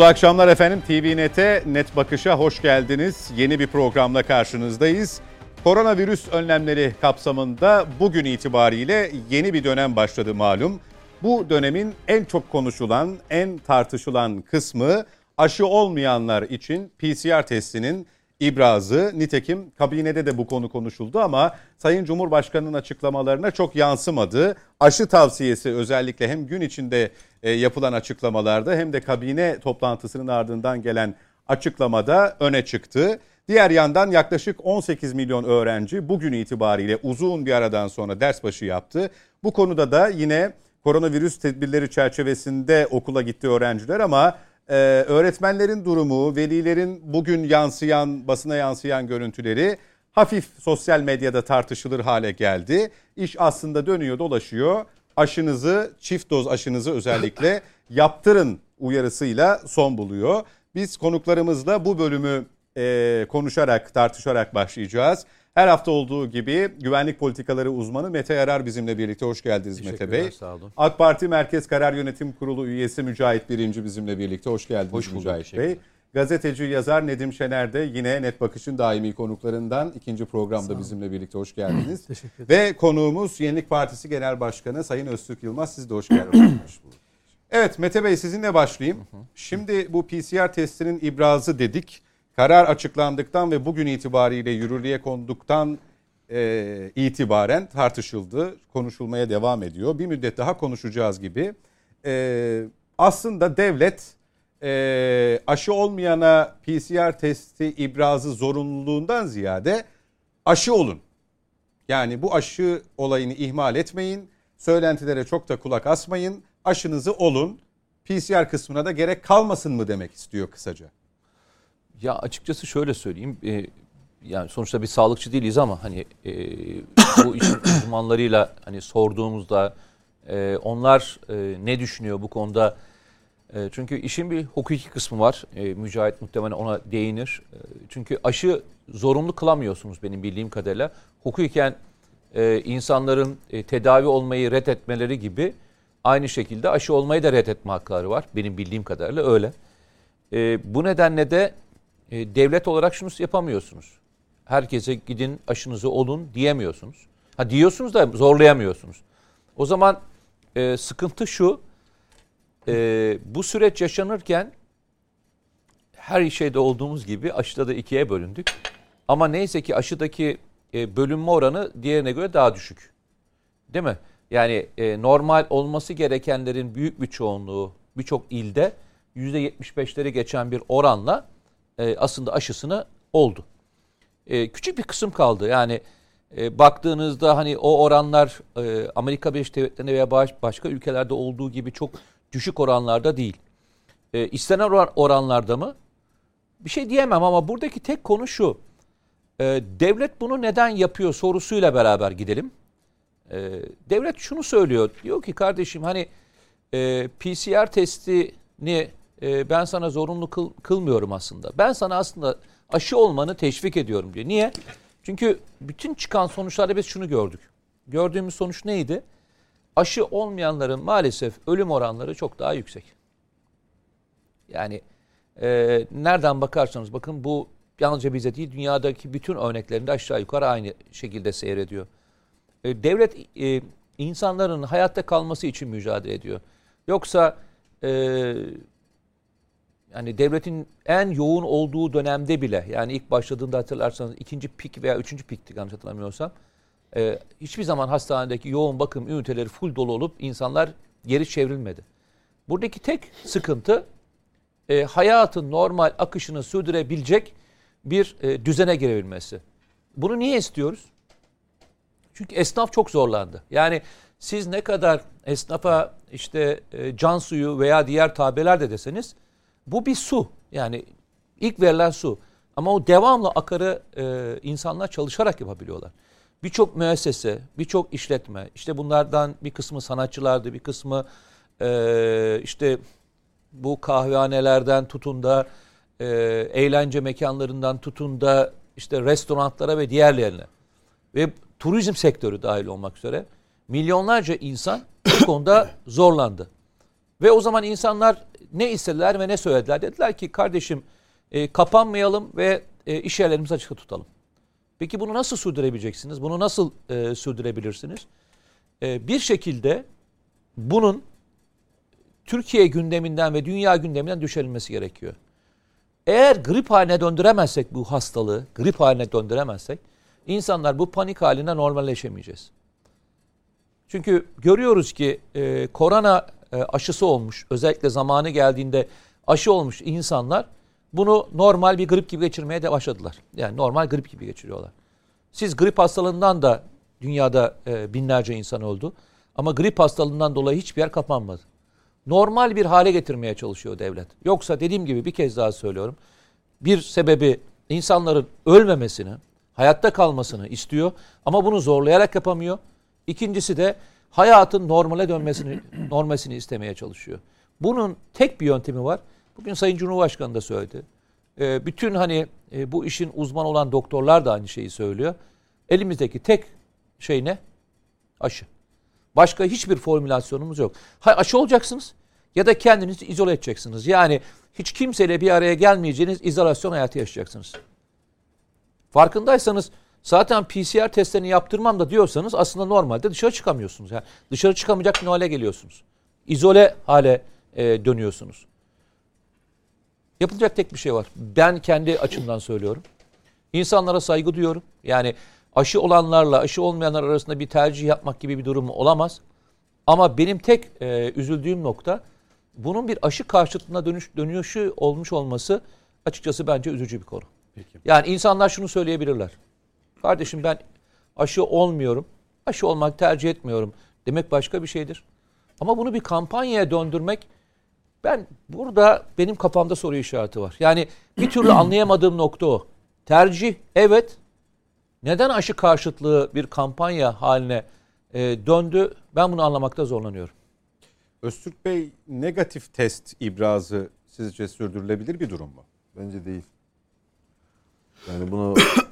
Mutlu akşamlar efendim. TVNet'e Net Bakış'a hoş geldiniz. Yeni bir programla karşınızdayız. Koronavirüs önlemleri kapsamında bugün itibariyle yeni bir dönem başladı malum. Bu dönemin en çok konuşulan, en tartışılan kısmı aşı olmayanlar için PCR testinin ibrazı. Nitekim kabinede de bu konu konuşuldu ama Sayın Cumhurbaşkanı'nın açıklamalarına çok yansımadı. Aşı tavsiyesi özellikle hem gün içinde e, yapılan açıklamalarda hem de kabine toplantısının ardından gelen açıklamada öne çıktı. Diğer yandan yaklaşık 18 milyon öğrenci bugün itibariyle uzun bir aradan sonra ders başı yaptı. Bu konuda da yine koronavirüs tedbirleri çerçevesinde okula gitti öğrenciler ama e, öğretmenlerin durumu, velilerin bugün yansıyan, basına yansıyan görüntüleri hafif sosyal medyada tartışılır hale geldi. İş aslında dönüyor dolaşıyor. Aşınızı, çift doz aşınızı özellikle yaptırın uyarısıyla son buluyor. Biz konuklarımızla bu bölümü e, konuşarak, tartışarak başlayacağız. Her hafta olduğu gibi güvenlik politikaları uzmanı Mete Yarar bizimle birlikte. Hoş geldiniz Mete Bey. Sağ olun. AK Parti Merkez Karar Yönetim Kurulu üyesi Mücahit Birinci bizimle birlikte. Hoş geldiniz Hoş bulduk, Mücahit Bey. Gazeteci yazar Nedim Şener de yine Net Bakış'ın daimi konuklarından ikinci programda bizimle birlikte hoş geldiniz. Teşekkür Ve konuğumuz Yenilik Partisi Genel Başkanı Sayın Öztürk Yılmaz. Siz de hoş geldiniz. evet Mete Bey sizinle başlayayım. Şimdi bu PCR testinin ibrazı dedik. Karar açıklandıktan ve bugün itibariyle yürürlüğe konduktan e, itibaren tartışıldı, konuşulmaya devam ediyor. Bir müddet daha konuşacağız gibi. E, aslında devlet e, aşı olmayana PCR testi ibrazı zorunluluğundan ziyade aşı olun. Yani bu aşı olayını ihmal etmeyin. Söylentilere çok da kulak asmayın. Aşınızı olun. PCR kısmına da gerek kalmasın mı demek istiyor kısaca. Ya açıkçası şöyle söyleyeyim. E, yani sonuçta bir sağlıkçı değiliz ama hani e, bu işin uzmanlarıyla hani sorduğumuzda e, onlar e, ne düşünüyor bu konuda? E, çünkü işin bir hukuki kısmı var. E, Mücahit muhtemelen ona değinir. E, çünkü aşı zorunlu kılamıyorsunuz benim bildiğim kadarıyla. Hukuken e, insanların e, tedavi olmayı reddetmeleri gibi aynı şekilde aşı olmayı da reddetme hakları var. Benim bildiğim kadarıyla öyle. E, bu nedenle de e, devlet olarak şunu yapamıyorsunuz. Herkese gidin aşınızı olun diyemiyorsunuz. Ha diyorsunuz da zorlayamıyorsunuz. O zaman e, sıkıntı şu. E, bu süreç yaşanırken her şeyde olduğumuz gibi aşıda da ikiye bölündük. Ama neyse ki aşıdaki e, bölünme oranı diğerine göre daha düşük. Değil mi? Yani e, normal olması gerekenlerin büyük bir çoğunluğu birçok ilde %75'leri geçen bir oranla e, aslında aşısını oldu. E, küçük bir kısım kaldı. Yani e, baktığınızda hani o oranlar e, Amerika Birleşik Devletleri'nde veya baş, başka ülkelerde olduğu gibi çok düşük oranlarda değil. E, istenen oran, oranlarda mı? Bir şey diyemem ama buradaki tek konu şu. E, devlet bunu neden yapıyor sorusuyla beraber gidelim. E, devlet şunu söylüyor. Diyor ki kardeşim hani e, PCR testini e, ben sana zorunlu kıl, kılmıyorum aslında. Ben sana aslında aşı olmanı teşvik ediyorum diyor. Niye? Çünkü bütün çıkan sonuçlarda biz şunu gördük. Gördüğümüz sonuç neydi? Aşı olmayanların maalesef ölüm oranları çok daha yüksek. Yani e, nereden bakarsanız bakın bu yalnızca bize değil dünyadaki bütün örneklerinde aşağı yukarı aynı şekilde seyrediyor. E, devlet e, insanların hayatta kalması için mücadele ediyor. Yoksa e, yani devletin en yoğun olduğu dönemde bile yani ilk başladığında hatırlarsanız ikinci pik veya üçüncü pikti yanlış hatırlamıyorsam e, hiçbir zaman hastanedeki yoğun bakım üniteleri full dolu olup insanlar geri çevrilmedi. Buradaki tek sıkıntı e, hayatın normal akışını sürdürebilecek bir e, düzene girebilmesi. Bunu niye istiyoruz? Çünkü esnaf çok zorlandı. Yani siz ne kadar esnafa işte e, can suyu veya diğer tabeler de deseniz bu bir su. Yani ilk verilen su. Ama o devamlı akarı e, insanlar çalışarak yapabiliyorlar. Birçok müessese, birçok işletme, işte bunlardan bir kısmı sanatçılardı, bir kısmı e, işte bu kahvehanelerden tutun da e, eğlence mekanlarından tutun da işte restoranlara ve diğerlerine ve turizm sektörü dahil olmak üzere milyonlarca insan bu konuda zorlandı. Ve o zaman insanlar ne istediler ve ne söylediler? Dediler ki kardeşim e, kapanmayalım ve e, iş yerlerimizi açık tutalım. Peki bunu nasıl sürdürebileceksiniz? Bunu nasıl e, sürdürebilirsiniz? E, bir şekilde bunun Türkiye gündeminden ve dünya gündeminden düşerilmesi gerekiyor. Eğer grip haline döndüremezsek bu hastalığı, grip haline döndüremezsek insanlar bu panik haline normalleşemeyeceğiz. Çünkü görüyoruz ki e, korona aşısı olmuş, özellikle zamanı geldiğinde aşı olmuş insanlar bunu normal bir grip gibi geçirmeye de başladılar. Yani normal grip gibi geçiriyorlar. Siz grip hastalığından da dünyada e, binlerce insan oldu. Ama grip hastalığından dolayı hiçbir yer kapanmadı. Normal bir hale getirmeye çalışıyor devlet. Yoksa dediğim gibi bir kez daha söylüyorum. Bir sebebi insanların ölmemesini, hayatta kalmasını istiyor ama bunu zorlayarak yapamıyor. İkincisi de hayatın normale dönmesini, normalsini istemeye çalışıyor. Bunun tek bir yöntemi var. Bugün Sayın Cumhurbaşkanı da söyledi. E, bütün hani e, bu işin uzman olan doktorlar da aynı şeyi söylüyor. Elimizdeki tek şey ne? Aşı. Başka hiçbir formülasyonumuz yok. Ha, aşı olacaksınız ya da kendinizi izole edeceksiniz. Yani hiç kimseyle bir araya gelmeyeceğiniz izolasyon hayatı yaşayacaksınız. Farkındaysanız zaten PCR testlerini yaptırmam da diyorsanız aslında normalde dışarı çıkamıyorsunuz. Yani dışarı çıkamayacak bir hale geliyorsunuz. İzole hale e, dönüyorsunuz. Yapılacak tek bir şey var. Ben kendi açımdan söylüyorum. İnsanlara saygı duyuyorum. Yani aşı olanlarla aşı olmayanlar arasında bir tercih yapmak gibi bir durum olamaz. Ama benim tek e, üzüldüğüm nokta bunun bir aşı karşıtına dönüş dönüşü olmuş olması açıkçası bence üzücü bir konu. Peki. Yani insanlar şunu söyleyebilirler. Kardeşim ben aşı olmuyorum. Aşı olmak tercih etmiyorum. Demek başka bir şeydir. Ama bunu bir kampanyaya döndürmek ben burada benim kafamda soru işareti var. Yani bir türlü anlayamadığım nokta o. Tercih evet. Neden aşı karşıtlığı bir kampanya haline e, döndü? Ben bunu anlamakta zorlanıyorum. Öztürk Bey negatif test ibrazı sizce sürdürülebilir bir durum mu? Bence değil. Yani bunu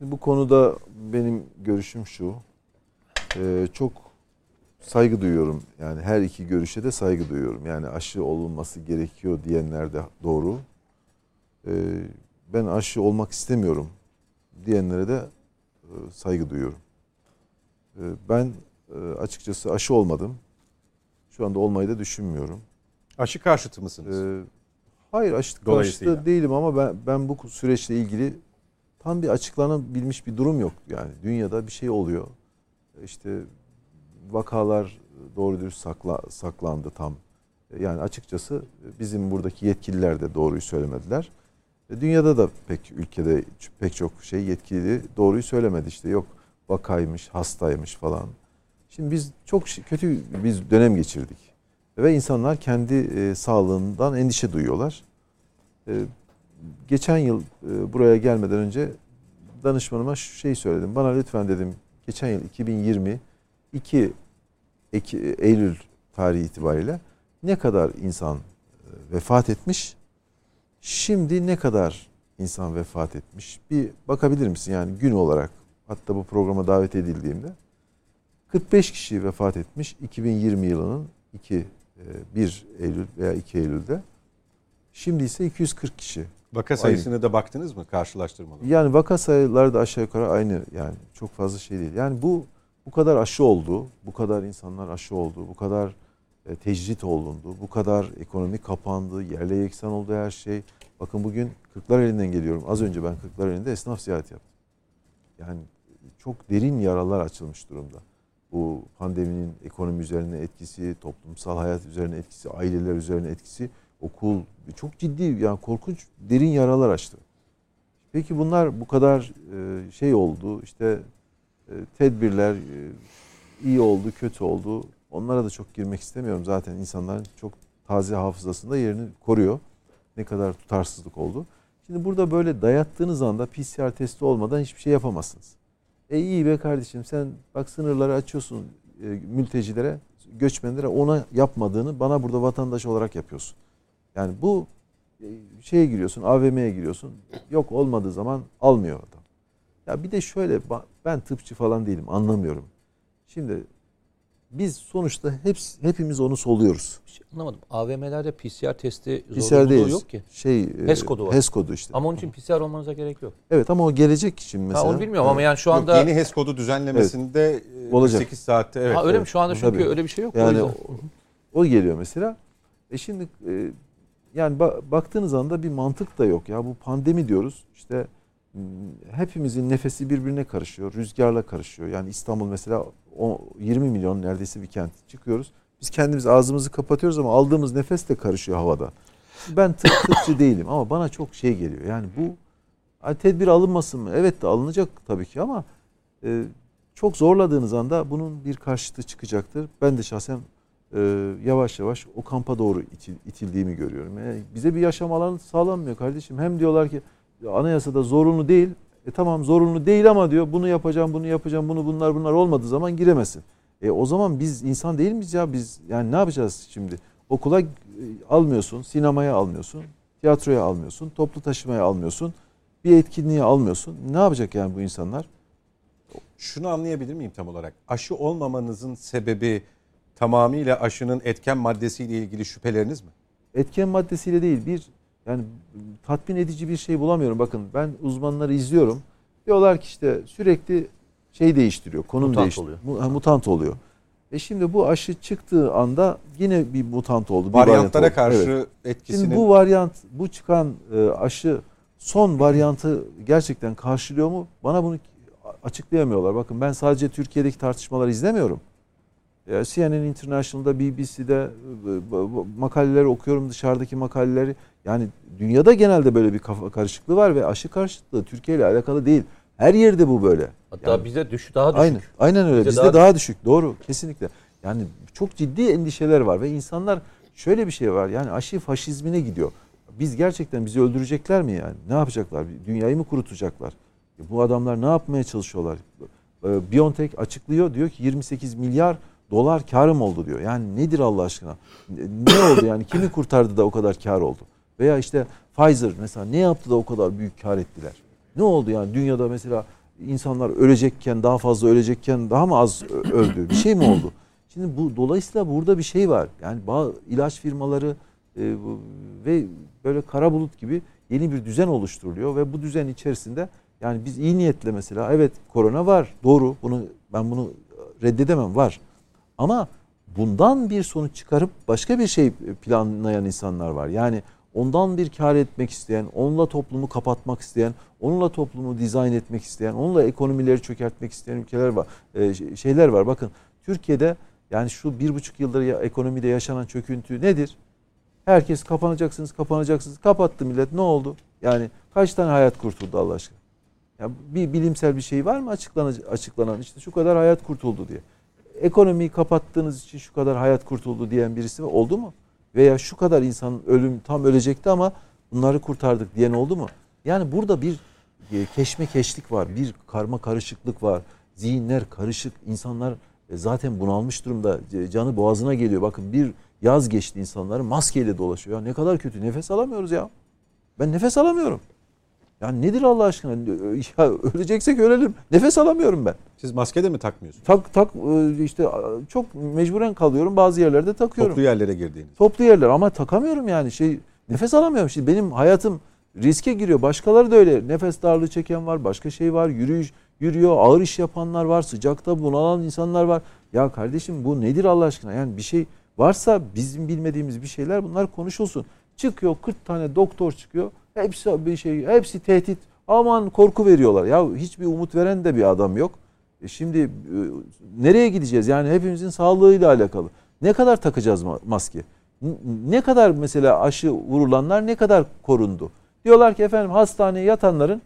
bu konuda benim görüşüm şu. Ee, çok saygı duyuyorum. Yani her iki görüşe de saygı duyuyorum. Yani aşı olunması gerekiyor diyenler de doğru. Ee, ben aşı olmak istemiyorum diyenlere de e, saygı duyuyorum. Ee, ben e, açıkçası aşı olmadım. Şu anda olmayı da düşünmüyorum. Aşı karşıtı mısınız? Ee, hayır aşı karşıtı değilim ama ben ben bu süreçle ilgili tam bir açıklanabilmiş bir durum yok. Yani dünyada bir şey oluyor. İşte vakalar doğru dürüst sakla, saklandı tam. Yani açıkçası bizim buradaki yetkililer de doğruyu söylemediler. Dünyada da pek ülkede pek çok şey yetkili doğruyu söylemedi işte yok vakaymış, hastaymış falan. Şimdi biz çok kötü bir dönem geçirdik. Ve insanlar kendi e, sağlığından endişe duyuyorlar. Geçen yıl e, buraya gelmeden önce danışmanıma şu şeyi söyledim. Bana lütfen dedim geçen yıl 2020 2 Eylül tarihi itibariyle ne kadar insan e, vefat etmiş? Şimdi ne kadar insan vefat etmiş? Bir bakabilir misin yani gün olarak hatta bu programa davet edildiğimde 45 kişi vefat etmiş 2020 yılının 2 1 e, Eylül veya 2 Eylül'de. Şimdi ise 240 kişi. Vaka sayısına aynı. da baktınız mı karşılaştırmalı? Yani vaka sayıları da aşağı yukarı aynı yani çok fazla şey değil. Yani bu bu kadar aşı oldu, bu kadar insanlar aşı oldu, bu kadar e, tecrit olundu, bu kadar ekonomi kapandı, yerle yeksan oldu her şey. Bakın bugün Kırklar elinden geliyorum. Az önce ben Kırklar elinde esnaf ziyareti yaptım. Yani çok derin yaralar açılmış durumda. Bu pandeminin ekonomi üzerine etkisi, toplumsal hayat üzerine etkisi, aileler üzerine etkisi, okul çok ciddi yani korkunç derin yaralar açtı. Peki bunlar bu kadar e, şey oldu işte e, tedbirler e, iyi oldu, kötü oldu. Onlara da çok girmek istemiyorum. Zaten insanların çok taze hafızasında yerini koruyor. Ne kadar tutarsızlık oldu. Şimdi burada böyle dayattığınız anda PCR testi olmadan hiçbir şey yapamazsınız. E iyi be kardeşim sen bak sınırları açıyorsun mültecilere, göçmenlere ona yapmadığını bana burada vatandaş olarak yapıyorsun. Yani bu e, şeye giriyorsun, AVM'ye giriyorsun. Yok olmadığı zaman almıyor adam. Ya bir de şöyle ben tıpçı falan değilim anlamıyorum. Şimdi biz sonuçta hepsi, hepimiz onu soluyoruz. Şey anlamadım. AVM'lerde PCR testi zorunluluğu yok ki. Şey, HES kodu var. HES kodu işte. Ama onun için PCR olmanıza gerek yok. Evet ama o gelecek için mesela. Ha, onu bilmiyorum ama yani şu Yok, anda yeni HES kodu düzenlemesinde e, Olacak. 8 saatte evet. ha, öyle mi? evet. Şu anda çünkü Tabii. öyle bir şey yok. Yani o o, geliyor mesela. E şimdi e, yani ba- baktığınız anda bir mantık da yok ya. Bu pandemi diyoruz. İşte m, hepimizin nefesi birbirine karışıyor. Rüzgarla karışıyor. Yani İstanbul mesela o 20 milyon neredeyse bir kent. Çıkıyoruz. Biz kendimiz ağzımızı kapatıyoruz ama aldığımız nefes de karışıyor havada. Ben tıp tıpçı değilim ama bana çok şey geliyor. Yani bu tedbir alınmasın mı? Evet de alınacak tabii ki ama e, çok zorladığınız anda bunun bir karşıtı çıkacaktır. Ben de şahsen e, yavaş yavaş o kampa doğru itil- itildiğimi görüyorum. Yani bize bir yaşam alanı sağlanmıyor kardeşim. Hem diyorlar ki anayasada zorunlu değil. E tamam zorunlu değil ama diyor bunu yapacağım, bunu yapacağım, bunu bunlar bunlar olmadığı zaman giremezsin. E o zaman biz insan değil miyiz ya? Biz yani ne yapacağız şimdi? Okula e, almıyorsun, sinemaya almıyorsun, tiyatroya almıyorsun, toplu taşımaya almıyorsun, bir etkinliğe almıyorsun. Ne yapacak yani bu insanlar? Şunu anlayabilir miyim tam olarak? Aşı olmamanızın sebebi tamamıyla aşının etken maddesiyle ilgili şüpheleriniz mi? etken maddesiyle değil bir yani tatmin edici bir şey bulamıyorum. Bakın ben uzmanları izliyorum. Diyorlar ki işte sürekli şey değiştiriyor. Konum Mutant değiştiriyor. oluyor. Mu- ha, mutant oluyor. E şimdi bu aşı çıktığı anda yine bir mutant oldu. Varyantlara karşı Evet. etkisini Şimdi bu varyant, bu çıkan e, aşı son varyantı gerçekten karşılıyor mu? Bana bunu açıklayamıyorlar. Bakın ben sadece Türkiye'deki tartışmaları izlemiyorum. Ya CNN International'da, BBC'de e, makaleleri okuyorum, dışarıdaki makaleleri. Yani dünyada genelde böyle bir kafa karışıklığı var ve aşı karşıtlığı Türkiye ile alakalı değil. Her yerde bu böyle. Hatta Yani- bize düş daha düşük. Aynen, aynen öyle. Bizde Bizde daha daha, düşük. Doğru. Kesinlikle. Yani çok ciddi endişeler var ve insanlar şöyle bir şey var. Yani aşı faşizmine gidiyor. Biz gerçekten bizi öldürecekler mi yani? Ne yapacaklar? Dünyayı mı kurutacaklar? E Bu adamlar ne yapmaya çalışıyorlar? E, BioNTech açıklıyor. Diyor ki 28 milyar dolar karım oldu diyor. Yani nedir Allah aşkına? Ne oldu yani? Kimi kurtardı da o kadar kar oldu? Veya işte Pfizer mesela ne yaptı da o kadar büyük kar ettiler? Ne oldu yani dünyada mesela insanlar ölecekken daha fazla ölecekken daha mı az öldü? Bir şey mi oldu? Şimdi bu dolayısıyla burada bir şey var. Yani ilaç firmaları e, ve böyle kara bulut gibi yeni bir düzen oluşturuluyor ve bu düzen içerisinde yani biz iyi niyetle mesela evet korona var doğru bunu ben bunu reddedemem var. Ama bundan bir sonuç çıkarıp başka bir şey planlayan insanlar var. Yani ondan bir kar etmek isteyen, onunla toplumu kapatmak isteyen, onunla toplumu dizayn etmek isteyen, onunla ekonomileri çökertmek isteyen ülkeler var, e, şeyler var. Bakın Türkiye'de yani şu bir buçuk yıldır ya, ekonomide yaşanan çöküntü nedir? Herkes kapanacaksınız, kapanacaksınız. Kapattı millet. Ne oldu? Yani kaç tane hayat kurtuldu Allah aşkına? Ya bir bilimsel bir şey var mı açıklanan, açıklanan işte şu kadar hayat kurtuldu diye. Ekonomiyi kapattığınız için şu kadar hayat kurtuldu diyen birisi mi? oldu mu? Veya şu kadar insan ölüm tam ölecekti ama bunları kurtardık diyen oldu mu? Yani burada bir e, keşmekeşlik var, bir karma karışıklık var. Zihinler karışık, insanlar e, zaten bunalmış durumda. Canı boğazına geliyor. Bakın bir yaz geçti insanların maskeyle dolaşıyor. Ya ne kadar kötü. Nefes alamıyoruz ya. Ben nefes alamıyorum. Ya nedir Allah aşkına? Ya öleceksek ölelim. Nefes alamıyorum ben. siz maske de mi takmıyorsunuz? Tak tak e, işte çok mecburen kalıyorum. Bazı yerlerde takıyorum. Toplu yerlere girdiğiniz. Toplu yerler ama takamıyorum yani şey nefes alamıyorum. Şimdi benim hayatım riske giriyor. Başkaları da öyle. Nefes darlığı çeken var, başka şey var. Yürüyüş yürüyor, ağır iş yapanlar var, sıcakta bunalan insanlar var. Ya kardeşim bu nedir Allah aşkına? Yani bir şey varsa bizim bilmediğimiz bir şeyler bunlar konuşulsun. Çıkıyor 40 tane doktor çıkıyor. Hepsi bir şey, hepsi tehdit. Aman korku veriyorlar. Ya hiçbir umut veren de bir adam yok. E şimdi e, nereye gideceğiz? Yani hepimizin sağlığıyla alakalı. Ne kadar takacağız ma- maske? Ne kadar mesela aşı vurulanlar ne kadar korundu? Diyorlar ki efendim hastaneye yatanların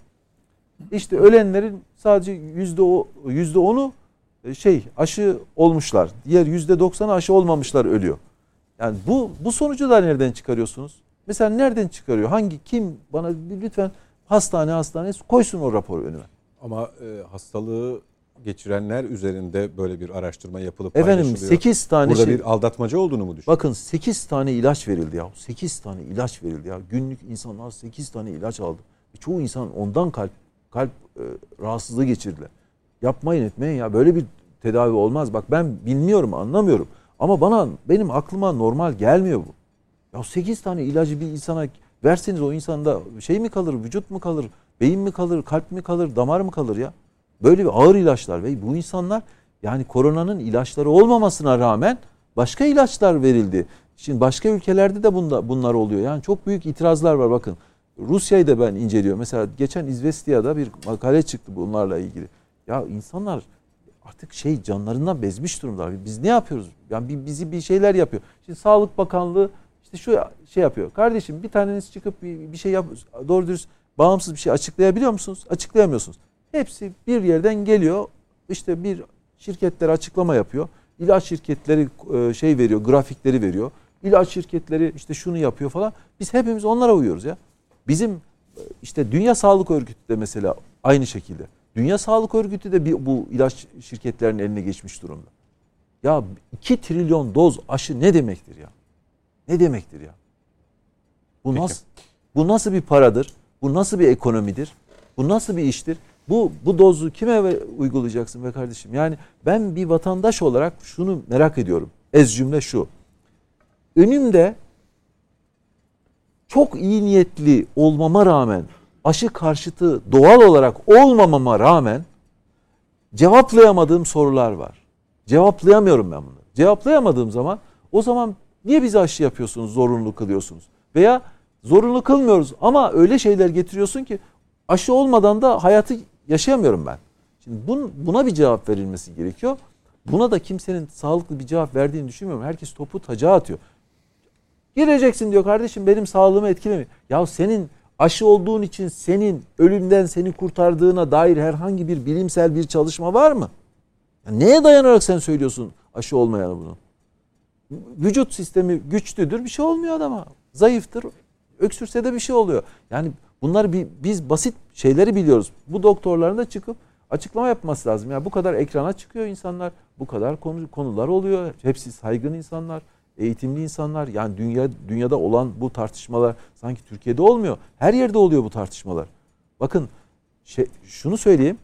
işte ölenlerin sadece yüzde yüzde onu e, şey aşı olmuşlar. Diğer yüzde doksanı aşı olmamışlar ölüyor. Yani bu bu sonucu da nereden çıkarıyorsunuz? Mesela nereden çıkarıyor? Hangi kim bana lütfen hastane hastane koysun o raporu önüme. Ama e, hastalığı geçirenler üzerinde böyle bir araştırma yapılıp Efendim paylaşılıyor. 8 tane Burada şey. bir aldatmaca olduğunu mu düşünüyorsunuz? Bakın 8 tane ilaç verildi ya. 8 tane ilaç verildi ya. Günlük insanlar 8 tane ilaç aldı. E, Çoğu insan ondan kalp kalp e, rahatsızlığı geçirdiler. Yapmayın etmeyin ya. Böyle bir tedavi olmaz. Bak ben bilmiyorum, anlamıyorum. Ama bana benim aklıma normal gelmiyor bu. Ya 8 tane ilacı bir insana verseniz o insanda şey mi kalır, vücut mu kalır, beyin mi kalır, kalp mi kalır, damar mı kalır ya? Böyle bir ağır ilaçlar ve bu insanlar yani koronanın ilaçları olmamasına rağmen başka ilaçlar verildi. Şimdi başka ülkelerde de bunda, bunlar oluyor. Yani çok büyük itirazlar var bakın. Rusya'yı da ben inceliyorum. Mesela geçen İzvestiya'da bir makale çıktı bunlarla ilgili. Ya insanlar artık şey canlarından bezmiş durumdalar. Biz ne yapıyoruz? Yani bizi bir şeyler yapıyor. Şimdi Sağlık Bakanlığı işte şu şey yapıyor. Kardeşim bir taneniz çıkıp bir, bir şey yap doğru dürüst bağımsız bir şey açıklayabiliyor musunuz? Açıklayamıyorsunuz. Hepsi bir yerden geliyor. İşte bir şirketler açıklama yapıyor. İlaç şirketleri e, şey veriyor, grafikleri veriyor. İlaç şirketleri işte şunu yapıyor falan. Biz hepimiz onlara uyuyoruz ya. Bizim e, işte Dünya Sağlık Örgütü de mesela aynı şekilde. Dünya Sağlık Örgütü de bu ilaç şirketlerinin eline geçmiş durumda. Ya 2 trilyon doz aşı ne demektir ya? Ne demektir ya? Bu Peki. nasıl bu nasıl bir paradır? Bu nasıl bir ekonomidir? Bu nasıl bir iştir? Bu bu dozu kime uygulayacaksın be kardeşim? Yani ben bir vatandaş olarak şunu merak ediyorum. Ez cümle şu. Önümde çok iyi niyetli olmama rağmen aşı karşıtı doğal olarak olmamama rağmen cevaplayamadığım sorular var. Cevaplayamıyorum ben bunları. Cevaplayamadığım zaman o zaman niye bizi aşı yapıyorsunuz, zorunlu kılıyorsunuz? Veya zorunlu kılmıyoruz ama öyle şeyler getiriyorsun ki aşı olmadan da hayatı yaşayamıyorum ben. Şimdi bun, buna bir cevap verilmesi gerekiyor. Buna da kimsenin sağlıklı bir cevap verdiğini düşünmüyorum. Herkes topu taca atıyor. Gireceksin diyor kardeşim benim sağlığımı etkilemiyor. Ya senin aşı olduğun için senin ölümden seni kurtardığına dair herhangi bir bilimsel bir çalışma var mı? Ya neye dayanarak sen söylüyorsun aşı olmayanı bunu? Vücut sistemi güçlüdür bir şey olmuyor adama. Zayıftır öksürse de bir şey oluyor. Yani bunlar bir, biz basit şeyleri biliyoruz. Bu doktorların da çıkıp açıklama yapması lazım. Yani bu kadar ekrana çıkıyor insanlar. Bu kadar konu, konular oluyor. Hepsi saygın insanlar eğitimli insanlar yani dünya dünyada olan bu tartışmalar sanki Türkiye'de olmuyor. Her yerde oluyor bu tartışmalar. Bakın şey, şunu söyleyeyim.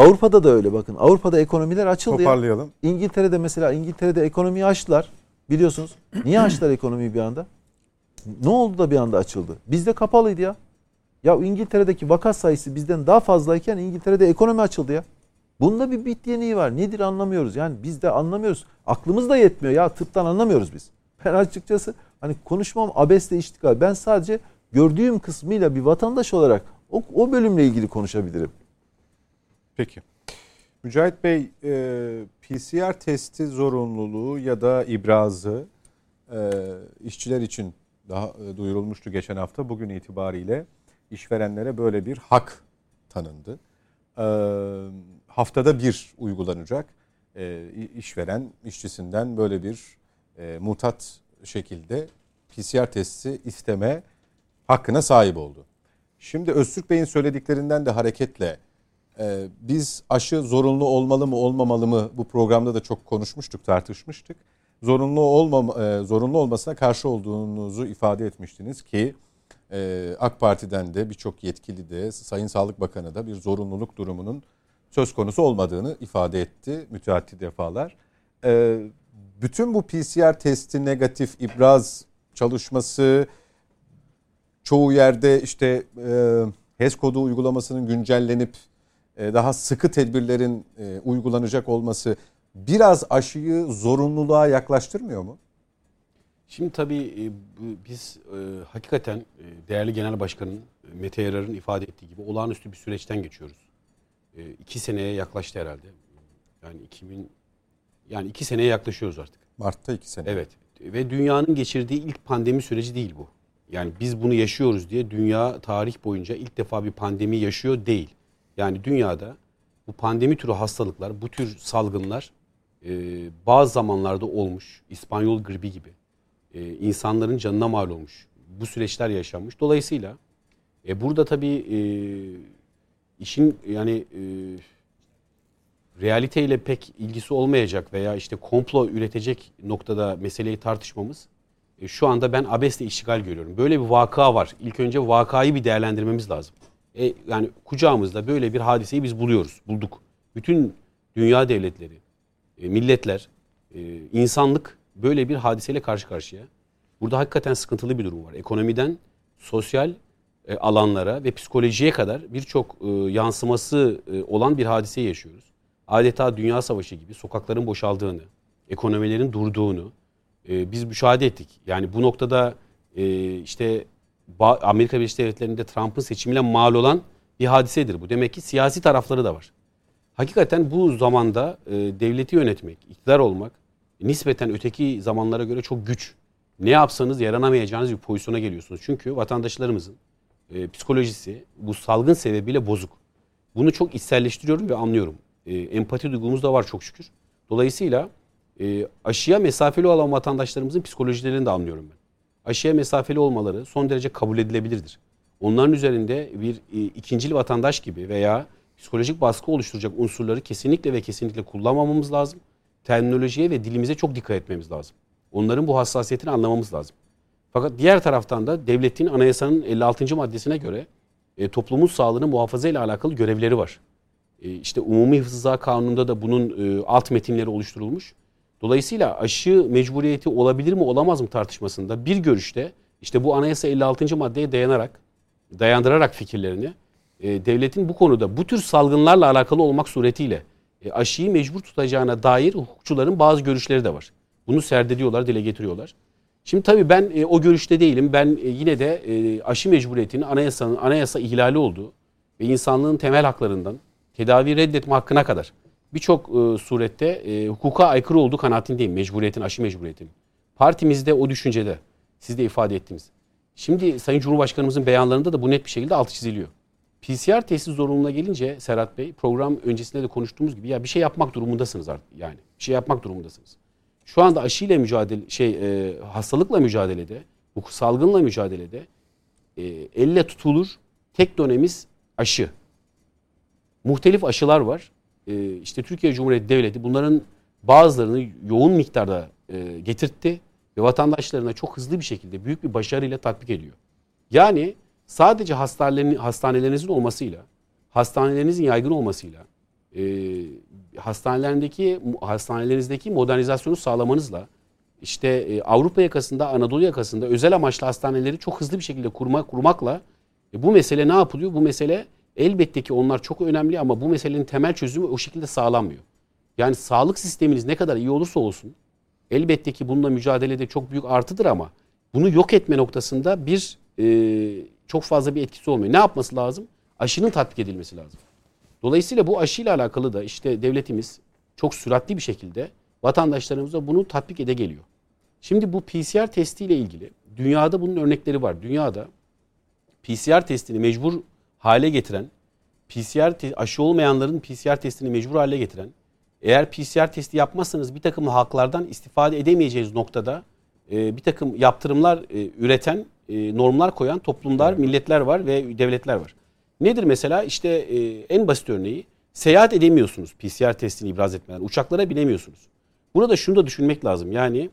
Avrupa'da da öyle bakın. Avrupa'da ekonomiler açıldı. Toparlayalım. Ya. İngiltere'de mesela İngiltere'de ekonomiyi açtılar. Biliyorsunuz. Niye açtılar ekonomiyi bir anda? Ne oldu da bir anda açıldı? Bizde kapalıydı ya. Ya İngiltere'deki vaka sayısı bizden daha fazlayken İngiltere'de ekonomi açıldı ya. Bunda bir bit yeniği var. Nedir anlamıyoruz. Yani biz de anlamıyoruz. Aklımız da yetmiyor ya. Tıptan anlamıyoruz biz. Ben açıkçası hani konuşmam abesle iştikal. Ben sadece gördüğüm kısmıyla bir vatandaş olarak o, o bölümle ilgili konuşabilirim. Peki. Mücahit Bey, e, PCR testi zorunluluğu ya da ibrazı e, işçiler için daha e, duyurulmuştu geçen hafta. Bugün itibariyle işverenlere böyle bir hak tanındı. E, haftada bir uygulanacak. E, işveren işçisinden böyle bir e, mutat şekilde PCR testi isteme hakkına sahip oldu. Şimdi Öztürk Bey'in söylediklerinden de hareketle e, biz aşı zorunlu olmalı mı olmamalı mı bu programda da çok konuşmuştuk tartışmıştık. Zorunlu olmam e, zorunlu olmasına karşı olduğunuzu ifade etmiştiniz ki e, AK Parti'den de birçok yetkili de Sayın Sağlık Bakanı da bir zorunluluk durumunun söz konusu olmadığını ifade etti müteahhit defalar. E, bütün bu PCR testi negatif ibraz çalışması çoğu yerde işte e, HES kodu uygulamasının güncellenip daha sıkı tedbirlerin e, uygulanacak olması biraz aşıyı zorunluluğa yaklaştırmıyor mu? Şimdi tabii e, biz e, hakikaten e, değerli genel başkanın Mete Yarar'ın ifade ettiği gibi olağanüstü bir süreçten geçiyoruz e, iki seneye yaklaştı herhalde. Yani 2000 yani iki seneye yaklaşıyoruz artık. Mart'ta iki sene. Evet. Ve dünyanın geçirdiği ilk pandemi süreci değil bu. Yani biz bunu yaşıyoruz diye dünya tarih boyunca ilk defa bir pandemi yaşıyor değil. Yani dünyada bu pandemi türü hastalıklar, bu tür salgınlar e, bazı zamanlarda olmuş. İspanyol gribi gibi. E, insanların canına mal olmuş. Bu süreçler yaşanmış. Dolayısıyla e, burada tabii e, işin yani e, realiteyle pek ilgisi olmayacak veya işte komplo üretecek noktada meseleyi tartışmamız e, şu anda ben abesle işgal görüyorum. Böyle bir vaka var. İlk önce vakayı bir değerlendirmemiz lazım. E, yani kucağımızda böyle bir hadiseyi biz buluyoruz, bulduk. Bütün dünya devletleri, e, milletler, e, insanlık böyle bir hadiseyle karşı karşıya. Burada hakikaten sıkıntılı bir durum var. Ekonomiden sosyal e, alanlara ve psikolojiye kadar birçok e, yansıması e, olan bir hadise yaşıyoruz. Adeta dünya savaşı gibi sokakların boşaldığını, ekonomilerin durduğunu e, biz müşahede ettik. Yani bu noktada e, işte Amerika Birleşik Devletleri'nde Trump'ın seçimiyle mal olan bir hadisedir bu. Demek ki siyasi tarafları da var. Hakikaten bu zamanda e, devleti yönetmek, iktidar olmak nispeten öteki zamanlara göre çok güç. Ne yapsanız yaranamayacağınız bir pozisyona geliyorsunuz. Çünkü vatandaşlarımızın e, psikolojisi bu salgın sebebiyle bozuk. Bunu çok içselleştiriyorum ve anlıyorum. E, empati duygumuz da var çok şükür. Dolayısıyla e, aşıya mesafeli olan vatandaşlarımızın psikolojilerini de anlıyorum ben. Aşıya mesafeli olmaları son derece kabul edilebilirdir. Onların üzerinde bir e, ikincil vatandaş gibi veya psikolojik baskı oluşturacak unsurları kesinlikle ve kesinlikle kullanmamamız lazım. Terminolojiye ve dilimize çok dikkat etmemiz lazım. Onların bu hassasiyetini anlamamız lazım. Fakat diğer taraftan da devletin anayasanın 56. maddesine göre e, toplumun sağlığını muhafaza ile alakalı görevleri var. E, işte Umumi Hıfzı Kanunu'nda da bunun e, alt metinleri oluşturulmuş. Dolayısıyla aşı mecburiyeti olabilir mi olamaz mı tartışmasında bir görüşte işte bu anayasa 56. maddeye dayanarak dayandırarak fikirlerini e, devletin bu konuda bu tür salgınlarla alakalı olmak suretiyle e, aşıyı mecbur tutacağına dair hukukçuların bazı görüşleri de var. Bunu serdediyorlar, dile getiriyorlar. Şimdi tabii ben e, o görüşte değilim. Ben e, yine de e, aşı mecburiyetinin anayasanın anayasa ihlali olduğu ve insanlığın temel haklarından tedavi reddetme hakkına kadar birçok e, surette e, hukuka aykırı olduğu kanaatindeyim mecburiyetin, aşı mecburiyetinin. Partimizde o düşüncede. Siz de ifade ettiniz. Şimdi Sayın Cumhurbaşkanımızın beyanlarında da bu net bir şekilde altı çiziliyor. PCR testi zorunluluğuna gelince Serhat Bey program öncesinde de konuştuğumuz gibi ya bir şey yapmak durumundasınız artık yani. Bir şey yapmak durumundasınız. Şu anda aşıyla mücadele şey e, hastalıkla mücadelede, bu salgınla mücadelede e, elle tutulur tek dönemiz aşı. Muhtelif aşılar var. E, işte Türkiye Cumhuriyeti Devleti bunların bazılarını yoğun miktarda e, getirtti ve vatandaşlarına çok hızlı bir şekilde büyük bir başarıyla tatbik ediyor. Yani sadece hastanelerin, hastanelerinizin olmasıyla, hastanelerinizin yaygın olmasıyla, e, hastanelerindeki hastanelerinizdeki modernizasyonu sağlamanızla, işte e, Avrupa yakasında, Anadolu yakasında özel amaçlı hastaneleri çok hızlı bir şekilde kurma, kurmakla e, bu mesele ne yapılıyor? Bu mesele elbette ki onlar çok önemli ama bu meselenin temel çözümü o şekilde sağlanmıyor. Yani sağlık sisteminiz ne kadar iyi olursa olsun elbette ki bununla mücadelede çok büyük artıdır ama bunu yok etme noktasında bir e, çok fazla bir etkisi olmuyor. Ne yapması lazım? Aşının tatbik edilmesi lazım. Dolayısıyla bu aşıyla alakalı da işte devletimiz çok süratli bir şekilde vatandaşlarımıza bunu tatbik ede geliyor. Şimdi bu PCR testiyle ilgili dünyada bunun örnekleri var. Dünyada PCR testini mecbur hale getiren, PCR aşı olmayanların PCR testini mecbur hale getiren, eğer PCR testi yapmazsanız bir takım haklardan istifade edemeyeceğiz noktada e, bir takım yaptırımlar e, üreten, e, normlar koyan toplumlar, milletler var ve devletler var. Nedir mesela? İşte e, en basit örneği seyahat edemiyorsunuz PCR testini ibraz etmeden. Uçaklara binemiyorsunuz. Burada şunu da düşünmek lazım. Yani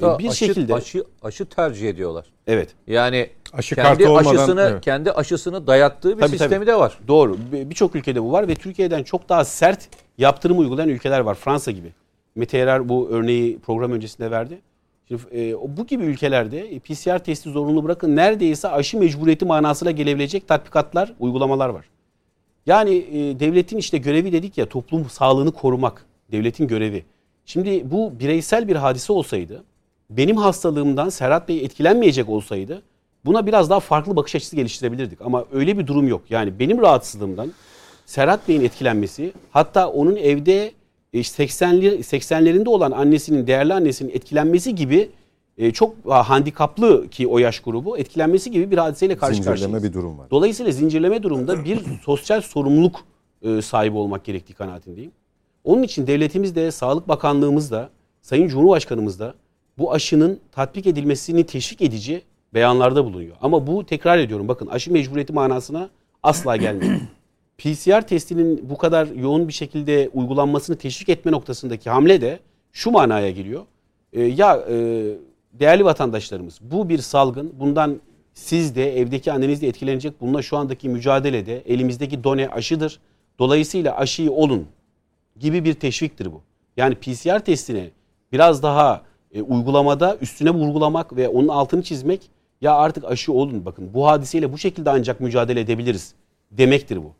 Hatta bir aşı, şekilde aşı aşı tercih ediyorlar. Evet. Yani aşı kendi olmadan, aşısını evet. kendi aşısını dayattığı bir tabii, sistemi tabii. de var. Doğru. Birçok ülkede bu var ve Türkiye'den çok daha sert yaptırım uygulayan ülkeler var. Fransa gibi. Mete Erer bu örneği program öncesinde verdi. Şimdi, e, bu gibi ülkelerde PCR testi zorunlu bırakın neredeyse aşı mecburiyeti manasıyla gelebilecek tatbikatlar, uygulamalar var. Yani e, devletin işte görevi dedik ya toplum sağlığını korumak. Devletin görevi. Şimdi bu bireysel bir hadise olsaydı benim hastalığımdan Serhat Bey etkilenmeyecek olsaydı buna biraz daha farklı bakış açısı geliştirebilirdik. Ama öyle bir durum yok. Yani benim rahatsızlığımdan Serhat Bey'in etkilenmesi hatta onun evde 80'li e, 80'lerinde olan annesinin değerli annesinin etkilenmesi gibi e, çok handikaplı ki o yaş grubu etkilenmesi gibi bir hadiseyle karşı karşıyayız. Zincirleme bir durum var. Dolayısıyla zincirleme durumda bir sosyal sorumluluk e, sahibi olmak gerektiği kanaatindeyim. Onun için devletimiz de, Sağlık Bakanlığımız da, Sayın Cumhurbaşkanımız da bu aşının tatbik edilmesini teşvik edici beyanlarda bulunuyor. Ama bu tekrar ediyorum bakın aşı mecburiyeti manasına asla gelmiyor. PCR testinin bu kadar yoğun bir şekilde uygulanmasını teşvik etme noktasındaki hamle de şu manaya geliyor. E, ya e, değerli vatandaşlarımız bu bir salgın. Bundan siz de evdeki anneniz de etkilenecek. Bununla şu andaki mücadelede elimizdeki done aşıdır. Dolayısıyla aşıyı olun. gibi bir teşviktir bu. Yani PCR testini biraz daha e, uygulamada üstüne vurgulamak ve onun altını çizmek ya artık aşı olun bakın bu hadiseyle bu şekilde ancak mücadele edebiliriz demektir bu.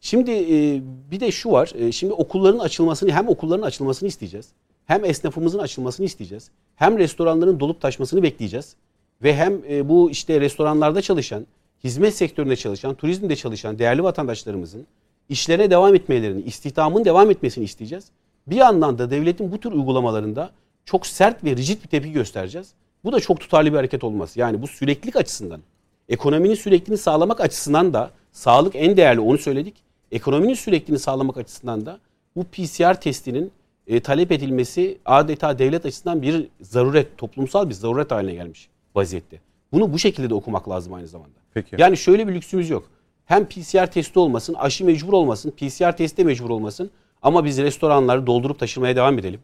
Şimdi e, bir de şu var. E, şimdi okulların açılmasını hem okulların açılmasını isteyeceğiz. Hem esnafımızın açılmasını isteyeceğiz. Hem restoranların dolup taşmasını bekleyeceğiz. Ve hem e, bu işte restoranlarda çalışan, hizmet sektöründe çalışan, turizmde çalışan değerli vatandaşlarımızın işlerine devam etmelerini, istihdamın devam etmesini isteyeceğiz. Bir yandan da devletin bu tür uygulamalarında çok sert ve rigid bir tepki göstereceğiz. Bu da çok tutarlı bir hareket olmaz. Yani bu süreklilik açısından, ekonominin sürekliliğini sağlamak açısından da sağlık en değerli onu söyledik. Ekonominin sürekliliğini sağlamak açısından da bu PCR testinin e, talep edilmesi adeta devlet açısından bir zaruret, toplumsal bir zaruret haline gelmiş vaziyette. Bunu bu şekilde de okumak lazım aynı zamanda. Peki. Yani şöyle bir lüksümüz yok. Hem PCR testi olmasın, aşı mecbur olmasın, PCR testi mecbur olmasın ama biz restoranları doldurup taşırmaya devam edelim.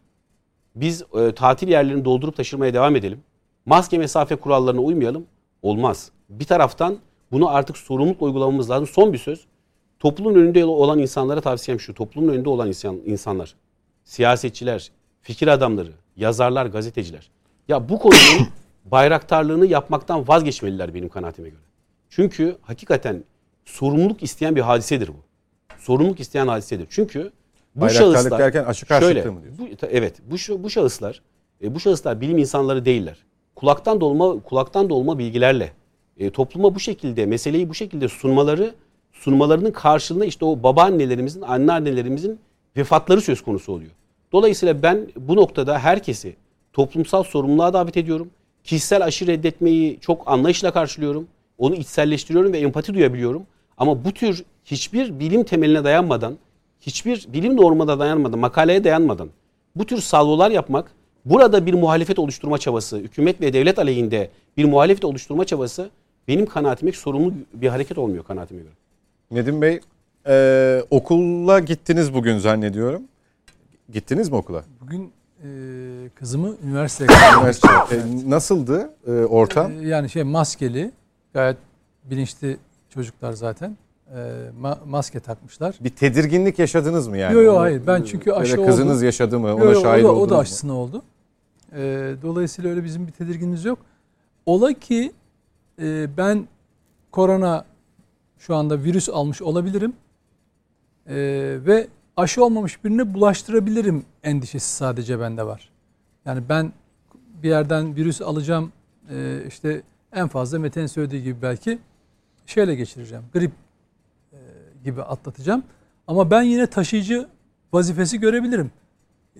Biz e, tatil yerlerini doldurup taşırmaya devam edelim. Maske mesafe kurallarına uymayalım. Olmaz. Bir taraftan bunu artık sorumlulukla uygulamamız lazım. Son bir söz. Toplumun önünde olan insanlara tavsiyem şu. Toplumun önünde olan insan, insanlar, siyasetçiler, fikir adamları, yazarlar, gazeteciler. Ya bu konunun bayraktarlığını yapmaktan vazgeçmeliler benim kanaatime göre. Çünkü hakikaten sorumluluk isteyen bir hadisedir bu. Sorumluluk isteyen hadisedir. Çünkü bu şahıslar derken aşık şöyle, mı diyorsun? Bu, evet. Bu bu şahıslar e, bu şahıslar bilim insanları değiller. Kulaktan dolma kulaktan dolma bilgilerle e, topluma bu şekilde meseleyi bu şekilde sunmaları sunmalarının karşılığında işte o babaannelerimizin, anneannelerimizin vefatları söz konusu oluyor. Dolayısıyla ben bu noktada herkesi toplumsal sorumluluğa davet ediyorum. Kişisel aşı reddetmeyi çok anlayışla karşılıyorum. Onu içselleştiriyorum ve empati duyabiliyorum. Ama bu tür hiçbir bilim temeline dayanmadan, hiçbir bilim normada dayanmadan, makaleye dayanmadan bu tür salvolar yapmak, burada bir muhalefet oluşturma çabası, hükümet ve devlet aleyhinde bir muhalefet oluşturma çabası benim kanaatime sorumlu bir hareket olmuyor kanaatime göre. Nedim Bey, e, okula gittiniz bugün zannediyorum. Gittiniz mi okula? Bugün e, kızımı üniversiteye Üniversite. E, nasıldı e, ortam? E, yani şey maskeli, gayet bilinçli çocuklar zaten. E, ma- maske takmışlar. Bir tedirginlik yaşadınız mı yani? Yok yok hayır. Ben çünkü aşı Öyle kızınız oldu. yaşadı mı? Ona yo, yo, şahit o da, O da aşısına mu? oldu. E, dolayısıyla öyle bizim bir tedirginliğimiz yok. Ola ki e, ben korona şu anda virüs almış olabilirim. E, ve aşı olmamış birine bulaştırabilirim endişesi sadece bende var. Yani ben bir yerden virüs alacağım e, işte en fazla Mete'nin söylediği gibi belki şeyle geçireceğim. Grip gibi atlatacağım. Ama ben yine taşıyıcı vazifesi görebilirim.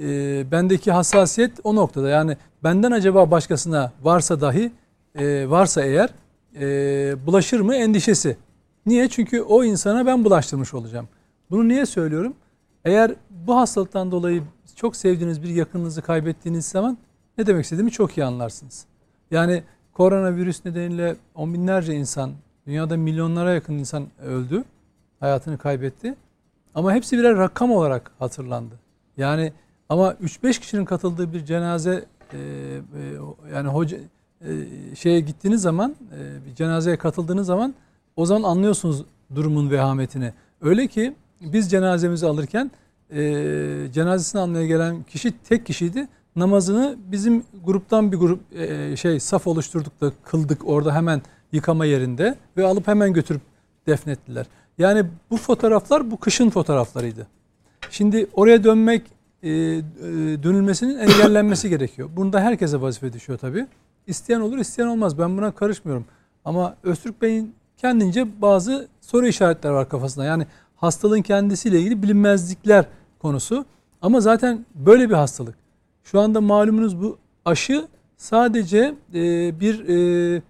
E, bendeki hassasiyet o noktada. Yani benden acaba başkasına varsa dahi e, varsa eğer e, bulaşır mı endişesi. Niye? Çünkü o insana ben bulaştırmış olacağım. Bunu niye söylüyorum? Eğer bu hastalıktan dolayı çok sevdiğiniz bir yakınınızı kaybettiğiniz zaman ne demek istediğimi çok iyi anlarsınız. Yani koronavirüs nedeniyle on binlerce insan, dünyada milyonlara yakın insan öldü, hayatını kaybetti. Ama hepsi birer rakam olarak hatırlandı. Yani ama 3-5 kişinin katıldığı bir cenaze e, e, yani hoca e, şeye gittiğiniz zaman, e, bir cenazeye katıldığınız zaman o zaman anlıyorsunuz durumun vehametini. Öyle ki biz cenazemizi alırken e, cenazesini almaya gelen kişi tek kişiydi. Namazını bizim gruptan bir grup e, şey saf oluşturduk da kıldık orada hemen yıkama yerinde ve alıp hemen götürüp defnettiler. Yani bu fotoğraflar bu kışın fotoğraflarıydı. Şimdi oraya dönmek e, e, dönülmesinin engellenmesi gerekiyor. Bunda herkese vazife düşüyor tabii. İsteyen olur, isteyen olmaz. Ben buna karışmıyorum. Ama Öztürk Bey'in kendince bazı soru işaretleri var kafasında. Yani hastalığın kendisiyle ilgili bilinmezlikler konusu. Ama zaten böyle bir hastalık. Şu anda malumunuz bu aşı sadece e, bir e,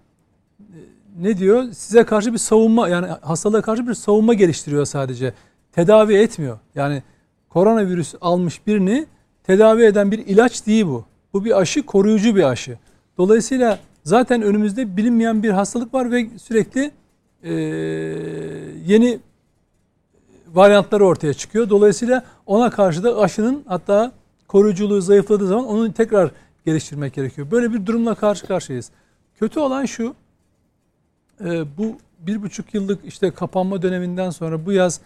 ne diyor? Size karşı bir savunma yani hastalığa karşı bir savunma geliştiriyor sadece. Tedavi etmiyor. Yani koronavirüs almış birini tedavi eden bir ilaç değil bu. Bu bir aşı, koruyucu bir aşı. Dolayısıyla zaten önümüzde bilinmeyen bir hastalık var ve sürekli e, yeni varyantları ortaya çıkıyor. Dolayısıyla ona karşı da aşının hatta koruyuculuğu zayıfladığı zaman onu tekrar geliştirmek gerekiyor. Böyle bir durumla karşı karşıyayız. Kötü olan şu, e, bu bir buçuk yıllık işte kapanma döneminden sonra bu yaz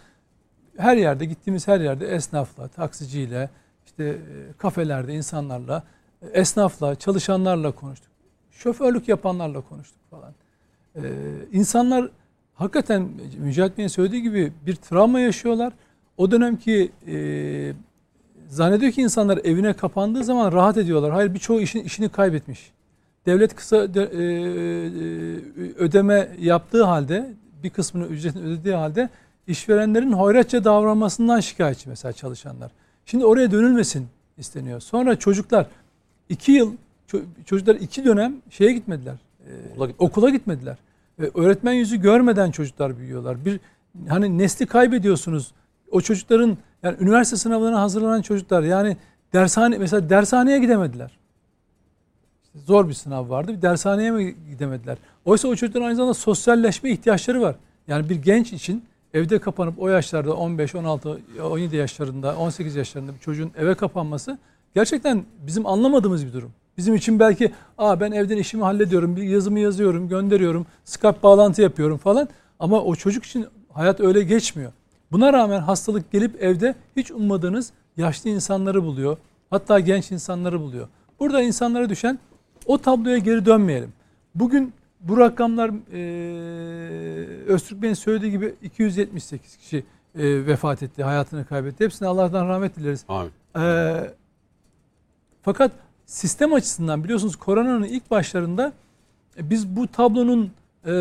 her yerde gittiğimiz her yerde esnafla, taksiciyle, işte e, kafelerde insanlarla, e, esnafla, çalışanlarla konuştuk. Şoförlük yapanlarla konuştuk falan. Ee, insanlar hakikaten Mücahit Bey'in söylediği gibi bir travma yaşıyorlar. O dönemki e, zannediyor ki insanlar evine kapandığı zaman rahat ediyorlar. Hayır birçoğu işini, işini kaybetmiş. Devlet kısa e, e, ödeme yaptığı halde bir kısmını ücretini ödediği halde işverenlerin hoyratça davranmasından şikayetçi mesela çalışanlar. Şimdi oraya dönülmesin isteniyor. Sonra çocuklar iki yıl çocuklar iki dönem şeye gitmediler. E, okula, gitmediler. okula gitmediler. Öğretmen yüzü görmeden çocuklar büyüyorlar. Bir hani nesli kaybediyorsunuz. O çocukların yani üniversite sınavlarına hazırlanan çocuklar yani dershane mesela dershaneye gidemediler. Zor bir sınav vardı. Bir dershaneye mi gidemediler? Oysa o çocukların aynı zamanda sosyalleşme ihtiyaçları var. Yani bir genç için evde kapanıp o yaşlarda 15, 16, 17 yaşlarında, 18 yaşlarında bir çocuğun eve kapanması gerçekten bizim anlamadığımız bir durum. Bizim için belki Aa, ben evden işimi hallediyorum, bir yazımı yazıyorum, gönderiyorum, Skype bağlantı yapıyorum falan. Ama o çocuk için hayat öyle geçmiyor. Buna rağmen hastalık gelip evde hiç ummadığınız yaşlı insanları buluyor. Hatta genç insanları buluyor. Burada insanlara düşen o tabloya geri dönmeyelim. Bugün bu rakamlar e, Öztürk Bey'in söylediği gibi 278 kişi e, vefat etti, hayatını kaybetti. Hepsine Allah'tan rahmet dileriz. Amin. E, fakat sistem açısından biliyorsunuz koronanın ilk başlarında e, biz bu tablonun e,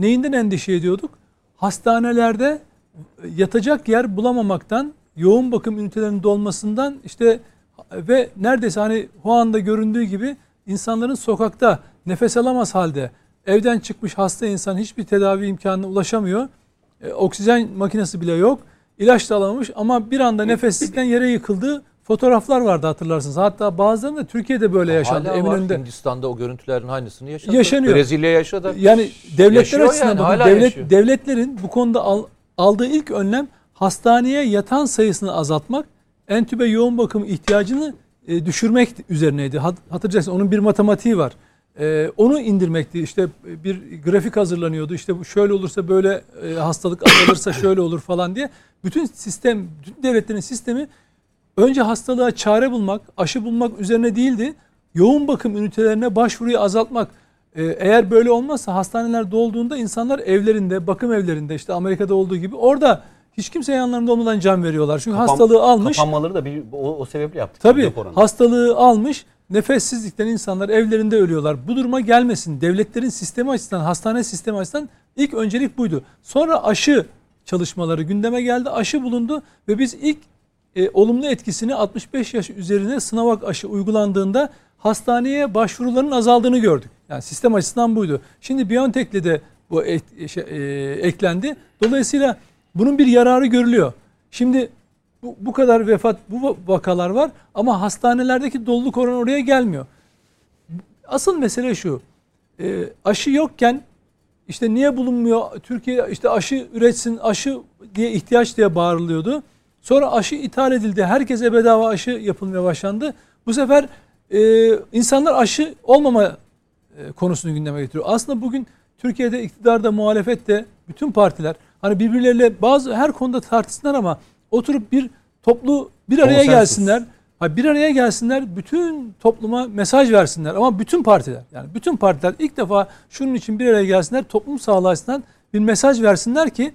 neyinden endişe ediyorduk? Hastanelerde yatacak yer bulamamaktan, yoğun bakım ünitelerinin dolmasından işte ve neredeyse hani o anda göründüğü gibi insanların sokakta nefes alamaz halde evden çıkmış hasta insan hiçbir tedavi imkanına ulaşamıyor. E, oksijen makinesi bile yok. İlaç da alamamış ama bir anda nefessizlikten yere yıkıldığı fotoğraflar vardı hatırlarsınız. Hatta bazılarında Türkiye'de böyle yaşandı. Hala Eminönü'nde. var. Hindistan'da o görüntülerin aynısını yaşadı. Yaşanıyor. Brezilya yaşadı. Yani devletler açısından yani, bakın, devlet, yaşıyor. devletlerin bu konuda al, aldığı ilk önlem hastaneye yatan sayısını azaltmak, entübe yoğun bakım ihtiyacını e, düşürmek üzerineydi. Hatırlayacaksın onun bir matematiği var. E, onu indirmekti. İşte bir grafik hazırlanıyordu. İşte şöyle olursa böyle e, hastalık azalırsa şöyle olur falan diye. Bütün sistem, bütün devletlerin sistemi önce hastalığa çare bulmak, aşı bulmak üzerine değildi. Yoğun bakım ünitelerine başvuruyu azaltmak. Ee, eğer böyle olmazsa hastaneler dolduğunda insanlar evlerinde, bakım evlerinde işte Amerika'da olduğu gibi orada hiç kimse yanlarında olmadan can veriyorlar. Çünkü Kapan, hastalığı almış. Kapanmaları da bir, o, o sebeple yaptık. Tabii hastalığı almış. Nefessizlikten insanlar evlerinde ölüyorlar. Bu duruma gelmesin. Devletlerin sistemi açısından, hastane sistemi açısından ilk öncelik buydu. Sonra aşı çalışmaları gündeme geldi. Aşı bulundu ve biz ilk e, olumlu etkisini 65 yaş üzerine sınavak aşı uygulandığında hastaneye başvuruların azaldığını gördük. Yani sistem açısından buydu. Şimdi BioNTech'le de bu ek, şey, e, eklendi. Dolayısıyla bunun bir yararı görülüyor. Şimdi bu, bu kadar vefat, bu vakalar var ama hastanelerdeki doluluk oranı oraya gelmiyor. Asıl mesele şu. E, aşı yokken işte niye bulunmuyor? Türkiye işte aşı üretsin, aşı diye ihtiyaç diye bağırılıyordu. Sonra aşı ithal edildi. Herkese bedava aşı yapılmaya başlandı. Bu sefer e, insanlar aşı olmama e, konusunu gündeme getiriyor. Aslında bugün Türkiye'de iktidarda, muhalefette bütün partiler hani birbirleriyle bazı her konuda tartışsınlar ama oturup bir toplu bir araya Konsensus. gelsinler. Ha bir araya gelsinler, bütün topluma mesaj versinler. Ama bütün partiler, yani bütün partiler ilk defa şunun için bir araya gelsinler, toplum sağlığı açısından bir mesaj versinler ki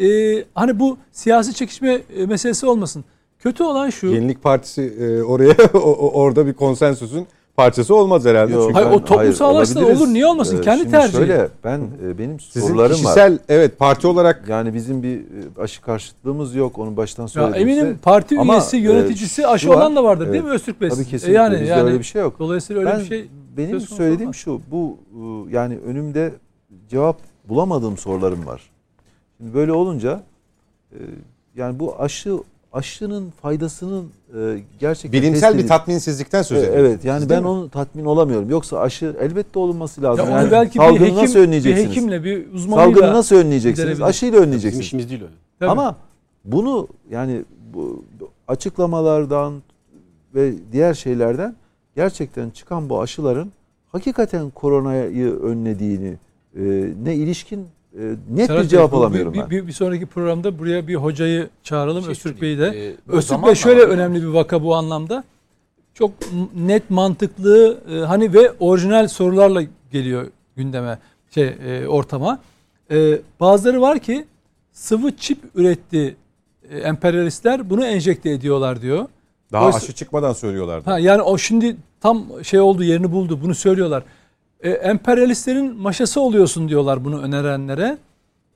e, hani bu siyasi çekişme e, meselesi olmasın. Kötü olan şu. Yenilik Partisi e, oraya orada bir konsensüsün parçası olmaz herhalde. Yok, hayır, o toplumsal açıdan olur niye olmasın? Ee, Kendi tercihi. Şöyle ben e, benim Sizin sorularım kişisel, var. evet parti olarak yani bizim bir e, aşı karşıtlığımız yok. Onu baştan söyledim. eminim parti Ama, üyesi, yöneticisi e, aşı var, olan da vardır evet, değil mi Öztürk Bey? Tabii kesinlikle. Yani, Bizde yani, öyle bir şey yok. Dolayısıyla öyle ben, bir şey benim söylediğim şu. Bu e, yani önümde cevap bulamadığım sorularım var. Şimdi böyle olunca e, yani bu aşı aşının faydasının e, gerçekten bilimsel bir tatminsizlikten söz ediyoruz. Evet yani Siz ben onu tatmin olamıyorum. Yoksa aşı elbette olunması lazım. Ya yani belki salgını bir hekim, nasıl önleyeceksiniz? Bir hekimle bir uzmanıyla salgını nasıl önleyeceksiniz? Aşıyla önleyeceksiniz. Bizim işimiz değil öyle. Tabii. Ama bunu yani bu açıklamalardan ve diğer şeylerden gerçekten çıkan bu aşıların hakikaten koronayı önlediğini e, ne ilişkin net Serhat bir cevap Bey, alamıyorum bir, ben. Bir, bir sonraki programda buraya bir hocayı çağıralım Şey Öztürk Bey'i de. e, Öztürk Bey şöyle önemli bir vaka bu anlamda. Çok net mantıklı e, hani ve orijinal sorularla geliyor gündeme şey e, ortama. E, bazıları var ki sıvı çip üretti e, emperyalistler bunu enjekte ediyorlar diyor. Daha Oysa- aşı çıkmadan söylüyorlardı. Ha, yani o şimdi tam şey oldu yerini buldu bunu söylüyorlar. E, emperyalistlerin maşası oluyorsun diyorlar bunu önerenlere.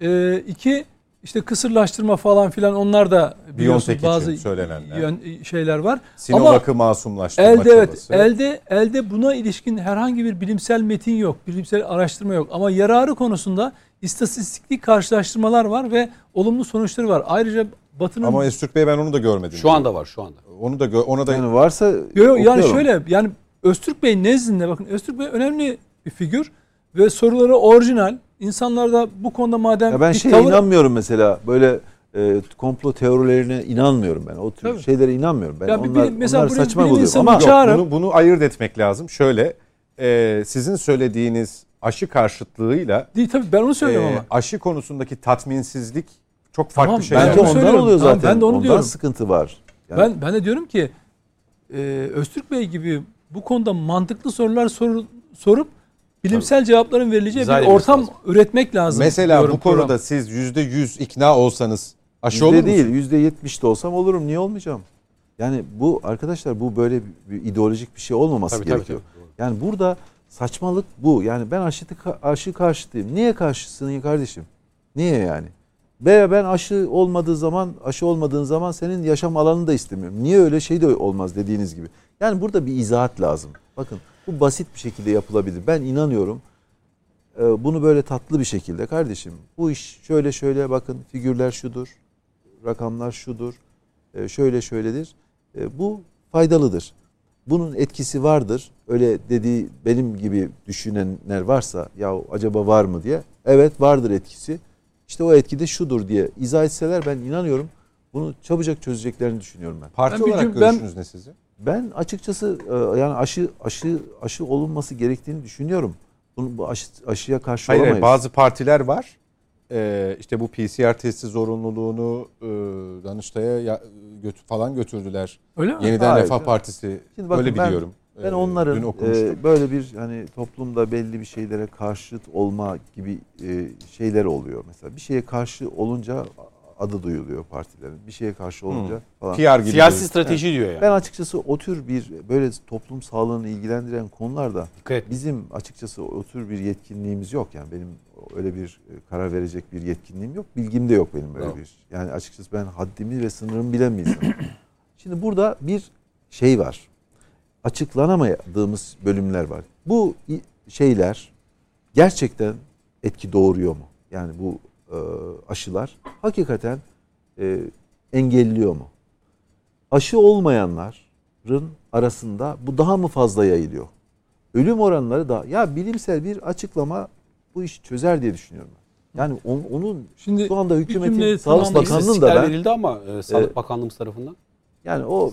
E, iki işte kısırlaştırma falan filan onlar da biliyorsun Biontech için bazı söylenenler. yön- şeyler var. Sinovac'ı masumlaştırma Elde evet çabası. elde elde buna ilişkin herhangi bir bilimsel metin yok, bilimsel araştırma yok ama yararı konusunda istatistikli karşılaştırmalar var ve olumlu sonuçları var. Ayrıca Batı'nın Ama Öztürk Bey ben onu da görmedim. Şu anda var şu anda. Onu da ona da Yani varsa Yo, yo, yani şöyle yani Öztürk Bey nezdinde bakın Öztürk Bey önemli bir figür ve soruları orijinal. İnsanlar da bu konuda madem Ya ben şeye tavır- inanmıyorum mesela böyle e, komplo teorilerine inanmıyorum ben. O tür Tabii. şeylere inanmıyorum. Ben Ya bir onlar, bilim- mesela onlar buraya saçma buluyorum. Ama çağırıp- bunu, bunu ayırt etmek lazım. Şöyle e, sizin söylediğiniz aşı karşıtlığıyla değil tabii ben onu söylüyorum e, ama. aşı konusundaki tatminsizlik çok farklı Tamam, şeyler. bence onu ondan söylüyorum. oluyor Tamam, zaten. ben de onu ondan diyorum. sıkıntı var. Yani Ben ben de diyorum ki e, Öztürk Bey gibi bu konuda mantıklı sorular sor- sorup bilimsel cevapların verileceği bir ortam lazım. üretmek lazım. Mesela bu konuda program. siz yüzde yüz ikna olsanız aşı olur yüzde değil, musunuz? yüzde yetmiş de olsam olurum. Niye olmayacağım? Yani bu arkadaşlar bu böyle bir, ideolojik bir şey olmaması Tabii, tabii, gerekiyor. tabii. Doğru. Yani burada saçmalık bu. Yani ben aşı, aşı karşıtıyım. Niye karşısın kardeşim? Niye yani? Veya ben aşı olmadığı zaman, aşı olmadığın zaman senin yaşam alanını da istemiyorum. Niye öyle şey de olmaz dediğiniz gibi. Yani burada bir izahat lazım. Bakın bu basit bir şekilde yapılabilir. Ben inanıyorum. Ee, Bunu böyle tatlı bir şekilde kardeşim. Bu iş şöyle şöyle bakın figürler şudur. Rakamlar şudur. e, Şöyle şöyledir. E, Bu faydalıdır. Bunun etkisi vardır. Öyle dediği benim gibi düşünenler varsa ya acaba var mı diye. Evet vardır etkisi. İşte o etki de şudur diye izah etseler ben inanıyorum bunu çabucak çözeceklerini düşünüyorum ben. Parti Ben olarak ben- görüşünüz ne sizin? Ben açıkçası e, yani aşı aşı aşı olunması gerektiğini düşünüyorum. Bunu bu aşı, aşıya karşı Hayır, hayır, olamayız. bazı partiler var. Ee, işte bu PCR testi zorunluluğunu e, Danıştay'a ya- götü, falan götürdüler. Öyle mi? Yeniden Hayır. Refah Partisi Şimdi bakın öyle ben- biliyorum. Ben dün onların e, böyle bir hani toplumda belli bir şeylere karşıt olma gibi e, şeyler oluyor. Mesela bir şeye karşı olunca adı duyuluyor partilerin. Bir şeye karşı olunca falan. PR gibi. Siyasi strateji diyor yani. Ben açıkçası o tür bir böyle toplum sağlığını ilgilendiren konularda Dikkat bizim açıkçası o tür bir yetkinliğimiz yok. Yani benim öyle bir e, karar verecek bir yetkinliğim yok. Bilgim de yok benim böyle Bravo. bir. Yani açıkçası ben haddimi ve sınırımı bilen bir insanım. Şimdi burada bir şey var. Açıklanamadığımız bölümler var. Bu şeyler gerçekten etki doğuruyor mu? Yani bu aşılar hakikaten e, engelliyor mu? Aşı olmayanların arasında bu daha mı fazla yayılıyor? Ölüm oranları da ya bilimsel bir açıklama bu işi çözer diye düşünüyorum ben. Yani on- onun Şimdi şu anda cümleyi Sağlık. Bakanı'nın da ben verildi ama e, Sağlık E, Bakanlığımız tarafından. yani o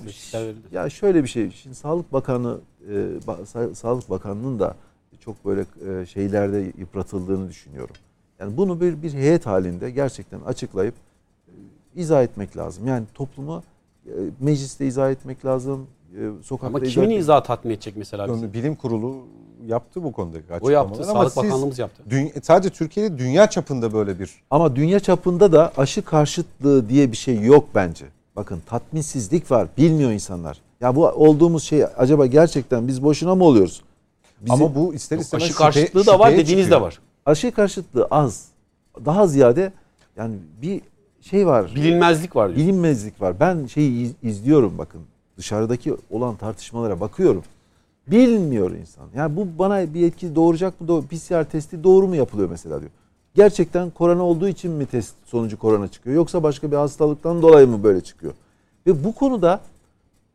ya şöyle bir şey. Şimdi Sağlık Bakanı e, Sağlık Bakanı'nın da çok böyle e, şeylerde yıpratıldığını düşünüyorum. Yani bunu bir bir heyet halinde gerçekten açıklayıp e, izah etmek lazım. Yani toplumu e, mecliste izah etmek lazım. e, Sokakta Ama izah kimin izahı tatmin edecek mesela bizi? Bilim kurulu yaptı bu konudaki O yaptı. Ama Sağlık Bakanlığımız yaptı. dünya- sadece Türkiye'de dünya çapında böyle bir Ama dünya çapında da aşı karşıtlığı diye bir şey yok bence. Bakın tatminsizlik var. Bilmiyor insanlar. Ya bu olduğumuz şey acaba gerçekten biz boşuna mı oluyoruz? Bizim ama bu ister istemez Aşı şüphe- karşıtlığı da var dediğiniz çıkıyor. de var. Aşı karşıtlığı az. Daha ziyade yani bir şey var. Bilinmezlik var diyor. bilinmezlik var. Ben şeyi iz- izliyorum bakın. Dışarıdaki olan tartışmalara bakıyorum. Bilmiyor insan. Yani bu bana bir etki doğuracak mı? PCR testi doğru mu yapılıyor mesela diyor. Gerçekten korona olduğu için mi test sonucu korona çıkıyor? Yoksa başka bir hastalıktan dolayı mı böyle çıkıyor? Ve bu konuda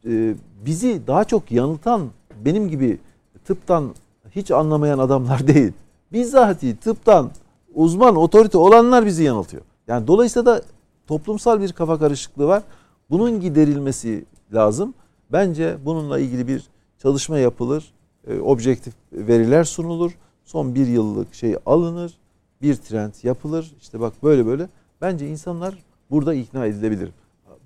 e, bizi daha çok yanıltan benim gibi tıptan hiç anlamayan adamlar değil. Bizzati tıptan uzman otorite olanlar bizi yanıltıyor. Yani dolayısıyla da toplumsal bir kafa karışıklığı var. Bunun giderilmesi lazım. Bence bununla ilgili bir çalışma yapılır. E, objektif veriler sunulur. Son bir yıllık şey alınır. bir trend yapılır. İşte bak böyle böyle. Bence insanlar burada ikna edilebilir.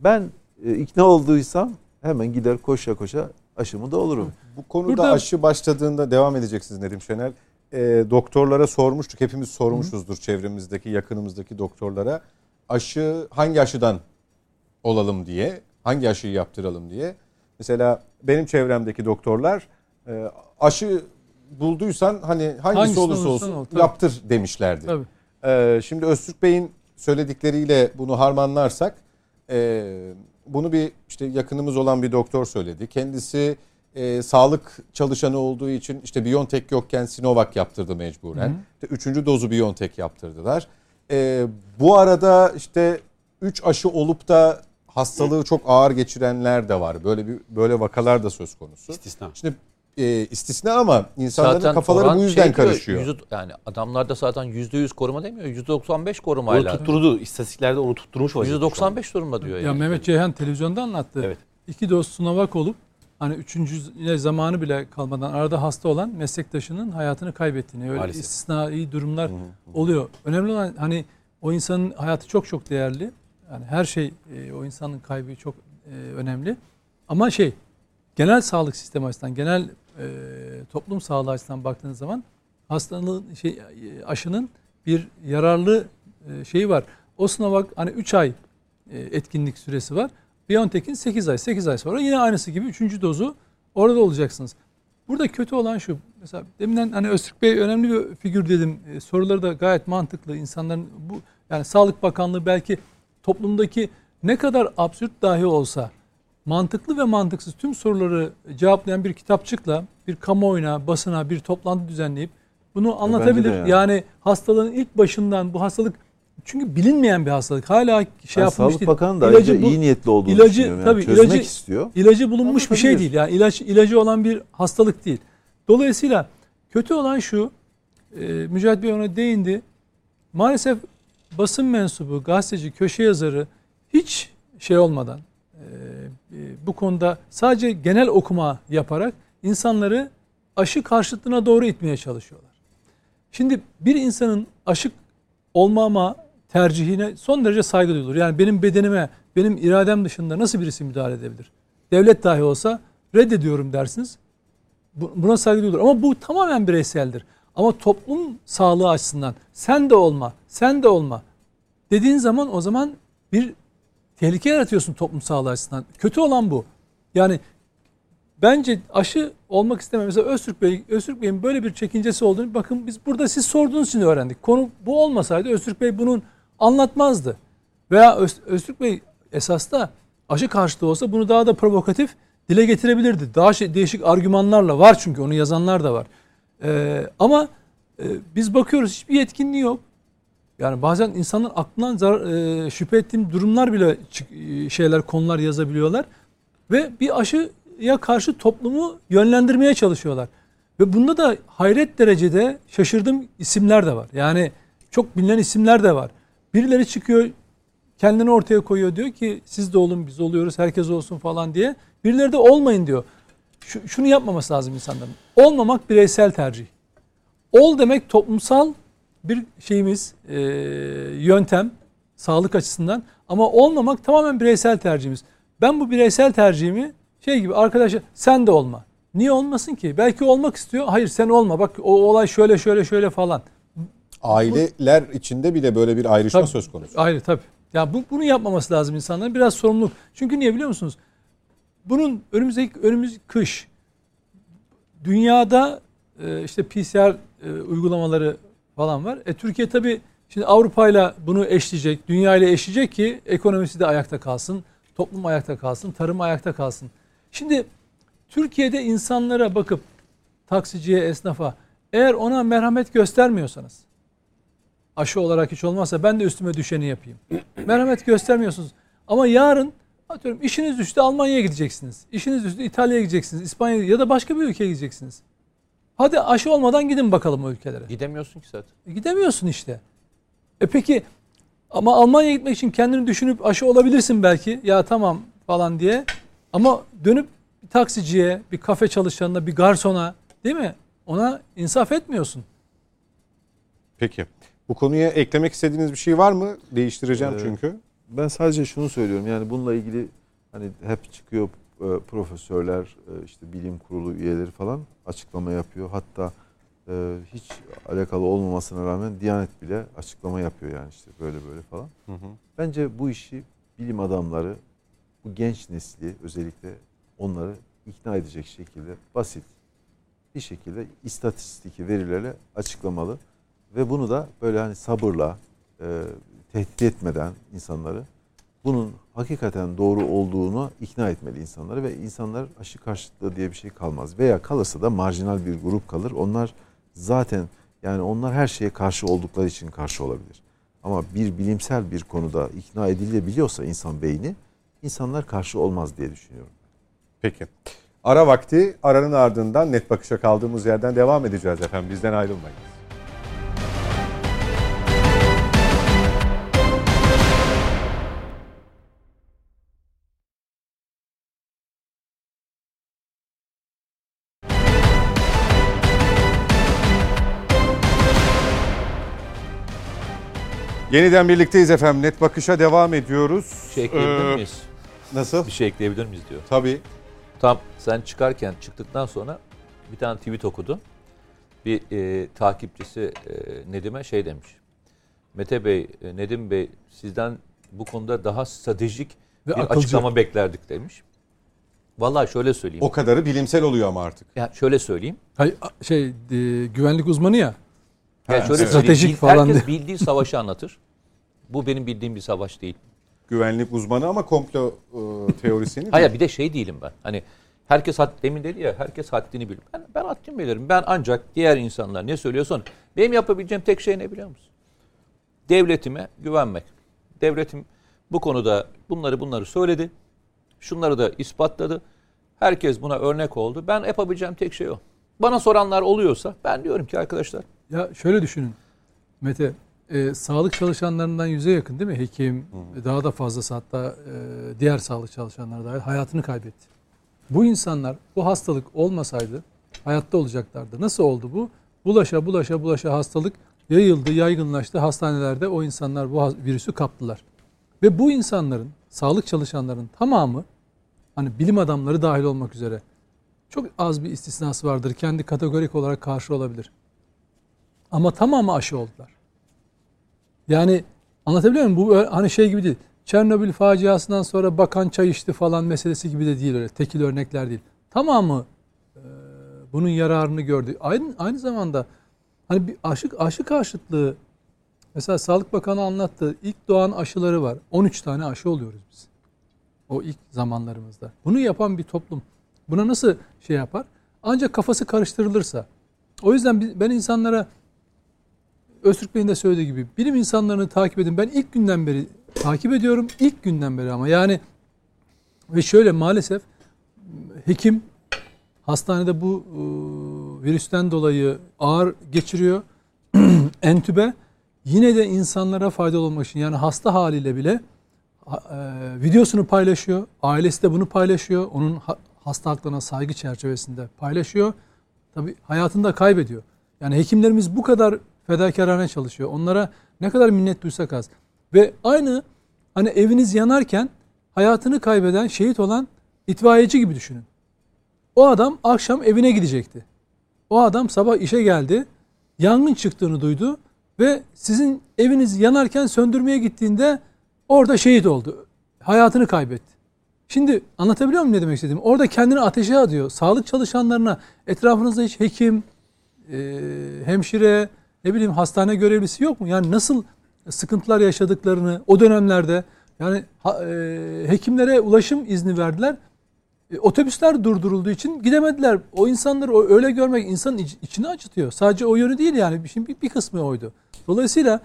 Ben e, ikna olduysam hemen gider koşa koşa aşımı da olurum. Bu konuda Burada- aşı başladığında devam edeceksiniz Nedim Şener. E, doktorlara sormuştuk. Hepimiz sormuşuzdur çevremizdeki, yakınımızdaki doktorlara. Aşı hangi aşıdan olalım diye, hangi aşıyı yaptıralım diye. Mesela benim çevremdeki doktorlar e, aşı bulduysan hani hangisi Hangisi olursa olsun ol, yaptır demişlerdi. Tabii. Ee, şimdi Öztürk Bey'in söyledikleriyle bunu harmanlarsak e, bunu bir işte yakınımız olan bir doktor söyledi. Kendisi e, sağlık çalışanı olduğu için işte Biontech yokken Sinovac yaptırdı mecburen. İşte üçüncü dozu Biontech yaptırdılar. E, bu arada işte 3 aşı olup da hastalığı çok ağır geçirenler de var. Böyle bir böyle vakalar da söz konusu. İstisna. Şimdi e, istisna ama insanların kafaları oran bu yüzden şey diyor, karışıyor. yüzde- yani adamlarda zaten %100 koruma demiyor. %95 Onu korumayla. tutturdu. İstatistiklerde onu tutturmuş vaziyette şu anda. %95 durumda diyor. Ya yani. Mehmet Ceyhan televizyonda anlattı. Evet. İki doz Sinovac olup hani üçüncü zamanı bile kalmadan arada hasta olan meslektaşının hayatını kaybettiğini öyle Maalesef. istisnai durumlar oluyor. Önemli olan hani o insanın hayatı çok çok değerli. Yani her şey e, o insanın kaybı çok e, önemli. Ama şey genel sağlık sistemi açısından, genel e, toplum sağlığı açısından baktığınız zaman hastalığın şey aşının bir yararlı şeyi var. O Sinovac hani 3 ay etkinlik süresi var. BioNTech'in 8 ay. 8 ay sonra yine aynısı gibi 3. dozu orada olacaksınız. Burada kötü olan şu. Mesela deminden hani Öztürk Bey önemli bir figür dedim. E, soruları da gayet mantıklı. İnsanların bu yani Sağlık Bakanlığı belki toplumdaki ne kadar absürt dahi olsa mantıklı ve mantıksız tüm soruları cevaplayan bir kitapçıkla bir kamuoyuna, basına bir toplantı düzenleyip bunu anlatabilir. yani. Yani. hastalığın ilk başından bu hastalık çünkü bilinmeyen bir hastalık. Hala şey Ben yapılmış Sağlık. Bakanı da İlacı bu- iyi niyetli olduğunu ilacı- düşünüyorum. Yani tabii, çözmek ilacı- istiyor. İlacı bulunmuş bir şey değil. Yani ilaç ilacı olan bir hastalık değil. Dolayısıyla kötü olan şu, e, Mücahit Bey ona değindi. Maalesef basın mensubu, gazeteci, köşe yazarı hiç şey olmadan e, e, bu konuda sadece genel okuma yaparak insanları aşı karşıtlığına doğru itmeye çalışıyorlar. Şimdi bir insanın aşı olmama tercihine son derece saygı duyulur. Yani benim bedenime, benim iradem dışında nasıl birisi müdahale edebilir? Devlet dahi olsa reddediyorum dersiniz. Bu- Buna saygı duyulur. Ama bu tamamen bireyseldir. Ama toplum sağlığı açısından sen de olma, sen de olma dediğin zaman o zaman bir tehlike yaratıyorsun toplum sağlığı açısından. Kötü olan bu. Yani bence aşı olmak istemem. Mesela Öztürk Bey, Öztürk Bey'in böyle bir çekincesi olduğunu bakın biz burada siz sorduğunuz için öğrendik. Konu bu olmasaydı Öztürk Bey bunun anlatmazdı. Veya Öz, Öztürk Bey esas da aşı karşıtı olsa bunu daha da provokatif dile getirebilirdi. Daha şey, değişik argümanlarla var çünkü onu yazanlar da var. Ee, ama e, biz bakıyoruz hiçbir yetkinliği yok. Yani bazen insanların aklından zarar, e, şüphe ettiğim durumlar bile çık- e, şeyler konular yazabiliyorlar ve bir aşıya karşı toplumu yönlendirmeye çalışıyorlar. Ve bunda da hayret derecede şaşırdığım isimler de var. Yani çok bilinen isimler de var. Birileri çıkıyor kendini ortaya koyuyor diyor ki siz de olun biz oluyoruz herkes olsun falan diye. Birileri de olmayın diyor. Şu, şunu yapmaması lazım insanların. Olmamak bireysel tercih. Ol demek toplumsal bir şeyimiz, e, yöntem sağlık açısından ama olmamak tamamen bireysel tercihimiz. Ben bu bireysel tercihimi şey gibi arkadaşlar sen de olma. Niye olmasın ki? Belki olmak istiyor. Hayır sen olma. Bak o olay şöyle şöyle şöyle falan. Aileler içinde bile böyle bir ayrışma Tabii. söz konusu. Ayrı tabii. Ya bu, bunu yapmaması lazım insanların. Biraz sorumluluk. Çünkü niye biliyor musunuz? Bunun önümüzdeki önümüz kış. Dünyada e, işte PCR e, uygulamaları falan var. E, Türkiye tabii şimdi Avrupa ile bunu eşleyecek, dünya ile eşleyecek ki ekonomisi de ayakta kalsın, toplum ayakta kalsın, tarım ayakta kalsın. Şimdi Türkiye'de insanlara bakıp taksiciye, esnafa eğer ona merhamet göstermiyorsanız aşı olarak hiç olmazsa ben de üstüme düşeni yapayım. Merhamet göstermiyorsunuz. Ama yarın atıyorum işiniz düştü Almanya'ya gideceksiniz. İşiniz düştü İtalya'ya gideceksiniz. İspanya'ya ya da başka bir ülkeye gideceksiniz. Hadi aşı olmadan gidin bakalım o ülkelere. Gidemiyorsun ki zaten. E, Gidemiyorsun işte. E peki ama Almanya'ya gitmek için kendini düşünüp aşı olabilirsin belki. Ya tamam falan diye. Ama dönüp bir taksiciye, bir kafe çalışanına, bir garsona değil mi? Ona insaf etmiyorsun. Peki. Bu konuya eklemek istediğiniz bir şey var mı? Değiştireceğim Ee, çünkü. Ben sadece şunu söylüyorum. Yani bununla ilgili hani hep çıkıyor e, profesörler, e, işte bilim kurulu üyeleri falan açıklama yapıyor. Hatta e, hiç alakalı olmamasına rağmen Diyanet bile açıklama yapıyor yani işte böyle böyle falan. Hı hı. Bence bu işi bilim adamları, bu genç nesli özellikle onları ikna edecek şekilde basit bir şekilde istatistik verilerle açıklamalı. Ve bunu da böyle hani sabırla, e, tehdit etmeden insanları bunun hakikaten doğru olduğunu ikna etmeli insanları ve insanlar aşı karşıtlığı diye bir şey kalmaz. Veya kalırsa da marjinal bir grup kalır. Onlar zaten yani onlar her şeye karşı oldukları için karşı olabilir. Ama bir bilimsel bir konuda ikna edilebiliyorsa insan beyni insanlar karşı olmaz diye düşünüyorum. Peki. Ara vakti, aranın ardından net bakışa kaldığımız yerden devam edeceğiz efendim. Bizden ayrılmayın. Yeniden birlikteyiz efendim. Net bakışa devam ediyoruz. Bir şey ekleyebilir Ee, miyiz? Nasıl? Bir şey ekleyebilir miyiz diyor. Tabii. Tam sen çıkarken çıktıktan sonra bir tane tweet okudu. Bir e, takipçisi e, Nedim'e şey demiş. Mete Bey, e, Nedim Bey sizden bu konuda daha stratejik Ve bir akılcı. açıklama beklerdik demiş. Vallahi şöyle söyleyeyim. O kadarı bilimsel oluyor ama artık. Ya şöyle söyleyeyim. Hayır, a- şey e, güvenlik uzmanı ya. Ya Ha, şöyle evet. Stratejik Bil- falan Herkes diye. bildiği savaşı anlatır. Bu benim bildiğim bir savaş değil. Güvenlik uzmanı ama komplo e, teorisyeni Hayır bir de şey değilim ben. Hani herkes had, demin dedi ya herkes haddini bilir. Ben, ben haddimi bilirim. Ben ancak diğer insanlar ne söylüyorsa onu- benim yapabileceğim tek şey ne biliyor musun? Devletime güvenmek. Devletim bu konuda bunları bunları söyledi. Şunları da ispatladı. Herkes buna örnek oldu. Ben yapabileceğim tek şey o. Bana soranlar oluyorsa ben diyorum ki arkadaşlar Ya şöyle düşünün Mete, e, sağlık çalışanlarından yüze yakın değil mi? Hekim, daha da fazlası hatta e, diğer sağlık çalışanları dahil hayatını kaybetti. Bu insanlar bu hastalık olmasaydı hayatta olacaklardı. Nasıl oldu bu? Bulaşa bulaşa bulaşa hastalık yayıldı, yaygınlaştı. Hastanelerde o insanlar bu virüsü kaptılar. Ve bu insanların, sağlık çalışanların tamamı hani bilim adamları dahil olmak üzere çok az bir istisnası vardır. Kendi kategorik olarak karşı olabilir. Ama tamamı aşı oldular. Yani anlatabiliyor muyum? Bu hani şey gibi değil. Çernobil faciasından sonra bakan çay içti falan meselesi gibi de değil öyle. Tekil örnekler değil. Tamamı e, bunun yararını gördü. Aynı, aynı zamanda hani bir aşı, aşı karşıtlığı mesela Sağlık Bakanı anlattı. İlk doğan aşıları var. 13 tane aşı oluyoruz biz. O ilk zamanlarımızda. Bunu yapan bir toplum buna nasıl şey yapar? Ancak kafası karıştırılırsa. O yüzden ben insanlara Öztürk Bey'in de söylediği gibi bilim insanlarını takip edin. Ben ilk günden beri takip ediyorum. İlk günden beri ama yani ve şöyle maalesef hekim hastanede bu e, virüsten dolayı ağır geçiriyor. Entübe yine de insanlara faydalı olmak için yani hasta haliyle bile e, videosunu paylaşıyor. Ailesi de bunu paylaşıyor. Onun ha- hasta saygı çerçevesinde paylaşıyor. Tabii hayatını da kaybediyor. Yani hekimlerimiz bu kadar fedakarane çalışıyor. Onlara ne kadar minnet duysak az. Ve aynı hani eviniz yanarken hayatını kaybeden, şehit olan itfaiyeci gibi düşünün. O adam akşam evine gidecekti. O adam sabah işe geldi. Yangın çıktığını duydu ve sizin eviniz yanarken söndürmeye gittiğinde orada şehit oldu. Hayatını kaybetti. Şimdi anlatabiliyor muyum ne demek istediğimi? Orada kendini ateşe atıyor. Sağlık çalışanlarına etrafınızda hiç hekim, hemşire, ne bileyim hastane görevlisi yok mu? Yani nasıl sıkıntılar yaşadıklarını o dönemlerde yani e, hekimlere ulaşım izni verdiler. E, otobüsler durdurulduğu için gidemediler. O insanları öyle görmek insanın iç- içini acıtıyor. Sadece o yönü değil yani. Bir, bir kısmı oydu. Dolayısıyla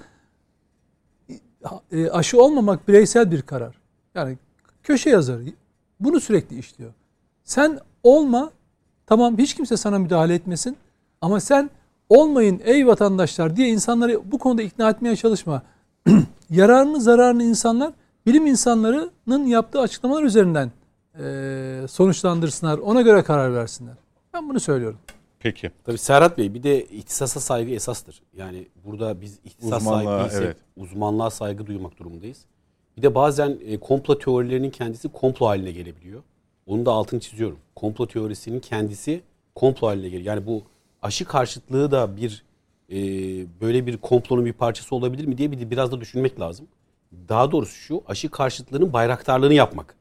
e, aşı olmamak bireysel bir karar. Yani köşe yazarı bunu sürekli işliyor. Sen olma tamam hiç kimse sana müdahale etmesin ama sen olmayın ey vatandaşlar diye insanları bu konuda ikna etmeye çalışma. Yararını zararını insanlar bilim insanlarının yaptığı açıklamalar üzerinden e, sonuçlandırsınlar. Ona göre karar versinler. Ben bunu söylüyorum. Peki. Tabii Serhat Bey bir de ihtisasa saygı esastır. Yani burada biz ihtisas Uzmanlığa, sahibi değilsek evet. uzmanlığa saygı duymak durumundayız. Bir de bazen e, komplo teorilerinin kendisi komplo haline gelebiliyor. Onun da altını çiziyorum. Komplo teorisinin kendisi komplo haline geliyor. Yani bu aşı karşıtlığı da bir e, böyle bir komplonun bir parçası olabilir mi diye bir biraz da düşünmek lazım. Daha doğrusu şu aşı karşıtlığının bayraktarlığını yapmak.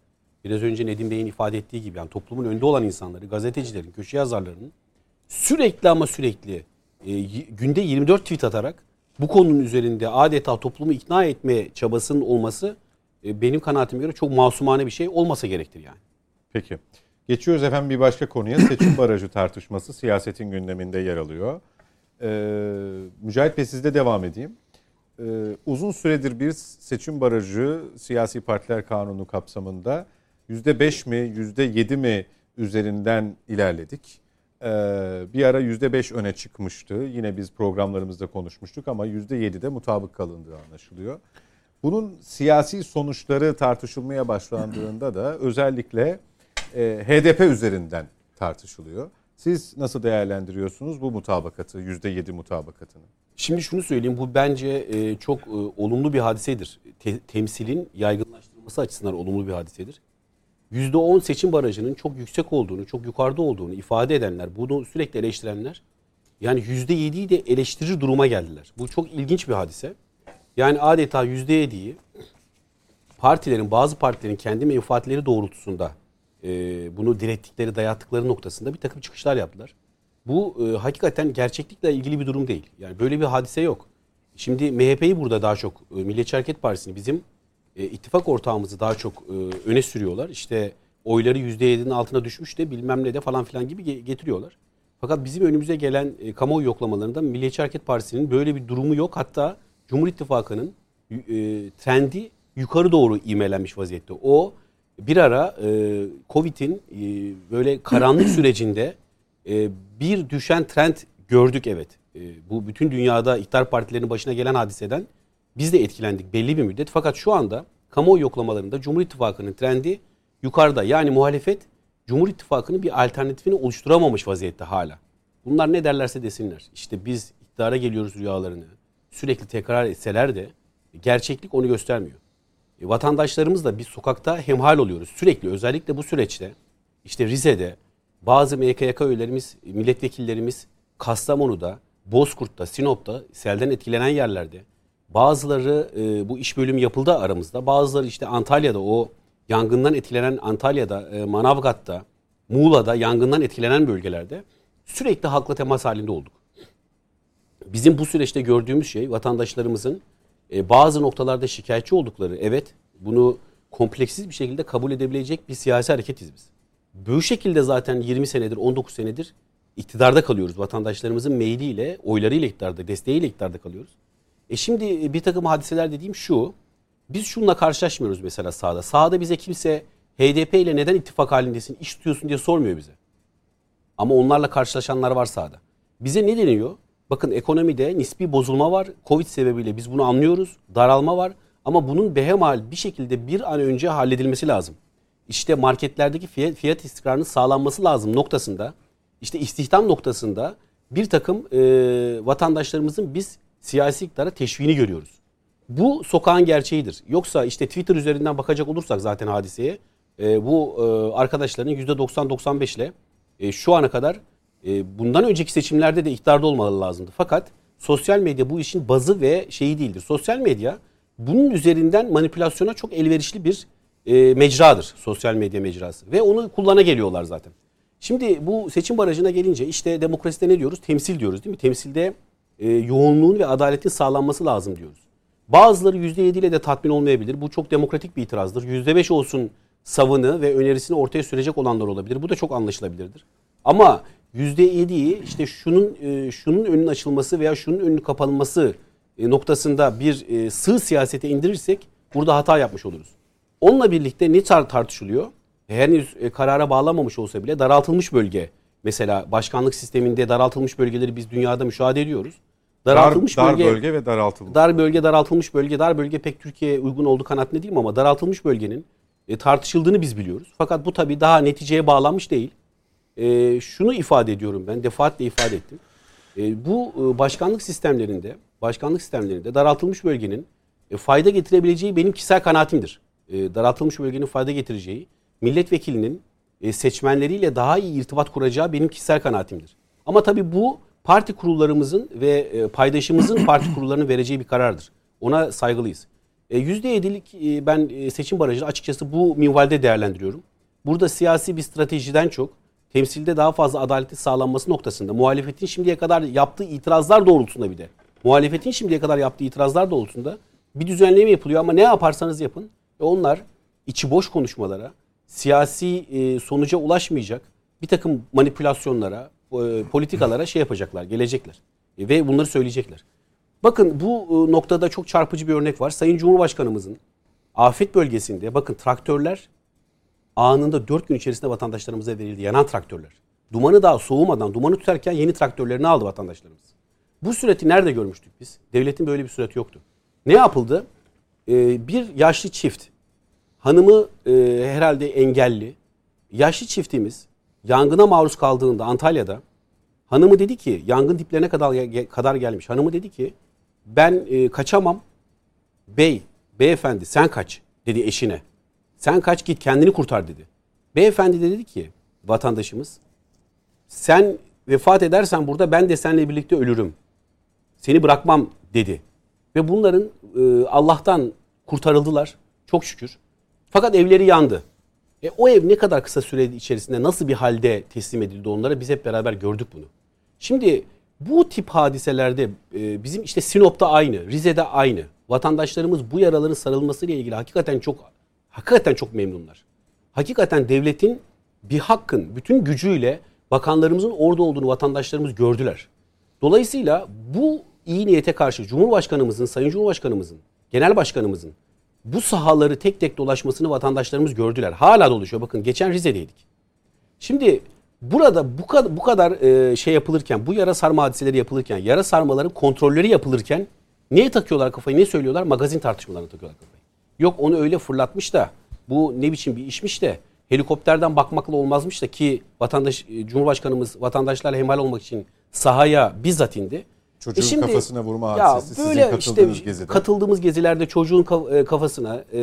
Biraz önce Nedim Bey'in ifade ettiği gibi yani toplumun önde olan insanları, gazetecilerin, köşe yazarlarının sürekli ama sürekli e, günde 24 tweet atarak bu konunun üzerinde adeta toplumu ikna etme çabasının olması e, benim kanaatime göre çok masumane bir şey olmasa gerektir yani. Peki. Geçiyoruz efendim bir başka konuya. Seçim barajı tartışması siyasetin gündeminde yer alıyor. Ee, Mücahit Bey sizde devam edeyim. Ee, uzun süredir bir seçim barajı siyasi partiler kanunu kapsamında %5 mi %7 mi üzerinden ilerledik. Ee, bir ara %5 öne çıkmıştı. Yine biz programlarımızda konuşmuştuk ama %7'de mutabık kalındığı anlaşılıyor. Bunun siyasi sonuçları tartışılmaya başlandığında da özellikle e, HDP üzerinden tartışılıyor. Siz nasıl değerlendiriyorsunuz bu mutabakatı, %7 mutabakatını? Şimdi şunu söyleyeyim bu bence e, çok e, olumlu bir hadisedir. Te- temsilin yaygınlaştırılması açısından olumlu bir hadisedir. %10 seçim barajının çok yüksek olduğunu, çok yukarıda olduğunu ifade edenler, bunu sürekli eleştirenler yani %7'yi de eleştirir duruma geldiler. Bu çok ilginç bir hadise. Yani adeta %7'yi partilerin, bazı partilerin kendi menfaatleri doğrultusunda e, bunu direttikleri, dayattıkları noktasında bir takım çıkışlar yaptılar. Bu e, hakikaten gerçeklikle ilgili bir durum değil. Yani böyle bir hadise yok. Şimdi MHP'yi burada daha çok e, Milliyetçi Hareket Partisi'ni bizim e, ittifak ortağımızı daha çok e, öne sürüyorlar. İşte oyları %7'nin altına düşmüş de bilmem ne de falan filan gibi ge- getiriyorlar. Fakat bizim önümüze gelen e, kamuoyu yoklamalarında Milliyetçi Hareket Partisi'nin böyle bir durumu yok. Hatta Cumhur İttifakı'nın e, trendi yukarı doğru ivmelenmiş vaziyette. O bir ara e, Covid'in e, böyle karanlık sürecinde e, bir düşen trend gördük evet. E, bu bütün dünyada iktidar partilerinin başına gelen hadiseden biz de etkilendik belli bir müddet. Fakat şu anda kamuoyu yoklamalarında Cumhur İttifakı'nın trendi yukarıda. Yani muhalefet Cumhur İttifakı'nın bir alternatifini oluşturamamış vaziyette hala. Bunlar ne derlerse desinler. İşte biz iktidara geliyoruz rüyalarını sürekli tekrar etseler de gerçeklik onu göstermiyor. E, vatandaşlarımız da biz sokakta hemhal oluyoruz. Sürekli özellikle bu süreçte işte Rize'de bazı MKYK üyelerimiz, milletvekillerimiz Kastamonu'da, Bozkurt'ta, Sinop'ta selden etkilenen yerlerde bazıları e, bu iş bölümü yapıldı aramızda. Bazıları işte Antalya'da o yangından etkilenen Antalya'da, e, Manavgat'ta, Muğla'da yangından etkilenen bölgelerde sürekli halkla temas halinde olduk. Bizim bu süreçte gördüğümüz şey vatandaşlarımızın e, bazı noktalarda şikayetçi oldukları evet bunu kompleksiz bir şekilde kabul edebilecek bir siyasi hareketiz biz. Bu şekilde zaten 20 senedir 19 senedir iktidarda kalıyoruz. Vatandaşlarımızın mailiyle, oylarıyla iktidarda, desteğiyle iktidarda kalıyoruz. E şimdi bir takım hadiseler dediğim şu. Biz şununla karşılaşmıyoruz mesela sahada. Sahada bize kimse HDP ile neden ittifak halindesin, iş tutuyorsun diye sormuyor bize. Ama onlarla karşılaşanlar var sahada. Bize ne deniyor? Bakın ekonomide nispi bozulma var. Covid sebebiyle biz bunu anlıyoruz. Daralma var. Ama bunun behemal bir şekilde bir an önce halledilmesi lazım. İşte marketlerdeki fiyat, fiyat istikrarının sağlanması lazım noktasında. İşte istihdam noktasında bir takım e, vatandaşlarımızın biz siyasi iktidara teşviğini görüyoruz. Bu sokağın gerçeğidir. Yoksa işte Twitter üzerinden bakacak olursak zaten hadiseye e, bu e, arkadaşların %90-95 ile e, şu ana kadar e, bundan önceki seçimlerde de iktidarda olmaları lazımdı. Fakat sosyal medya bu işin bazı ve şeyi değildir. Sosyal medya bunun üzerinden manipülasyona çok elverişli bir e, mecradır. Sosyal medya mecrası. Ve onu kullana geliyorlar zaten. Şimdi bu seçim barajına gelince işte demokraside ne diyoruz? Temsil diyoruz değil mi? Temsilde e, yoğunluğun ve adaletin sağlanması lazım diyoruz. Bazıları %7 ile de tatmin olmayabilir. Bu çok demokratik bir itirazdır. %5 olsun savını ve önerisini ortaya sürecek olanlar olabilir. Bu da çok anlaşılabilirdir. Ama %7'yi işte şunun e, şunun önünün açılması veya şunun önünün kapanması e, noktasında bir e, sığ siyasete indirirsek burada hata yapmış oluruz. Onunla birlikte ne tar- tartışılıyor? Henüz karara bağlamamış olsa bile daraltılmış bölge. Mesela başkanlık sisteminde daraltılmış bölgeleri biz dünyada müşahede ediyoruz. Dar, Daraltılmış dar bölge, bölge ve daraltılmış. dar bölge, daraltılmış bölge, dar bölge pek Türkiye'ye uygun olduğu kanaatinde değilim ama daraltılmış bölgenin tartışıldığını biz biliyoruz. Fakat bu tabii daha neticeye bağlanmış değil. E, şunu ifade ediyorum ben, defaatle ifade ettim. E, bu e, başkanlık sistemlerinde, başkanlık sistemlerinde daraltılmış bölgenin e, fayda getirebileceği benim kişisel kanaatimdir. E, daraltılmış bölgenin fayda getireceği, milletvekilinin e, seçmenleriyle daha iyi irtibat kuracağı benim kişisel kanaatimdir. Ama tabii bu parti kurullarımızın ve e, paydaşımızın parti kurullarının vereceği bir karardır. Ona saygılıyız. E, %7'lik e, ben e, seçim barajını açıkçası bu minvalde değerlendiriyorum. Burada siyasi bir stratejiden çok temsilde daha fazla adaleti sağlanması noktasında muhalefetin şimdiye kadar yaptığı itirazlar doğrultusunda bir de muhalefetin şimdiye kadar yaptığı itirazlar doğrultusunda bir düzenleme yapılıyor ama ne yaparsanız yapın e onlar içi boş konuşmalara, siyasi e, sonuca ulaşmayacak bir takım manipülasyonlara, e, politikalara şey yapacaklar, gelecekler. E, ve bunları söyleyecekler. Bakın bu e, noktada çok çarpıcı bir örnek var. Sayın Cumhurbaşkanımızın afet bölgesinde bakın traktörler anında 4 gün içerisinde vatandaşlarımıza verildi. Yanan traktörler. Dumanı daha soğumadan, dumanı tutarken yeni traktörlerini aldı vatandaşlarımız. Bu süreti nerede görmüştük biz? Devletin böyle bir süreti yoktu. Ne yapıldı? Ee, bir yaşlı çift, hanımı e, herhalde engelli, yaşlı çiftimiz yangına maruz kaldığında Antalya'da hanımı dedi ki yangın diplerine kadar kadar gelmiş. Hanımı dedi ki ben e, kaçamam. Bey, beyefendi sen kaç dedi eşine. Sen kaç git kendini kurtar dedi. Beyefendi de dedi ki vatandaşımız sen vefat edersen burada ben de seninle birlikte ölürüm. Seni bırakmam dedi. Ve bunların e, Allah'tan kurtarıldılar çok şükür. Fakat evleri yandı. E, o ev ne kadar kısa süre içerisinde nasıl bir halde teslim edildi onlara biz hep beraber gördük bunu. Şimdi bu tip hadiselerde e, bizim işte Sinop'ta aynı, Rize'de aynı. Vatandaşlarımız bu yaraların sarılmasıyla ilgili hakikaten çok hakikaten çok memnunlar. Hakikaten devletin bir hakkın bütün gücüyle bakanlarımızın orada olduğunu vatandaşlarımız gördüler. Dolayısıyla bu iyi niyete karşı Cumhurbaşkanımızın, Sayın Cumhurbaşkanımızın, Genel Başkanımızın bu sahaları tek tek dolaşmasını vatandaşlarımız gördüler. Hala dolaşıyor. Bakın geçen Rize'deydik. Şimdi burada bu kadar bu kadar e, şey yapılırken, bu yara sarma hadiseleri yapılırken, yara sarmaların kontrolleri yapılırken neye takıyorlar kafayı, ne söylüyorlar? Magazin tartışmalarına takıyorlar kafayı. Yok onu öyle fırlatmış da bu ne biçim bir işmiş de helikopterden bakmakla olmazmış da ki vatandaş e, Cumhurbaşkanımız vatandaşlarla hemal olmak için sahaya bizzat indi. Çocuğun e şimdi, kafasına vurma hadisesi ya böyle sizin katıldığınız işte, gezide. Katıldığımız gezilerde çocuğun e, kafasına e,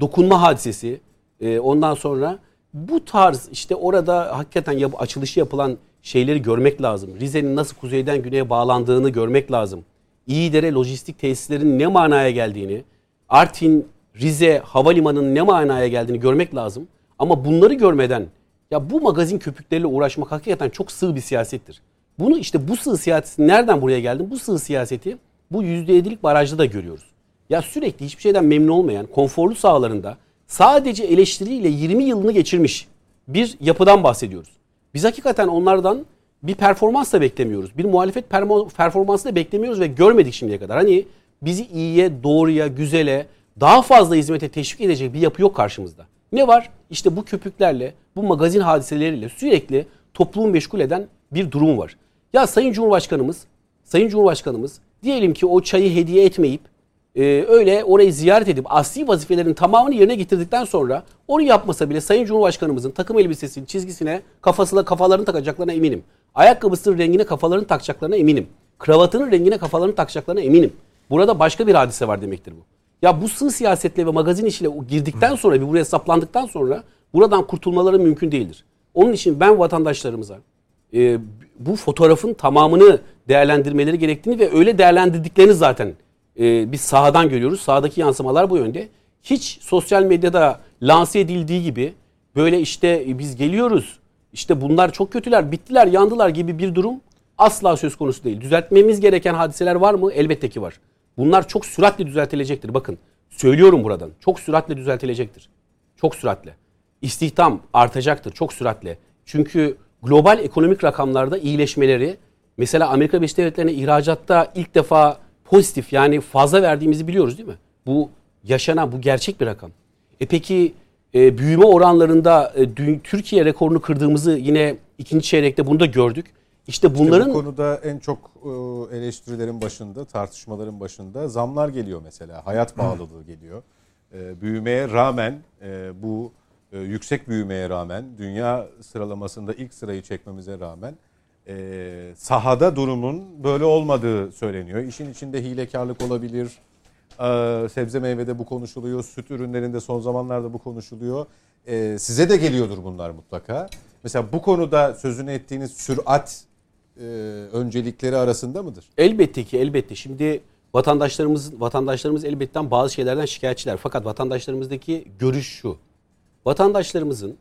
dokunma hadisesi e, ondan sonra bu tarz işte orada hakikaten yap, açılışı yapılan şeyleri görmek lazım. Rize'nin nasıl kuzeyden güneye bağlandığını görmek lazım. İyidere lojistik tesislerin ne manaya geldiğini, Artin, Rize havalimanının ne manaya geldiğini görmek lazım. Ama bunları görmeden ya bu magazin köpükleriyle uğraşmak hakikaten çok sığ bir siyasettir. Bunu işte bu sığ siyaseti nereden buraya geldim? Bu sığ siyaseti bu %7'lik barajda da görüyoruz. Ya sürekli hiçbir şeyden memnun olmayan konforlu sahalarında sadece eleştiriyle 20 yılını geçirmiş bir yapıdan bahsediyoruz. Biz hakikaten onlardan bir performans da beklemiyoruz. Bir muhalefet performansı da beklemiyoruz ve görmedik şimdiye kadar. Hani bizi iyiye, doğruya, güzele, daha fazla hizmete teşvik edecek bir yapı yok karşımızda. Ne var? İşte bu köpüklerle, bu magazin hadiseleriyle sürekli toplumu meşgul eden bir durum var. Ya Sayın Cumhurbaşkanımız, Sayın Cumhurbaşkanımız diyelim ki o çayı hediye etmeyip e, öyle orayı ziyaret edip asli vazifelerin tamamını yerine getirdikten sonra onu yapmasa bile Sayın Cumhurbaşkanımızın takım elbisesinin çizgisine kafasına kafalarını takacaklarına eminim. Ayakkabısının rengine kafalarını takacaklarına eminim. Kravatının rengine kafalarını takacaklarına eminim. Burada başka bir hadise var demektir bu. Ya bu sığ siyasetle ve magazin işiyle girdikten sonra bir buraya saplandıktan sonra buradan kurtulmaları mümkün değildir. Onun için ben vatandaşlarımıza e, bu fotoğrafın tamamını değerlendirmeleri gerektiğini ve öyle değerlendirdiklerini zaten e, biz sahadan görüyoruz. Sahadaki yansımalar bu yönde. Hiç sosyal medyada lanse edildiği gibi böyle işte e, biz geliyoruz, işte bunlar çok kötüler, bittiler, yandılar gibi bir durum asla söz konusu değil. Düzeltmemiz gereken hadiseler var mı? Elbette ki var. Bunlar çok süratle düzeltilecektir. Bakın söylüyorum buradan. Çok süratle düzeltilecektir. Çok süratle. İstihdam artacaktır çok süratle. Çünkü global ekonomik rakamlarda iyileşmeleri mesela Amerika Birleşik Devletleri'ne ihracatta ilk defa pozitif yani fazla verdiğimizi biliyoruz değil mi? Bu yaşanan bu gerçek bir rakam. E peki e, büyüme oranlarında e, Türkiye rekorunu kırdığımızı yine ikinci çeyrekte bunu da gördük. İşte bunların... İşte bu konuda en çok e, eleştirilerin başında, tartışmaların başında zamlar geliyor mesela. Hayat pahalılığı geliyor. E, büyümeye rağmen e, bu yüksek büyümeye rağmen, dünya sıralamasında ilk sırayı çekmemize rağmen sahada durumun böyle olmadığı söyleniyor. İşin içinde hilekarlık olabilir. Sebze meyvede bu konuşuluyor. Süt ürünlerinde son zamanlarda bu konuşuluyor. Size de geliyordur bunlar mutlaka. Mesela bu konuda sözünü ettiğiniz sürat e, öncelikleri arasında mıdır? Elbette ki elbette. Şimdi vatandaşlarımız vatandaşlarımız elbette bazı şeylerden şikayetçiler. Fakat vatandaşlarımızdaki görüş şu. Vatandaşlarımızın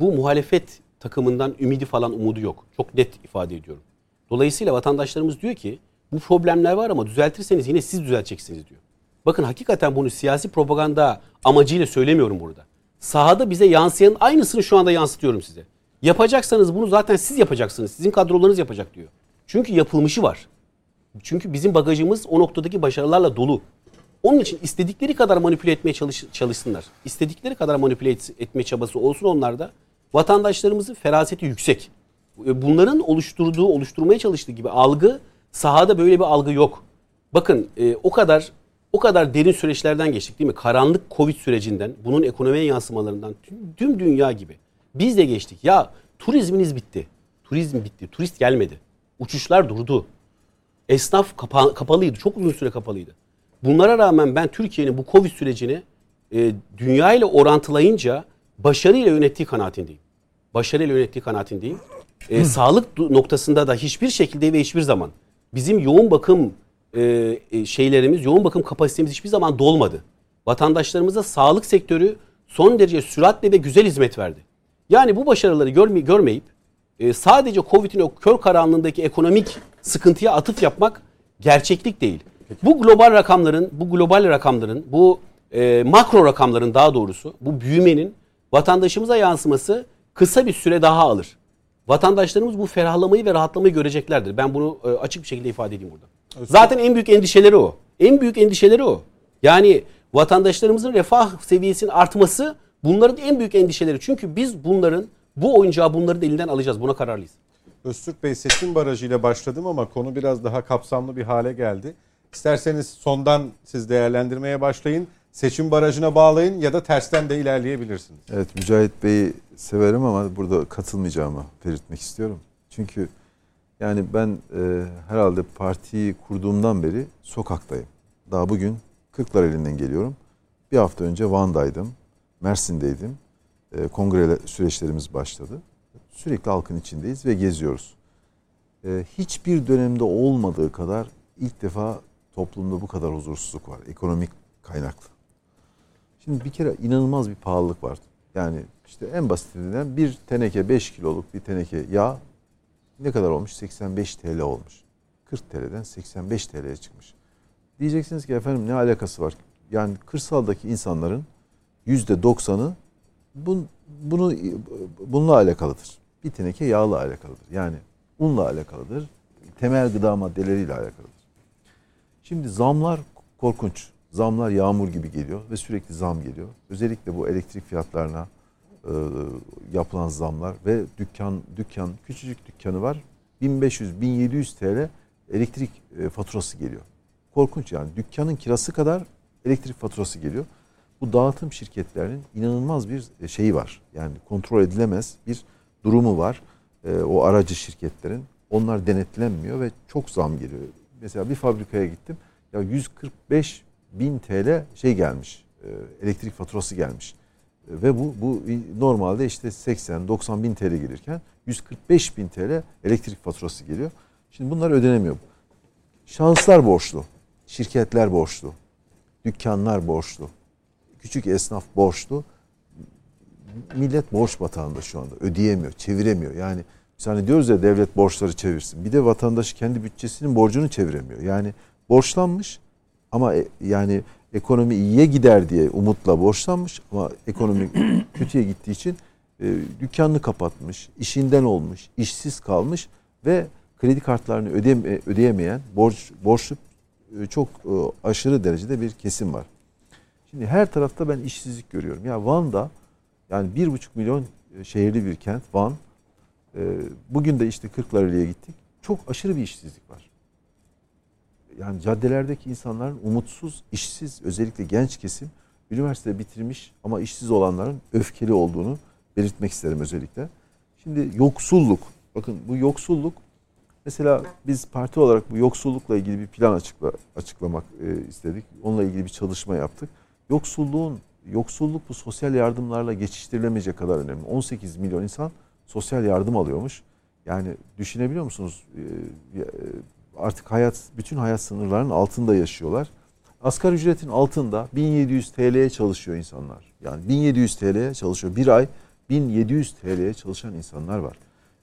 bu muhalefet takımından ümidi falan umudu yok. Çok net ifade ediyorum. Dolayısıyla vatandaşlarımız diyor ki bu problemler var ama düzeltirseniz yine siz düzelteceksiniz diyor. Bakın hakikaten bunu siyasi propaganda amacıyla söylemiyorum burada. Sahada bize yansıyan aynısını şu anda yansıtıyorum size. Yapacaksanız bunu zaten siz yapacaksınız. Sizin kadrolarınız yapacak diyor. Çünkü yapılmışı var. Çünkü bizim bagajımız o noktadaki başarılarla dolu. Onun için istedikleri kadar manipüle etmeye çalış, çalışsınlar. İstedikleri kadar manipüle et, etme çabası olsun onlarda. Vatandaşlarımızın feraseti yüksek. Bunların oluşturduğu, oluşturmaya çalıştığı gibi algı sahada böyle bir algı yok. Bakın e, o kadar o kadar derin süreçlerden geçtik değil mi? Karanlık Covid sürecinden, bunun ekonomiye yansımalarından tüm, tüm dünya gibi. Biz de geçtik. Ya turizminiz bitti. Turizm bitti. Turist gelmedi. Uçuşlar durdu. Esnaf kapa- kapalıydı. Çok uzun süre kapalıydı. Bunlara rağmen ben Türkiye'nin bu Covid sürecini e, dünya ile orantılayınca başarıyla yönettiği kanaatindeyim. Başarıyla yönettiği kanaatindeyim. E, sağlık noktasında da hiçbir şekilde ve hiçbir zaman bizim yoğun bakım e, e, şeylerimiz, yoğun bakım kapasitemiz hiçbir zaman dolmadı. Vatandaşlarımıza sağlık sektörü son derece süratle ve güzel hizmet verdi. Yani bu başarıları görme, görmeyip e, sadece Covid'in o kör karanlığındaki ekonomik sıkıntıya atıf yapmak gerçeklik değil. Bu global rakamların, bu global rakamların, bu e, makro rakamların daha doğrusu, bu büyümenin vatandaşımıza yansıması kısa bir süre daha alır. Vatandaşlarımız bu ferahlamayı ve rahatlamayı göreceklerdir. Ben bunu e, açık bir şekilde ifade edeyim burada. Zaten en büyük endişeleri o. En büyük endişeleri o. Yani vatandaşlarımızın refah seviyesinin artması bunların en büyük endişeleri. Çünkü biz bunların bu oyuncağı bunların elinden alacağız. Buna kararlıyız. Öztürk Bey seçim barajıyla başladım ama konu biraz daha kapsamlı bir hale geldi. İsterseniz sondan siz değerlendirmeye başlayın. Seçim barajına bağlayın ya da tersten de ilerleyebilirsiniz. Evet Mücahit Bey'i severim ama burada katılmayacağımı belirtmek istiyorum. Çünkü yani ben e, herhalde partiyi kurduğumdan beri sokaktayım. Daha bugün Kırklar elinden geliyorum. Bir hafta önce Van'daydım, Mersin'deydim. E, kongre süreçlerimiz başladı. Sürekli halkın içindeyiz ve geziyoruz. E, hiçbir dönemde olmadığı kadar ilk defa toplumda bu kadar huzursuzluk var. Ekonomik kaynaklı. Şimdi bir kere inanılmaz bir pahalılık var. Yani işte en basitinden bir teneke 5 kiloluk bir teneke yağ ne kadar olmuş? 85 TL olmuş. 40 TL'den 85 TL'ye çıkmış. Diyeceksiniz ki efendim ne alakası var? Yani kırsaldaki insanların %90'ı bun, bunu bununla alakalıdır. Bir teneke yağla alakalıdır. Yani unla alakalıdır. Temel gıda maddeleriyle alakalıdır. Şimdi zamlar korkunç. Zamlar yağmur gibi geliyor ve sürekli zam geliyor. Özellikle bu elektrik fiyatlarına e, yapılan zamlar ve dükkan dükkan küçücük dükkanı var. 1500-1700 TL elektrik e, faturası geliyor. Korkunç yani. Dükkanın kirası kadar elektrik faturası geliyor. Bu dağıtım şirketlerinin inanılmaz bir e, şeyi var. Yani kontrol edilemez bir durumu var. E, o aracı şirketlerin. Onlar denetlenmiyor ve çok zam geliyor. Mesela bir fabrikaya gittim. Ya 145 bin TL şey gelmiş. E, elektrik faturası gelmiş. E, ve bu bu normalde işte 80-90 bin TL gelirken 145 bin TL elektrik faturası geliyor. Şimdi bunlar ödenemiyor. Şahıslar borçlu. Şirketler borçlu. Dükkanlar borçlu. Küçük esnaf borçlu. Millet borç batağında şu anda. Ödeyemiyor, çeviremiyor. Yani biz hani diyoruz ya devlet borçları çevirsin. Bir de vatandaş kendi bütçesinin borcunu çeviremiyor. Yani borçlanmış ama e, yani ekonomi iyiye gider diye umutla borçlanmış ama ekonomi kötüye gittiği için e, dükkanını kapatmış, işinden olmuş, işsiz kalmış ve kredi kartlarını ödeme, ödeyemeyen borç borçlu e, çok e, aşırı derecede bir kesim var. Şimdi her tarafta ben işsizlik görüyorum. Ya Van'da yani bir buçuk milyon e, şehirli bir kent Van. E, bugün de işte Kırklareli'ye gittik. Çok aşırı bir işsizlik var yani caddelerdeki insanların umutsuz, işsiz, özellikle genç kesim üniversite bitirmiş ama işsiz olanların öfkeli olduğunu belirtmek isterim özellikle. Şimdi yoksulluk. Bakın bu yoksulluk mesela biz parti olarak bu yoksullukla ilgili bir plan açıkla, açıklamak e, istedik. Onunla ilgili bir çalışma yaptık. Yoksulluğun yoksulluk bu sosyal yardımlarla geçiştirilemeyecek kadar önemli. 18 milyon insan sosyal yardım alıyormuş. Yani düşünebiliyor musunuz? Ee, artık hayat bütün hayat sınırlarının altında yaşıyorlar. Asgari ücretin altında 1700 TL'ye çalışıyor insanlar. Yani 1700 TL'ye çalışıyor. Bir ay 1700 TL'ye çalışan insanlar var.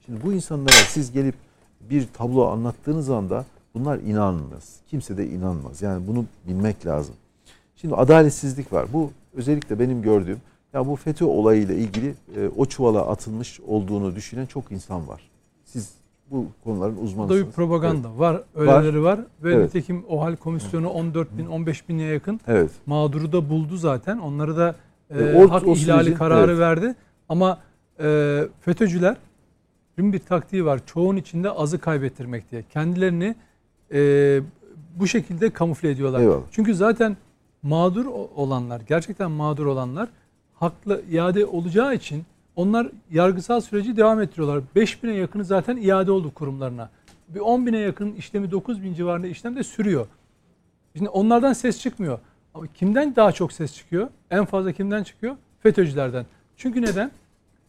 Şimdi bu insanlara siz gelip bir tablo anlattığınız anda bunlar inanmaz. Kimse de inanmaz. Yani bunu bilmek lazım. Şimdi adaletsizlik var. Bu özellikle benim gördüğüm ya bu FETÖ olayıyla ilgili e, o çuvala atılmış olduğunu düşünen çok insan var. Siz bu konuların uzmanısınız. Bu da bir propaganda evet. var. Öyleleri var. var. Ve evet. nitekim OHAL komisyonu 14 bin 15 bine yakın evet. mağduru da buldu zaten. Onları da e, e, hak o ihlali sürecin, kararı evet. verdi. Ama e, FETÖ'cüler bir taktiği var. Çoğun içinde azı kaybettirmek diye. Kendilerini e, bu şekilde kamufle ediyorlar. Eyvallah. Çünkü zaten mağdur olanlar, gerçekten mağdur olanlar haklı iade olacağı için onlar yargısal süreci devam ettiriyorlar. 5000'e yakını zaten iade oldu kurumlarına. Bir 10 bine yakın işlemi 9 bin civarında işlem de sürüyor. Şimdi onlardan ses çıkmıyor. Ama kimden daha çok ses çıkıyor? En fazla kimden çıkıyor? FETÖ'cülerden. Çünkü neden?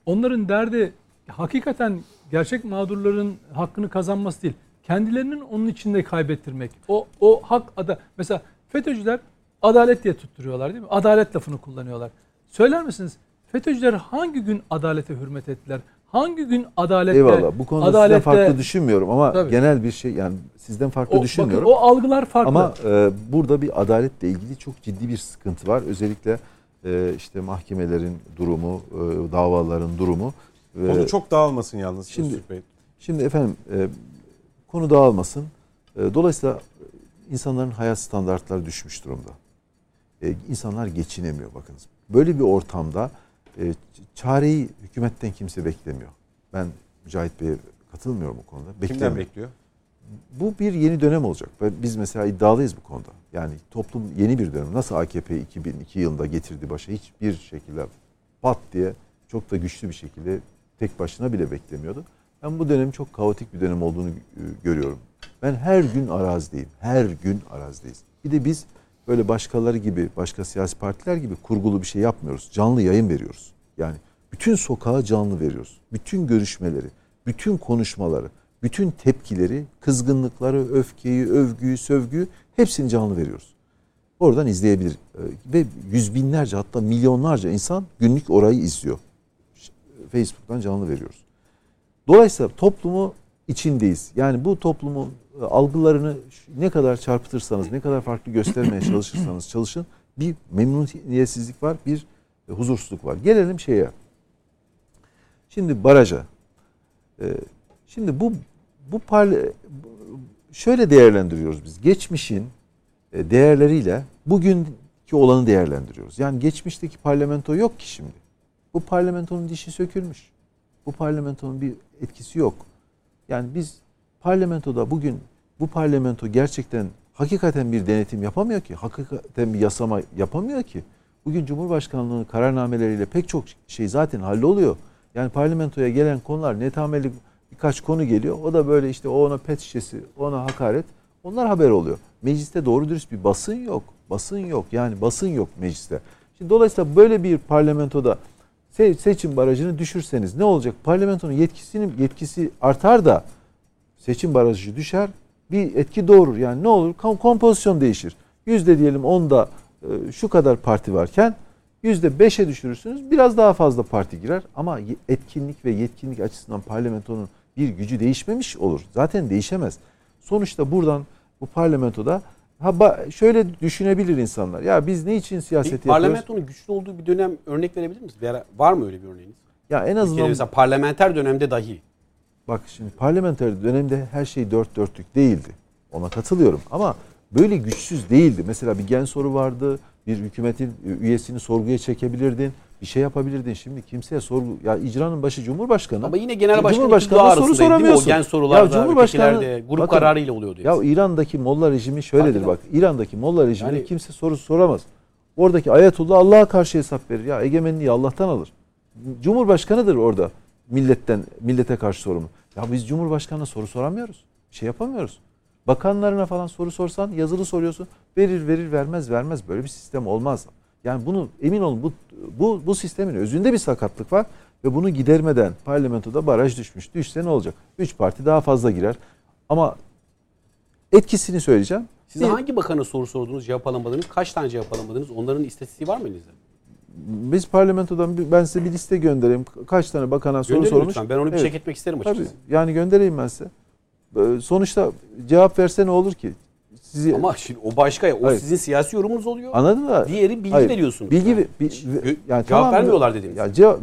Onların derdi hakikaten gerçek mağdurların hakkını kazanması değil. Kendilerinin onun içinde kaybettirmek. O o hak ada mesela FETÖ'cüler adalet diye tutturuyorlar değil mi? Adalet lafını kullanıyorlar. Söyler misiniz? FETÖ'cüler hangi gün adalete hürmet ettiler? Hangi gün adalette Eyvallah. Bu konuda adalette, sizden farklı düşünmüyorum ama tabii. genel bir şey yani sizden farklı o, düşünmüyorum. Bakın, o algılar farklı. Ama e, burada bir adaletle ilgili çok ciddi bir sıkıntı var. Özellikle e, işte mahkemelerin durumu, e, davaların durumu. E, Konu çok dağılmasın yalnız. Şimdi, şimdi efendim e, konu dağılmasın. E, dolayısıyla insanların hayat standartları düşmüş durumda. E, insanlar geçinemiyor bakınız. Böyle bir ortamda e, çareyi hükümetten kimse beklemiyor. Ben Mücahit Bey'e katılmıyorum bu konuda. Kimden bekliyor? Bu bir yeni dönem olacak. Biz mesela iddialıyız bu konuda. Yani toplum yeni bir dönem. Nasıl AKP 2002 yılında getirdi başa hiçbir şekilde pat diye çok da güçlü bir şekilde tek başına bile beklemiyordu. Ben bu dönemin çok kaotik bir dönem olduğunu görüyorum. Ben her gün arazideyim. Her gün arazdeyiz. Bir de biz böyle başkaları gibi, başka siyasi partiler gibi kurgulu bir şey yapmıyoruz. Canlı yayın veriyoruz. Yani bütün sokağa canlı veriyoruz. Bütün görüşmeleri, bütün konuşmaları, bütün tepkileri, kızgınlıkları, öfkeyi, övgüyü, sövgüyü hepsini canlı veriyoruz. Oradan izleyebilir. Ee, ve yüz binlerce hatta milyonlarca insan günlük orayı izliyor. Facebook'tan canlı veriyoruz. Dolayısıyla toplumu içindeyiz. Yani bu toplumun algılarını ne kadar çarpıtırsanız, ne kadar farklı göstermeye çalışırsanız çalışın bir memnuniyetsizlik var, bir huzursuzluk var. Gelelim şeye. Şimdi baraja. E, şimdi bu bu parle şöyle değerlendiriyoruz biz. Geçmişin e, değerleriyle bugünkü olanı değerlendiriyoruz. Yani geçmişteki parlamento yok ki şimdi. Bu parlamentonun dişi sökülmüş. Bu parlamentonun bir etkisi yok. Yani biz parlamentoda bugün bu parlamento gerçekten hakikaten bir denetim yapamıyor ki. Hakikaten bir yasama yapamıyor ki. Bugün Cumhurbaşkanlığı kararnameleriyle pek çok şey zaten halloluyor. Yani parlamentoya gelen konular netameli birkaç konu geliyor. O da böyle işte o ona pet şişesi, ona hakaret. Onlar haber oluyor. Mecliste doğru dürüst bir basın yok. Basın yok. Yani basın yok mecliste. Şimdi dolayısıyla böyle bir parlamentoda seçim barajını düşürseniz ne olacak? Parlamentonun yetkisinin yetkisi artar da seçim barajı düşer. Bir etki doğurur. Yani ne olur? Kompozisyon değişir. Yüzde diyelim onda e, şu kadar parti varken yüzde beşe düşürürsünüz. Biraz daha fazla parti girer. Ama etkinlik ve yetkinlik açısından parlamentonun bir gücü değişmemiş olur. Zaten değişemez. Sonuçta buradan bu parlamentoda Ha şöyle düşünebilir insanlar. Ya biz ne için siyaset yapıyoruz? Parlamentonun güçlü olduğu bir dönem örnek verebilir misiniz? Bir ara, var mı öyle bir örneğiniz? Ya en azından Ülkede mesela parlamenter dönemde dahi. Bak şimdi parlamenter dönemde her şey dört dörtlük değildi. Ona katılıyorum ama böyle güçsüz değildi. Mesela bir gen soru vardı. Bir hükümetin üyesini sorguya çekebilirdin bir şey yapabilirdin. Şimdi kimseye sorgu ya icranın başı Cumhurbaşkanı. Ama yine genel başkan Cumhurbaşkanı soru soramıyorsun. O gen sorularda, ya Cumhurbaşkanı grup bakın, kararıyla oluyordu. Ya İran'daki Molla rejimi şöyledir bak. İran'daki Molla rejimi yani, kimse soru soramaz. Oradaki Ayetullah Allah'a karşı hesap verir. Ya egemenliği Allah'tan alır. Cumhurbaşkanıdır orada milletten millete karşı sorumlu. Ya biz Cumhurbaşkanı'na soru soramıyoruz. Bir şey yapamıyoruz. Bakanlarına falan soru sorsan yazılı soruyorsun. Verir verir vermez vermez. Böyle bir sistem olmaz. Yani bunu emin olun bu bu bu sistemin özünde bir sakatlık var ve bunu gidermeden parlamentoda baraj düşmüş. Düşse ne olacak? Üç parti daha fazla girer. Ama etkisini söyleyeceğim. Siz hangi bakana soru sordunuz, cevap alamadınız? Kaç tane cevap alamadınız? Onların istatistiği var mı elinizde? Biz parlamentodan bir, ben size bir liste göndereyim. Kaç tane bakana soru Gönderin sormuş. lütfen. Ben onu bir Evet. check etmek isterim açıkçası. Tabii. Yani göndereyim ben size. Ee, Sonuçta cevap verse ne olur ki? Sizi Ama şimdi o başka, o Hayır. sizin siyasi yorumunuz oluyor. anladın mı? Diğeri bilgi Hayır. veriyorsunuz. Bilgi Yani. bi- yani cevap tamam, vermiyorlar dediniz. Ya cevap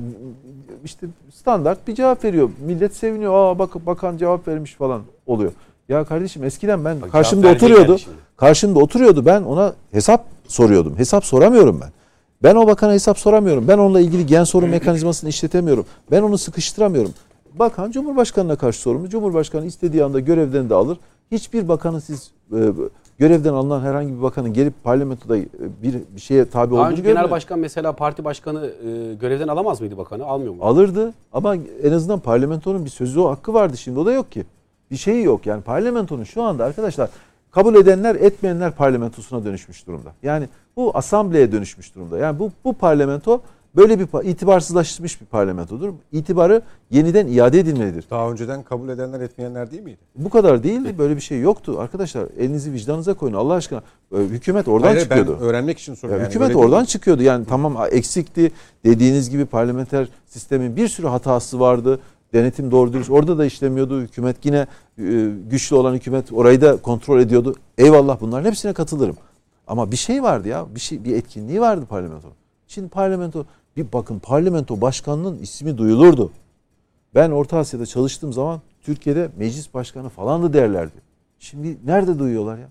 işte standart bir cevap veriyor. Millet seviniyor. Aa bak bakan cevap vermiş falan oluyor. Ya kardeşim eskiden ben Bak, karşımda oturuyordu. Karşımda oturuyordu. Ben ona hesap soruyordum. Hesap soramıyorum ben. Ben o bakana hesap soramıyorum. Ben onunla ilgili gen soru mekanizmasını işletemiyorum. Ben onu sıkıştıramıyorum. Bakan Cumhurbaşkanı'na karşı sorumlu. Cumhurbaşkanı istediği anda görevden de alır. Hiçbir bakanın siz e, görevden alınan herhangi bir bakanın gelip parlamentoda e, bir, bir şeye tabi olduğunu önce genel başkan mesela parti başkanı e, görevden alamaz mıydı bakanı? Almıyor mu? Alırdı ama en azından parlamentonun bir sözü o hakkı vardı. Şimdi o da yok ki. Bir şeyi yok. Yani parlamentonun şu anda arkadaşlar kabul edenler etmeyenler parlamentosuna dönüşmüş durumda. Yani bu asambleye dönüşmüş durumda. Yani bu bu parlamento böyle bir itibarsızlaşmış bir parlamentodur. İtibarı yeniden iade edilmelidir. Daha önceden kabul edenler etmeyenler değil miydi? Bu kadar değildi. Böyle bir şey yoktu. Arkadaşlar elinizi vicdanınıza koyun Allah aşkına. Ee, Hükümet oradan Hayır, çıkıyordu. Ben öğrenmek için Ya soruyorum. Yani hükümet oradan değil. çıkıyordu. Yani tamam eksikti. Dediğiniz gibi parlamenter sistemin bir sürü hatası vardı. Denetim doğru dürüst orada da işlemiyordu. Hükümet yine e, güçlü olan hükümet orayı da kontrol ediyordu. Eyvallah bunların hepsine katılırım. Ama bir şey vardı ya. Bir şey bir etkinliği vardı parlamento. Şimdi parlamento bir bakın parlamento başkanının ismi duyulurdu. Ben Orta Asya'da çalıştığım zaman Türkiye'de meclis başkanı falan da derlerdi. Şimdi nerede duyuyorlar ya?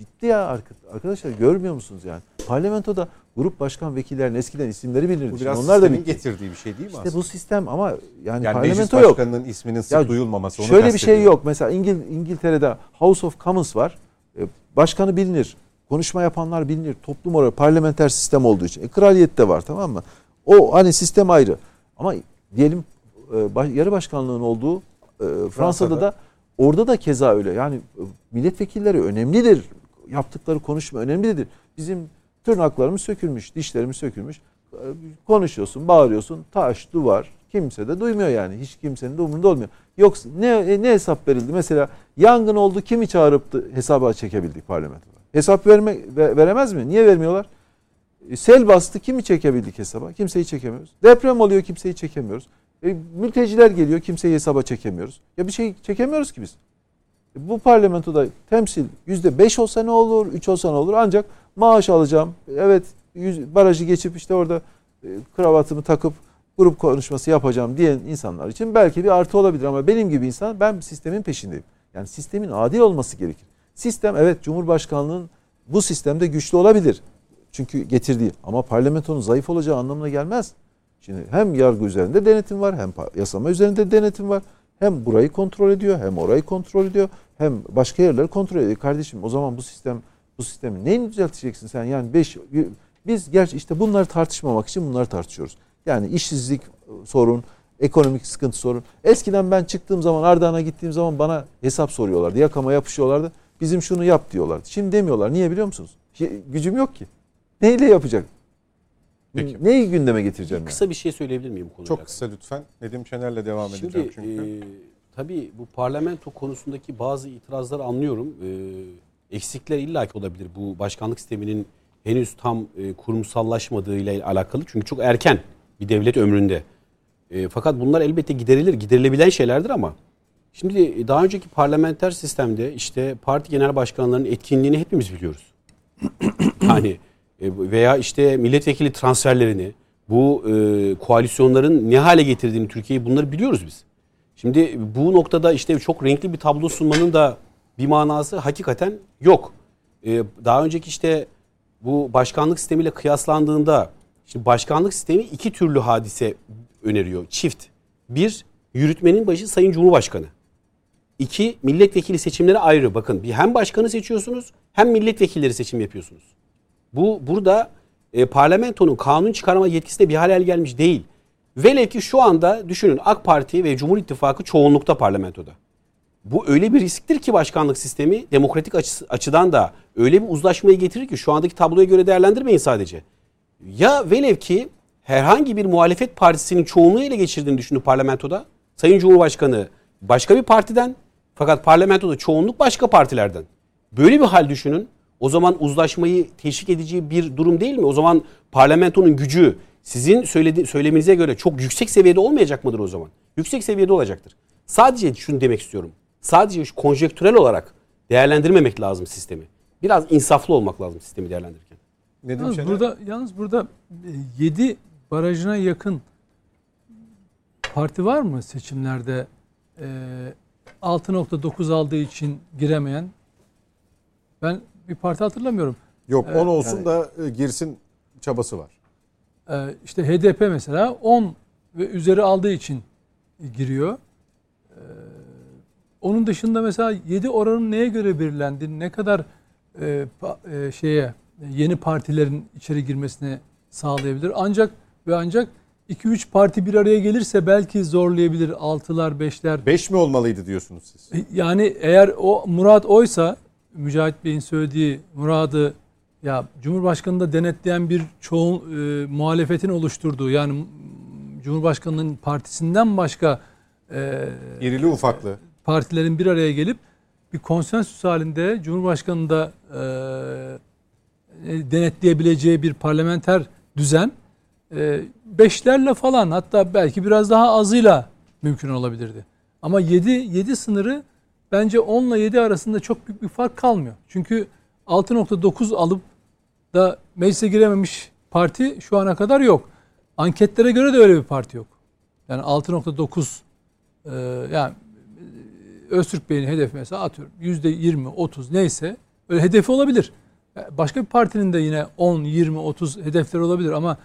Bitti ya arka- arkadaşlar görmüyor musunuz yani? Parlamentoda grup başkan vekillerinin eskiden isimleri bilinirdi. Bu Şimdi biraz onlar da bitti. getirdiği bir şey değil mi İşte aslında? bu sistem ama yani, yani meclis parlamento yok. başkanının isminin sık Ya duyulmaması. Onu Şöyle bir şey yok. Mesela İngil İngiltere'de House of Commons var. E, Başkanı bilinir. Konuşma yapanlar bilinir. Toplum olarak parlamenter sistem olduğu için. E, kraliyet de var tamam mı? O hani sistem ayrı. Ama diyelim e, baş- yarı başkanlığın olduğu e, Fransa'da, Fransa'da. da orada da keza öyle. Yani e, milletvekilleri önemlidir. Yaptıkları konuşma önemlidir. Bizim tırnaklarımız sökülmüş, dişlerimiz sökülmüş. E, Konuşuyorsun, bağırıyorsun. Taş, duvar. Kimse de duymuyor yani. Hiç kimsenin de umurunda olmuyor. Yoksa ne e, ne hesap verildi? Mesela yangın oldu kimi çağırıp hesaba çekebildik parlamentoda? Hesap verme, ve- veremez mi? Niye vermiyorlar? E, Sel bastı kimi çekebildik hesaba? Kimseyi çekemiyoruz. Deprem oluyor kimseyi çekemiyoruz. E, mülteciler geliyor kimseyi hesaba çekemiyoruz. Ya bir şey çekemiyoruz ki biz. E, Bu parlamentoda temsil yüzde beş olsa ne olur, üç olsa ne olur ancak maaş alacağım. Evet yüz, barajı geçip işte orada e, kravatımı takıp grup konuşması yapacağım diyen insanlar için belki bir artı olabilir ama benim gibi insan ben sistemin peşindeyim. Yani sistemin adil olması gerekir. Sistem evet Cumhurbaşkanlığının bu sistemde güçlü olabilir. Çünkü getirdiği ama parlamentonun zayıf olacağı anlamına gelmez. Şimdi hem yargı üzerinde denetim var hem yasama üzerinde denetim var. Hem burayı kontrol ediyor hem orayı kontrol ediyor hem başka yerleri kontrol ediyor. Kardeşim o zaman bu sistem bu sistemi neyini düzelteceksin sen? Yani beş, biz gerçi işte bunları tartışmamak için bunları tartışıyoruz. Yani işsizlik e, sorun, ekonomik sıkıntı sorun. Eskiden ben çıktığım zaman Ardahan'a gittiğim zaman bana hesap soruyorlardı. Yakama yapışıyorlardı. Bizim şunu yap diyorlardı. Şimdi demiyorlar. Niye biliyor musunuz? Şey, gücüm yok ki. Neyle yapacak? Peki. Neyi gündeme getireceğim? yani? Kısa bir şey söyleyebilir miyim bu konuyla? Çok kısa lütfen. Nedim Şener'le devam Şimdi edeceğim çünkü. e, tabii bu parlamento konusundaki bazı itirazları anlıyorum. E, eksikler illaki olabilir. Bu başkanlık sisteminin henüz tam e, kurumsallaşmadığıyla alakalı. Çünkü çok erken bir devlet ömründe. E, fakat bunlar elbette giderilir, giderilebilen şeylerdir ama şimdi daha önceki parlamenter sistemde işte parti genel başkanlarının etkinliğini hepimiz biliyoruz. yani e, veya işte milletvekili transferlerini, bu e, koalisyonların ne hale getirdiğini Türkiye'yi bunları biliyoruz biz. Şimdi bu noktada işte çok renkli bir tablo sunmanın da bir manası hakikaten yok. E, daha önceki işte bu başkanlık sistemiyle kıyaslandığında şimdi başkanlık sistemi iki türlü hadise öneriyor. Çift. Bir, yürütmenin başı Sayın Cumhurbaşkanı. İki, milletvekili seçimleri ayrı. Bakın bir hem başkanı seçiyorsunuz hem milletvekilleri seçim yapıyorsunuz. Bu burada e, parlamentonun kanun çıkarma yetkisine bir hal gelmiş değil. Velev ki şu anda düşünün AK Parti ve Cumhur İttifakı çoğunlukta parlamentoda. Bu öyle bir risktir ki başkanlık sistemi demokratik açı, açıdan da öyle bir uzlaşmayı getirir ki şu andaki tabloya göre değerlendirmeyin sadece. Ya velev ki herhangi bir muhalefet partisinin çoğunluğu ele geçirdiğini düşünün parlamentoda. Sayın Cumhurbaşkanı başka bir partiden fakat parlamentoda çoğunluk başka partilerden. Böyle bir hal düşünün. O zaman uzlaşmayı teşvik edici bir durum değil mi? O zaman parlamentonun gücü sizin söyledi, söylemenize göre çok yüksek seviyede olmayacak mıdır o zaman? Yüksek seviyede olacaktır. Sadece şunu demek istiyorum. Sadece şu konjektürel olarak değerlendirmemek lazım sistemi. Biraz insaflı olmak lazım sistemi değerlendirirken. Nedim Yalnız Şener? burada, yalnız burada 7 barajına yakın parti var mı seçimlerde e, 6.9 aldığı için giremeyen? Ben bir parti hatırlamıyorum. Yok Evet, 10 olsun da e, girsin çabası var. Ee, işte HDP mesela 10 ve üzeri aldığı için giriyor. Ee, onun dışında mesela 7 oranın neye göre belirlendi? Ne kadar e, pa- e, şeye yeni partilerin içeri girmesine sağlayabilir? Ancak ve ancak 2-3 parti bir araya gelirse belki zorlayabilir 6'lar 5'ler. 5 mi olmalıydı diyorsunuz siz? Yani eğer o Murat oysa Mücahit Bey'in söylediği muradı ya Cumhurbaşkanı da denetleyen bir çoğun e, muhalefetin oluşturduğu yani Cumhurbaşkanının partisinden başka e, İrili ufaklı. partilerin bir araya gelip bir konsensüs halinde Cumhurbaşkanı da e, denetleyebileceği bir parlamenter düzen e, beşlerle falan hatta belki biraz daha azıyla mümkün olabilirdi. Ama 7 7 sınırı bence 10 ile 7 arasında çok büyük bir fark kalmıyor. Çünkü 6.9 alıp da meclise girememiş parti şu ana kadar yok. Anketlere göre de öyle bir parti yok. Yani 6.9 e, yani Öztürk Bey'in hedefi mesela atıyorum yüzde 20, 30 neyse öyle hedefi olabilir. Başka bir partinin de yine 10, 20, 30 hedefleri olabilir ama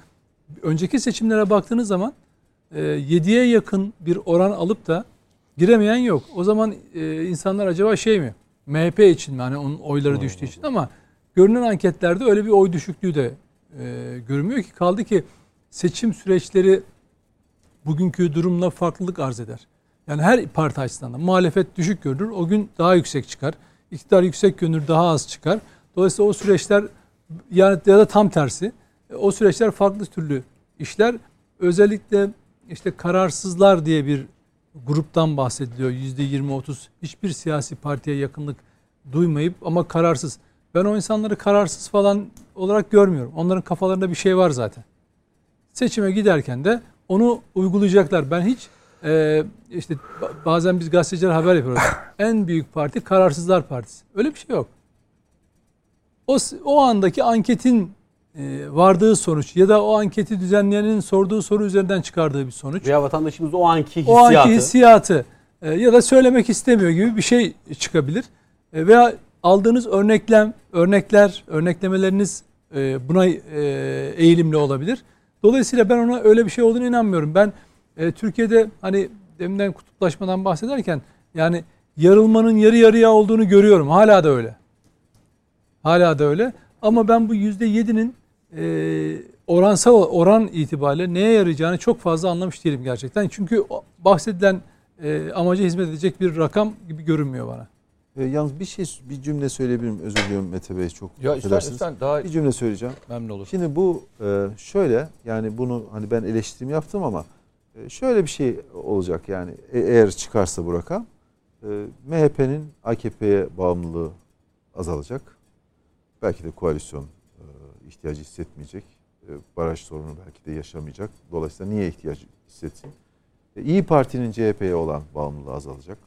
önceki seçimlere baktığınız zaman e, 7'ye yakın bir oran alıp da giremeyen yok. O zaman e, insanlar acaba şey mi? MHP için mi? Hani onun oyları düştüğü için ama görünen anketlerde öyle bir oy düşüklüğü de e, görünmüyor ki. Kaldı ki seçim süreçleri bugünkü durumla farklılık arz eder. Yani her parti açısından da muhalefet düşük görünür. O gün daha yüksek çıkar. İktidar yüksek görünür daha az çıkar. Dolayısıyla o süreçler yani ya da tam tersi. O süreçler farklı türlü işler. Özellikle işte kararsızlar diye bir gruptan bahsediliyor. Yüzde 20-30 hiçbir siyasi partiye yakınlık duymayıp ama kararsız. Ben o insanları kararsız falan olarak görmüyorum. Onların kafalarında bir şey var zaten. Seçime giderken de onu uygulayacaklar. Ben hiç e, işte bazen biz gazeteciler haber yapıyoruz. en büyük parti Kararsızlar Partisi. Öyle bir şey yok. O, o andaki anketin e, vardığı sonuç ya da o anketi düzenleyenin sorduğu soru üzerinden çıkardığı bir sonuç. Veya vatandaşımız o anki O hissiyatı. anki hissiyatı e, ya da söylemek istemiyor gibi bir şey çıkabilir. E, veya aldığınız örneklem, örnekler, örneklemeleriniz e, buna e, eğilimli olabilir. Dolayısıyla ben ona öyle bir şey olduğunu inanmıyorum. Ben e, Türkiye'de hani deminden kutuplaşmadan bahsederken yani yarılmanın yarı yarıya olduğunu görüyorum. Hala da öyle. Hala da öyle. Ama ben bu yüzde yedinin e, oransal oran itibariyle neye yarayacağını çok fazla anlamış değilim gerçekten. Çünkü bahsedilen e, amaca hizmet edecek bir rakam gibi görünmüyor bana. E, yalnız bir şey bir cümle söyleyebilirim. Özür diliyorum Mete Bey çok Ya ister, affedersiniz. ister daha Bir cümle söyleyeceğim. memnun olur. Şimdi bu e, şöyle yani bunu hani ben eleştirim yaptım ama e, şöyle bir şey olacak yani e- eğer çıkarsa bu rakam e, MHP'nin AKP'ye bağımlılığı azalacak. Belki de koalisyon ihtiyacı hissetmeyecek. E, baraj sorunu belki de yaşamayacak. Dolayısıyla niye ihtiyaç hissetsin? E, İyi Parti'nin CHP'ye olan bağımlılığı azalacak.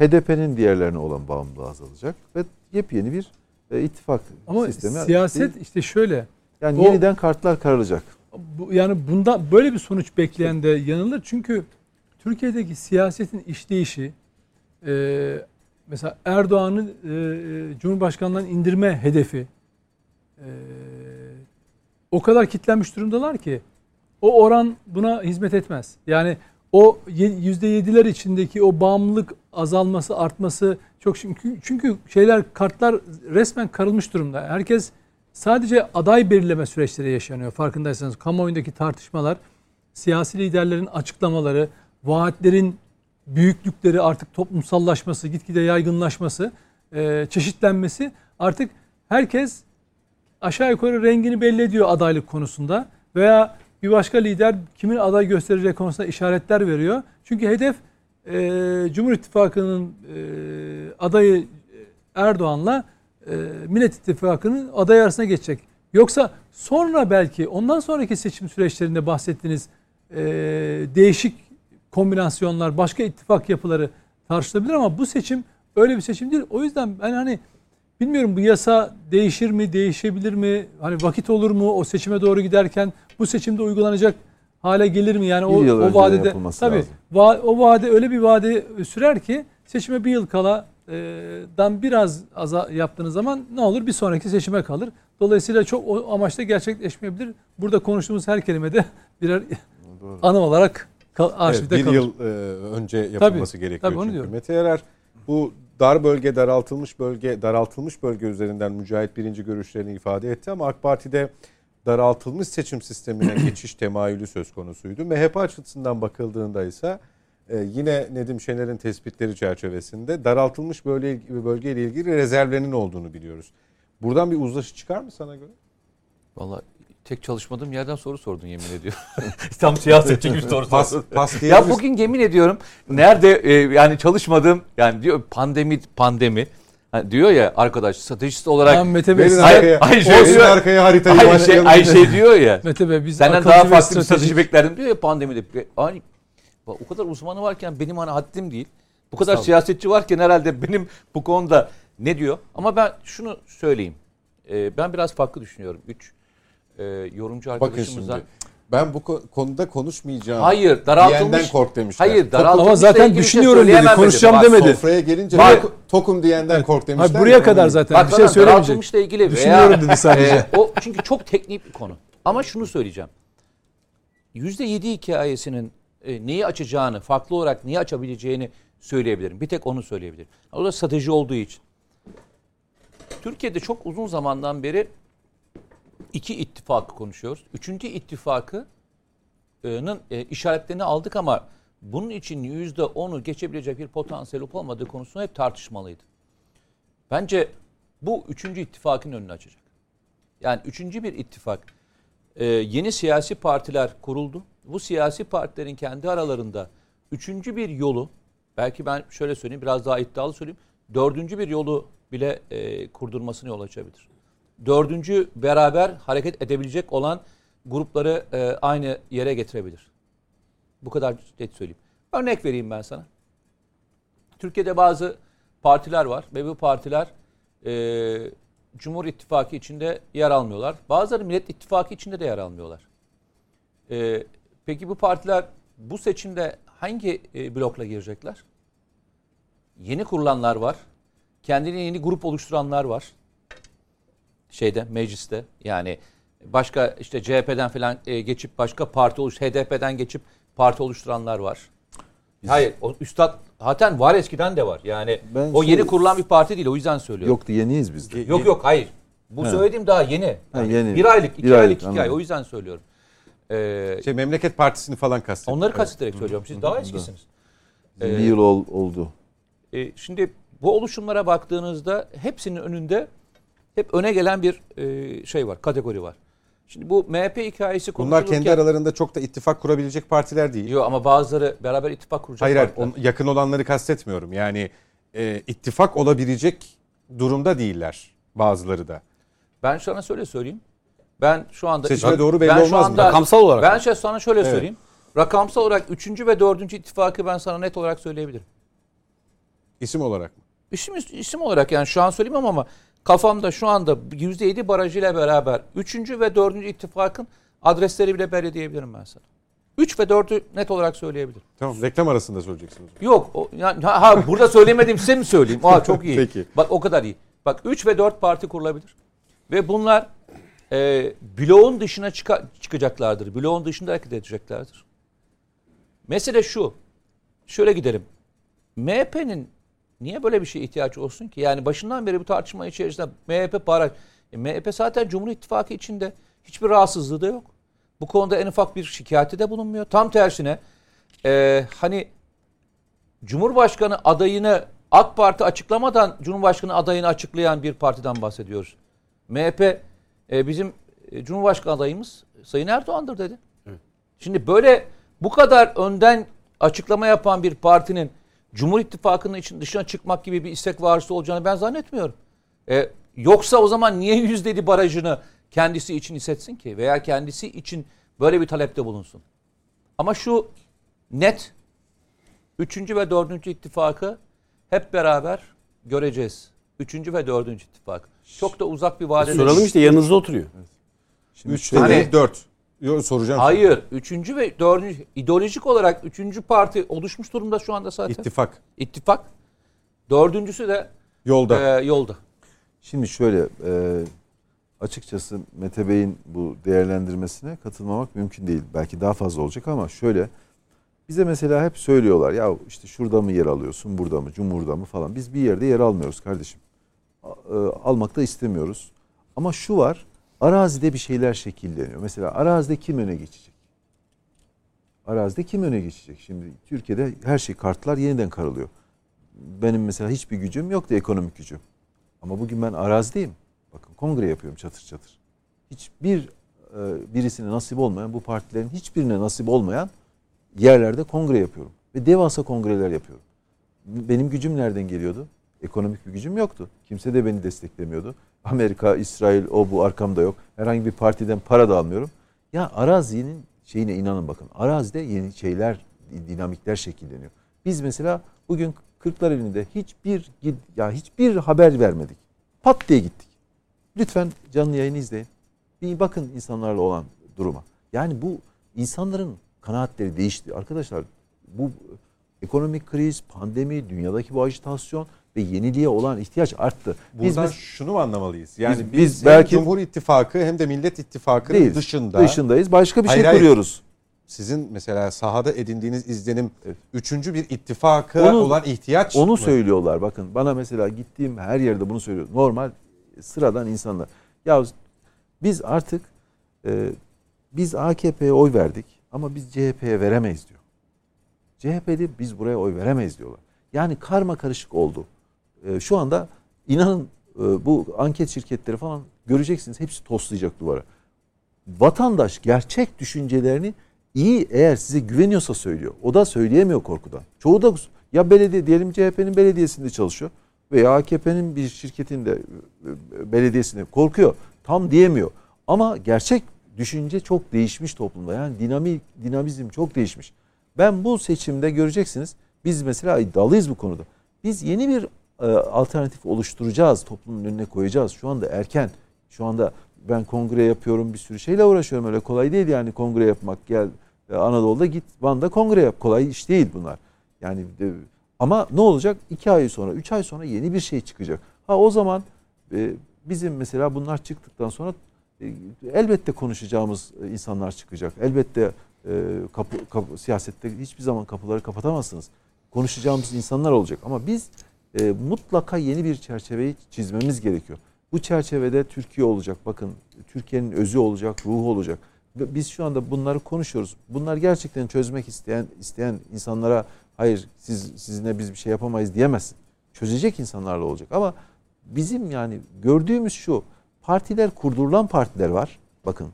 HDP'nin diğerlerine olan bağımlılığı azalacak ve yepyeni bir e, ittifak Ama sistemi. siyaset işte şöyle. yani o- yeniden kartlar karılacak. Bu, yani bunda böyle bir sonuç bekleyen de yanılır. Çünkü Türkiye'deki siyasetin işleyişi e, mesela Erdoğan'ın e, e, Cumhurbaşkanlığından indirme hedefi e, o kadar kitlenmiş durumdalar ki o oran buna hizmet etmez. Yani o ye- yüzde yediler içindeki o bağımlılık azalması artması çok çünkü çünkü şeyler kartlar resmen karılmış durumda. Herkes sadece aday belirleme süreçleri yaşanıyor. Farkındaysanız kamuoyundaki tartışmalar, siyasi liderlerin açıklamaları, vaatlerin büyüklükleri artık toplumsallaşması, gitgide yaygınlaşması, e, çeşitlenmesi artık herkes aşağı yukarı rengini belli ediyor adaylık konusunda veya bir başka lider kimin aday göstereceği konusunda işaretler veriyor. Çünkü hedef e, Cumhur İttifakı'nın e, adayı Erdoğan'la e, Millet İttifakı'nın aday arasına geçecek. Yoksa sonra belki ondan sonraki seçim süreçlerinde bahsettiğiniz e, değişik kombinasyonlar, başka ittifak yapıları tartışılabilir ama bu seçim öyle bir seçim değil. O yüzden ben hani bilmiyorum bu yasa değişir mi, değişebilir mi? Hani vakit olur mu o seçime doğru giderken bu seçimde uygulanacak hale gelir mi? Yani o, yıl o vadede tabii va, o vade öyle bir vade sürer ki seçime bir yıl kala e, dan biraz aza yaptığınız zaman ne olur bir sonraki seçime kalır. Dolayısıyla çok o amaçta gerçekleşmeyebilir. Burada konuştuğumuz her kelimede birer Doğru. anı olarak arşivde evet, bir kalır. yıl e, önce yapılması tabii, gerekiyor tabii, onu çünkü. diyorum. Mete Yarar bu dar bölge daraltılmış bölge daraltılmış bölge üzerinden Mücahit birinci görüşlerini ifade etti ama AK Parti'de daraltılmış seçim sistemine geçiş temayülü söz konusuydu. MHP açısından bakıldığında ise e, yine Nedim Şener'in tespitleri çerçevesinde daraltılmış bölge, bölgeyle ilgili rezervlerinin olduğunu biliyoruz. Buradan bir uzlaşı çıkar mı sana göre? Vallahi tek çalışmadığım yerden soru sordun yemin ediyorum. Tam siyasetçi gibi soru pas, pas ya bugün yemin ediyorum nerede e, yani çalışmadığım yani diyor pandemi pandemi hani diyor ya arkadaş stratejist olarak Tamam, Mete Bey, arkaya, Ay, şey diyor- arkaya haritayı. Ay şey, ay şey diyor ya. Mete Bey biz Senden daha farklı bir stratejik- strateji beklerdim diyor ya pandemide. Hani o kadar uzmanı varken benim hani haddim değil. Bu kadar siyasetçi varken herhalde benim bu konuda ne diyor? Ama ben şunu söyleyeyim. Ee, ben biraz farklı düşünüyorum. Üç e, yorumcu Bakın şimdi ben bu ko- konuda konuşmayacağım. Hayır daraltılmış. Diyenden kork demişler. Hayır daraltılmış. Ama zaten düşünüyorum dedi, konuşacağım demedi. Sofraya gelince Bak- tok- tokum diyenden kork demişler. Hayır, buraya ya, kadar zaten Bak bir şey söylemeyecek. daraltılmışla ilgili Düşünüyorum veya, dedi sadece. e, o çünkü çok teknik bir konu. Ama şunu söyleyeceğim. %7 hikayesinin e, neyi açacağını, farklı olarak neyi açabileceğini söyleyebilirim. Bir tek onu söyleyebilirim. O da strateji olduğu için. Türkiye'de çok uzun zamandan beri iki ittifakı konuşuyoruz. Üçüncü ittifakının e, işaretlerini aldık ama bunun için yüzde onu geçebilecek bir potansiyel olup olmadığı konusunda hep tartışmalıydı. Bence bu üçüncü ittifakın önünü açacak. Yani üçüncü bir ittifak. Ee, yeni siyasi partiler kuruldu. Bu siyasi partilerin kendi aralarında üçüncü bir yolu, belki ben şöyle söyleyeyim biraz daha iddialı söyleyeyim. Dördüncü bir yolu bile e, kurdurmasına yol açabilir. Dördüncü beraber hareket edebilecek olan grupları e, aynı yere getirebilir. Bu kadar net söyleyeyim. Örnek vereyim ben sana. Türkiye'de bazı partiler var ve bu partiler e, Cumhur İttifakı içinde yer almıyorlar. Bazıları Millet İttifakı içinde de yer almıyorlar. E, peki bu partiler bu seçimde hangi e, blokla girecekler? Yeni kurulanlar var. Kendine yeni grup oluşturanlar var. Şeyde mecliste yani başka işte CHP'den falan e, geçip başka parti oluş HDP'den geçip parti oluşturanlar var. Hayır, o üstad zaten var eskiden de var. Yani Ben o şey- yeni kurulan bir parti değil o yüzden söylüyorum. Yoktu yeniyiz biz de. Yok yok hayır. Bu He. söylediğim daha yeni. Yani yeni. Bir aylık, iki Bir aylık aylık, hikaye. anladım. O yüzden söylüyorum. Ee, Şey, Memleket Partisi'ni falan kastediyor. onları Evet. kastetlerek söylüyorum. Siz daha eskisiniz. Bir Ee, yıl ol- oldu. E, şimdi bu oluşumlara baktığınızda hepsinin önünde hep öne gelen bir e, şey var, kategori var. Şimdi bu MHP hikayesi Bunlar konuşulurken... kendi aralarında çok da ittifak kurabilecek partiler değil. Yok ama bazıları beraber ittifak kuracak Hayır hayır partiler. yakın olanları kastetmiyorum. Yani e, ittifak olabilecek durumda değiller bazıları da. Ben sana şöyle söyleyeyim. Ben şu anda Seçime doğru belli ben şu olmaz mı? anda- Rakamsal olarak Ben mı? şey sana şöyle Evet. söyleyeyim. Rakamsal olarak 3. ve 4. ittifakı ben sana net olarak söyleyebilirim. İsim olarak mı? İsim, isim olarak yani şu an söyleyeyim ama kafamda şu anda %7 barajıyla beraber 3. ve 4. ittifakın adresleri bile belli diyebilirim ben sana. 3 ve 4'ü net olarak söyleyebilirim. Tamam reklam arasında söyleyeceksiniz. Yok o, yani, ha, ha, burada söylemedim size mi söyleyeyim? Aa çok iyi. Peki. Bak o kadar iyi. Bak 3 ve 4 parti kurulabilir. Ve bunlar e, bloğun dışına çıka- çıkacaklardır. Bloğun dışında hareket edeceklerdir. Mesele şu. Şöyle gidelim. MHP'nin niye böyle bir şeye ihtiyaç olsun ki? Yani başından beri bu tartışma içerisinde MHP para E, MHP zaten Cumhur İttifakı içinde hiçbir rahatsızlığı da yok. Bu konuda en ufak bir şikayeti de bulunmuyor. Tam tersine e, hani Cumhurbaşkanı adayını AK Parti açıklamadan Cumhurbaşkanı adayını açıklayan bir partiden bahsediyoruz. MHP e, bizim e, Cumhurbaşkanı adayımız Sayın Erdoğan'dır dedi. Evet. Şimdi böyle bu kadar önden açıklama yapan bir partinin Cumhur İttifakı'nın için dışına çıkmak gibi bir istek varsa olacağını ben zannetmiyorum. E, yoksa o zaman niye yüzdeli barajını kendisi için hissetsin ki? Veya kendisi için böyle bir talepte bulunsun. Ama şu net üçüncü ve dördüncü ittifakı hep beraber göreceğiz. Üçüncü ve dördüncü ittifak. Çok da uzak bir vadede. Soralım işte yanınızda oturuyor. Şimdi Üç tane dört. Yo, soracağım. Hayır. Şimdi. Üçüncü ve dördüncü. ideolojik olarak üçüncü parti oluşmuş durumda şu anda zaten. İttifak. İttifak. Dördüncüsü de yolda. E, yolda. Şimdi şöyle e, açıkçası Mete Bey'in bu değerlendirmesine katılmamak mümkün değil. Belki daha fazla olacak ama şöyle bize mesela hep söylüyorlar ya işte şurada mı yer alıyorsun, burada mı, cumhurda mı falan. Biz bir yerde yer almıyoruz kardeşim. E, almak da istemiyoruz. Ama şu var, arazide bir şeyler şekilleniyor. Mesela arazide kim öne geçecek? Arazide kim öne geçecek? Şimdi Türkiye'de her şey kartlar yeniden karılıyor. Benim mesela hiçbir gücüm yoktu ekonomik gücüm. Ama bugün ben arazideyim. Bakın kongre yapıyorum çatır çatır. Hiçbir e, birisine nasip olmayan, bu partilerin hiçbirine nasip olmayan yerlerde kongre yapıyorum. Ve devasa kongreler yapıyorum. Benim gücüm nereden geliyordu? Ekonomik bir gücüm yoktu. Kimse de beni desteklemiyordu. Amerika, İsrail, o bu arkamda yok. Herhangi bir partiden para da almıyorum. Ya arazinin şeyine inanın bakın. Arazide yeni şeyler, dinamikler şekilleniyor. Biz mesela bugün Kırklareli'nde hiçbir ya hiçbir haber vermedik. Pat diye gittik. Lütfen canlı yayını izleyin. Bir bakın insanlarla olan duruma. Yani bu insanların kanaatleri değişti. Arkadaşlar bu ekonomik kriz, pandemi, dünyadaki bu ajitasyon ve yeniliğe olan ihtiyaç arttı. Buradan biz, şunu mu anlamalıyız? Yani biz, biz belki Cumhur İttifakı hem de Millet İttifakı'nın değil, dışında dışındayız. Başka bir şey hayır, kuruyoruz. Sizin mesela sahada edindiğiniz izlenim evet. üçüncü bir ittifakı onu, olan ihtiyaç Onu mı? söylüyorlar bakın. Bana mesela gittiğim her yerde bunu söylüyor. Normal sıradan insanlar. Ya biz artık e, biz AKP'ye oy verdik ama biz CHP'ye veremeyiz diyor. CHP'de biz buraya oy veremeyiz diyorlar. Yani karma karışık oldu. E, şu anda inanın e, bu anket şirketleri falan göreceksiniz hepsi toslayacak duvara. Vatandaş gerçek düşüncelerini iyi eğer size güveniyorsa söylüyor. O da söyleyemiyor korkudan. Çoğu da ya belediye diyelim CHP'nin belediyesinde çalışıyor veya AKP'nin bir şirketinde e, belediyesinde korkuyor. Tam diyemiyor. Ama gerçek düşünce çok değişmiş toplumda. Yani dinamik dinamizm çok değişmiş. Ben bu seçimde göreceksiniz. Biz mesela iddialıyız bu konuda. Biz yeni bir e, alternatif oluşturacağız. Toplumun önüne koyacağız. Şu anda erken. Şu anda ben kongre yapıyorum bir sürü şeyle uğraşıyorum. Öyle kolay değil yani kongre yapmak. Gel e, Anadolu'da git Van'da kongre yap. Kolay iş değil bunlar. Yani de, ama ne olacak? İki ay sonra, üç ay sonra yeni bir şey çıkacak. Ha o zaman e, bizim mesela bunlar çıktıktan sonra e, elbette konuşacağımız insanlar çıkacak. Elbette e, kapı, kapı, siyasette hiçbir zaman kapıları kapatamazsınız. Konuşacağımız insanlar olacak. Ama biz e, mutlaka yeni bir çerçeveyi çizmemiz gerekiyor. Bu çerçevede Türkiye olacak. Bakın Türkiye'nin özü olacak, ruhu olacak. Biz şu anda bunları konuşuyoruz. Bunlar gerçekten çözmek isteyen isteyen insanlara hayır siz sizinle biz bir şey yapamayız diyemezsin. Çözecek insanlarla olacak. Ama bizim yani gördüğümüz şu partiler kurdurulan partiler var. Bakın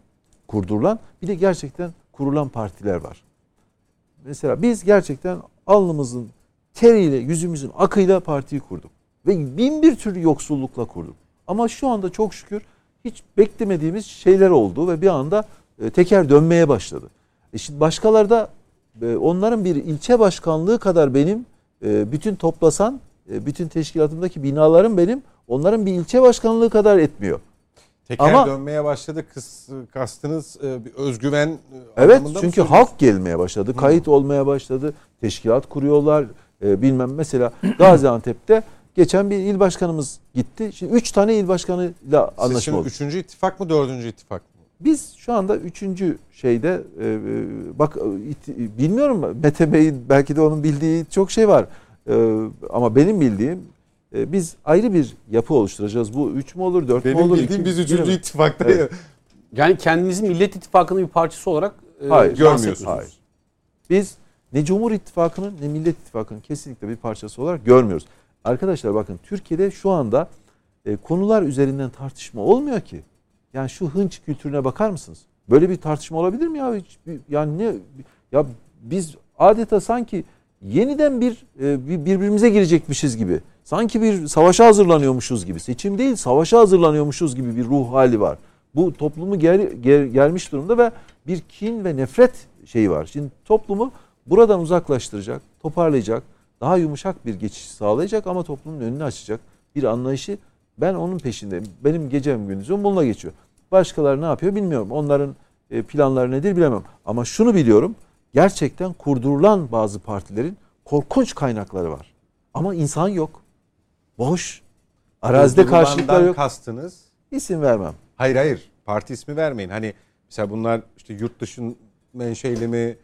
kurdurulan bir de gerçekten kurulan partiler var. Mesela biz gerçekten alnımızın teriyle, yüzümüzün akıyla partiyi kurduk. Ve bin bir türlü yoksullukla kurduk. Ama şu anda çok şükür hiç beklemediğimiz şeyler oldu ve bir anda e, teker dönmeye başladı. E şimdi başkaları da e, onların bir ilçe başkanlığı kadar benim e, bütün toplasan bütün teşkilatımdaki binalarım benim onların bir ilçe başkanlığı kadar etmiyor. Teker Ama, dönmeye başladı kıs, kastınız bir özgüven Evet çünkü halk gelmeye başladı. Kayıt olmaya başladı. Teşkilat kuruyorlar. Bilmem mesela Gaziantep'te geçen bir il başkanımız gitti. Şimdi üç tane il başkanıyla anlaşma oldu. üçüncü ittifak mı dördüncü ittifak mı? Biz şu anda üçüncü şeyde e, e bak it, bilmiyorum Mete Bey'in belki de onun bildiği çok şey var. E, ama benim bildiğim e, biz ayrı bir yapı oluşturacağız. Bu üç mü olur, dört mü Benim olur? bildiğim iki- biz üçüncü bilemedim. ittifakta Evet. Yani kendinizi Millet İttifakı'nın bir parçası olarak e, Hayır, görmüyorsunuz. Hayır. Biz ne Cumhur İttifakı'nın ne Millet İttifakı'nın kesinlikle bir parçası olarak görmüyoruz. Arkadaşlar bakın Türkiye'de şu anda e, konular üzerinden tartışma olmuyor ki. Yani şu hınç kültürüne bakar mısınız? Böyle bir tartışma olabilir mi ya? Hiç- Yani ne ya biz adeta sanki yeniden bir e, bir- birbirimize girecekmişiz gibi. Sanki bir savaşa hazırlanıyormuşuz gibi. Seçim değil, savaşa hazırlanıyormuşuz gibi bir ruh hali var. Bu toplumu ger, ger, gelmiş durumda ve bir kin ve nefret şeyi var. Şimdi toplumu buradan uzaklaştıracak, toparlayacak, daha yumuşak bir geçiş sağlayacak ama toplumun önünü açacak bir anlayışı ben onun peşindeyim. Benim gecem gündüzüm bununla geçiyor. Başkaları ne yapıyor bilmiyorum. Onların e, planları nedir bilemem. Ama şunu biliyorum. Gerçekten kurdurulan bazı partilerin korkunç kaynakları var. Ama insan yok. Boş. Arazide karşılıklar yok. kastınız. İsim vermem. Hayır hayır. Parti ismi vermeyin. Hani mesela bunlar işte yurt dışın menşeli mi?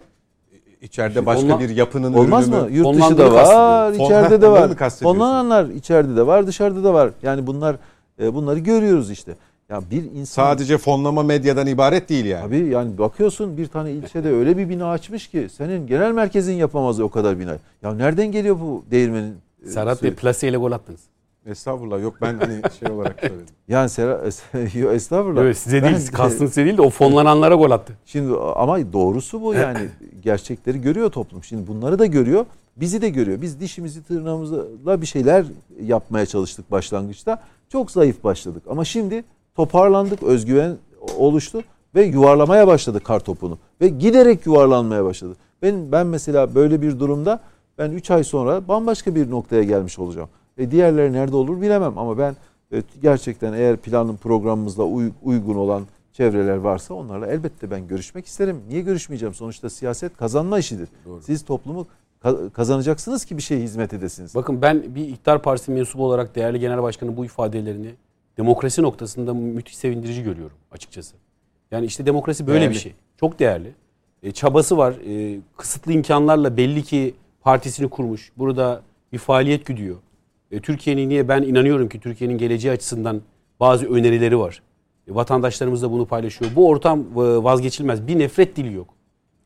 İçeride başka Onla- bir yapının Olmaz ürünü mı? mü? Yurt dışı da var, içeride de var. Fonlananlar içeride de var, dışarıda da var. Yani bunlar e, bunları görüyoruz işte. Ya bir insan Sadece fonlama medyadan ibaret değil yani. Abi yani bakıyorsun bir tane ilçede öyle bir bina açmış ki senin genel merkezin yapamaz o kadar bina. Ya nereden geliyor bu değirmenin? e, Serhat? Bey plaseyle gol attınız. Estağfurullah yok ben hani şey olarak söyledim. Yani Sera, Yo, estağfurullah. Evet size Ben- değil, kastın size değil de o fonlananlara gol attı. Şimdi ama doğrusu bu yani gerçekleri görüyor toplum. Şimdi bunları da görüyor, bizi de görüyor. Biz dişimizi tırnağımızla bir şeyler yapmaya çalıştık başlangıçta. Çok zayıf başladık ama şimdi toparlandık, özgüven oluştu ve yuvarlamaya başladı kar topunu ve giderek yuvarlanmaya başladı. Ben ben mesela böyle bir durumda ben 3 ay sonra bambaşka bir noktaya gelmiş olacağım. E diğerleri nerede olur bilemem ama ben e, gerçekten eğer planın programımızda uy- uygun olan çevreler varsa onlarla elbette ben görüşmek isterim. Niye görüşmeyeceğim? Sonuçta siyaset kazanma işidir. Siz toplumu ka- kazanacaksınız ki bir şeye hizmet edesiniz. Bakın ben bir iktidar partisi mensubu olarak değerli genel başkanın bu ifadelerini demokrasi noktasında müthiş sevindirici görüyorum açıkçası. Yani işte demokrasi böyle Değerli. bir şey. Çok değerli. E, çabası var. E, kısıtlı imkanlarla belli ki partisini kurmuş. Burada bir faaliyet güdüyor. E, Türkiye'nin niye ben inanıyorum ki Türkiye'nin geleceği açısından bazı önerileri var. E, vatandaşlarımız da bunu paylaşıyor. Bu ortam e, vazgeçilmez. Bir nefret dili yok.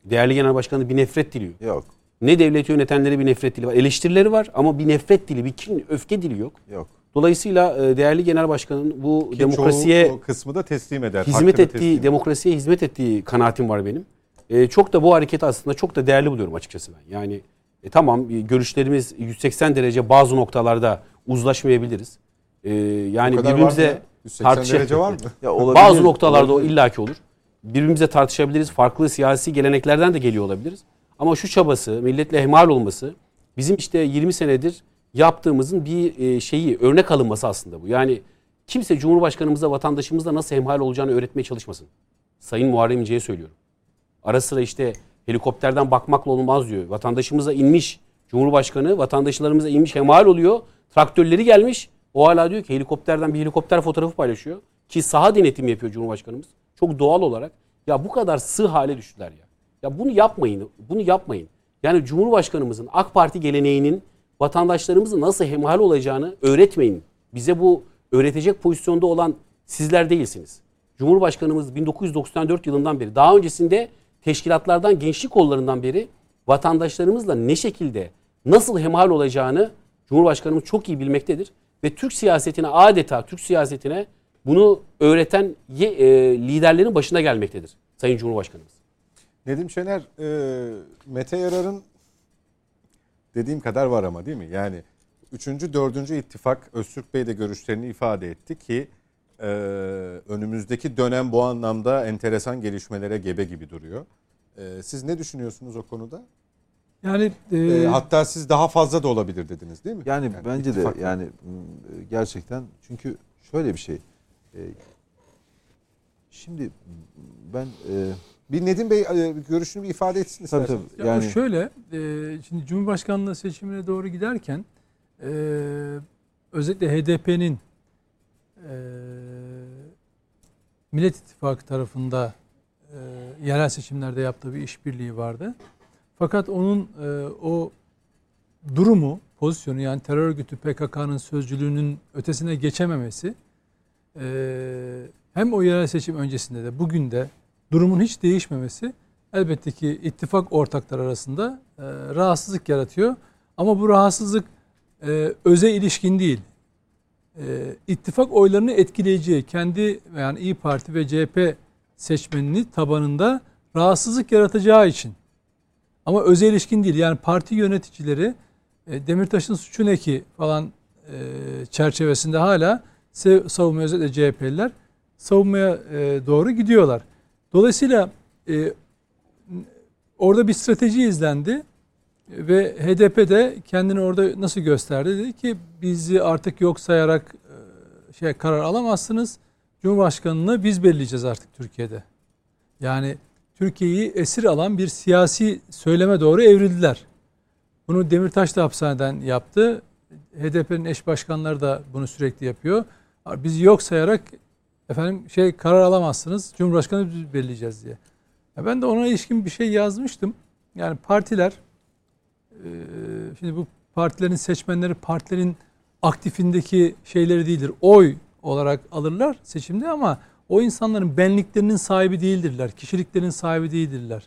Değerli genel başkanın bir nefret dili yok. Yok, Ne devleti yönetenlere bir nefret dili var. Eleştirileri var ama bir nefret dili, bir kin, öfke dili yok. yok. Dolayısıyla değerli genel başkanın bu Ki demokrasiye çoğu kısmı da teslim eder. hizmet teslim ettiği, eder. demokrasiye hizmet ettiği kanaatim var benim. E, çok da bu hareketi aslında çok da değerli buluyorum açıkçası ben. Yani e, tamam görüşlerimiz 180 derece bazı noktalarda uzlaşmayabiliriz. E, yani birbirimize ya? 180 tartışa- derece var mı? Ya olabilir, bazı noktalarda olabilir. o illaki olur. Birbirimize tartışabiliriz. Farklı siyasi geleneklerden de geliyor olabiliriz. Ama şu çabası, milletle ehmal olması bizim işte 20 senedir yaptığımızın bir e, şeyi, örnek alınması aslında bu. Yani kimse Cumhurbaşkanımıza, vatandaşımızla nasıl hemhal olacağını öğretmeye çalışmasın. Sayın Muharrem İnce'ye söylüyorum. Ara sıra işte helikopterden bakmakla olmaz diyor. Vatandaşımıza inmiş Cumhurbaşkanı, vatandaşlarımıza inmiş hemhal oluyor. Traktörleri gelmiş. O hala diyor ki helikopterden bir helikopter fotoğrafı paylaşıyor. Ki saha denetimi yapıyor Cumhurbaşkanımız. Çok doğal olarak. Ya bu kadar sığ hale düştüler ya. Ya bunu yapmayın. Bunu yapmayın. Yani Cumhurbaşkanımızın AK Parti geleneğinin vatandaşlarımızın nasıl hemhal olacağını öğretmeyin. Bize bu öğretecek pozisyonda olan sizler değilsiniz. Cumhurbaşkanımız 1994 yılından beri daha öncesinde teşkilatlardan gençlik kollarından beri vatandaşlarımızla ne şekilde nasıl hemhal olacağını Cumhurbaşkanımız çok iyi bilmektedir ve Türk siyasetine adeta Türk siyasetine bunu öğreten e, liderlerin başına gelmektedir Sayın Cumhurbaşkanımız. Nedim Şener, e, Mete Yarar'ın dediğim kadar var ama değil mi? Yani 3. 4. ittifak Öztürk Bey de görüşlerini ifade etti ki e, önümüzdeki dönem bu anlamda enteresan gelişmelere gebe gibi duruyor. E, siz ne düşünüyorsunuz o konuda? Yani e, E, hatta siz daha fazla da olabilir dediniz değil mi? Yani, bence ittifak- de yani gerçekten çünkü şöyle bir şey. E, şimdi ben e, Bir Nedim Bey e, görüşünü bir ifade etsin tabii isterseniz. tabii Ya yani şöyle, e, şimdi Cumhurbaşkanlığı seçimine doğru giderken e, özellikle HDP'nin Millet İttifakı tarafında e, yerel seçimlerde yaptığı bir işbirliği vardı. Fakat onun e, o durumu, pozisyonu yani terör örgütü PKK'nın sözcülüğünün ötesine geçememesi e, hem o yerel seçim öncesinde de bugün de durumun hiç değişmemesi elbette ki ittifak ortaklar arasında e, rahatsızlık yaratıyor. Ama bu rahatsızlık e, öze ilişkin değil. E, ittifak oylarını etkileyeceği kendi yani İyi Parti ve CHP seçmenini tabanında rahatsızlık yaratacağı için. Ama özel ilişkin değil. Yani parti yöneticileri e, Demirtaş'ın suçu ne ki falan e, çerçevesinde hala savunmaya özellikle CHP'liler savunmaya e, doğru gidiyorlar. Dolayısıyla orada bir strateji izlendi ve HDP de kendini orada nasıl gösterdi? Dedi ki bizi artık yok sayarak e, şey karar alamazsınız. Cumhurbaşkanını biz belirleyeceğiz artık Türkiye'de. Yani Türkiye'yi esir alan bir siyasi söyleme doğru evrildiler. Bunu Demirtaş da hapishaneden yaptı. HDP'nin eş başkanları da bunu sürekli yapıyor. Bizi yok sayarak efendim şey karar alamazsınız. Cumhurbaşkanı biz belirleyeceğiz diye. Ya ben de ona ilişkin bir şey yazmıştım. Yani partiler şimdi bu partilerin seçmenleri partilerin aktifindeki şeyleri değildir. Oy olarak alırlar seçimde ama o insanların benliklerinin sahibi değildirler. Kişiliklerinin sahibi değildirler.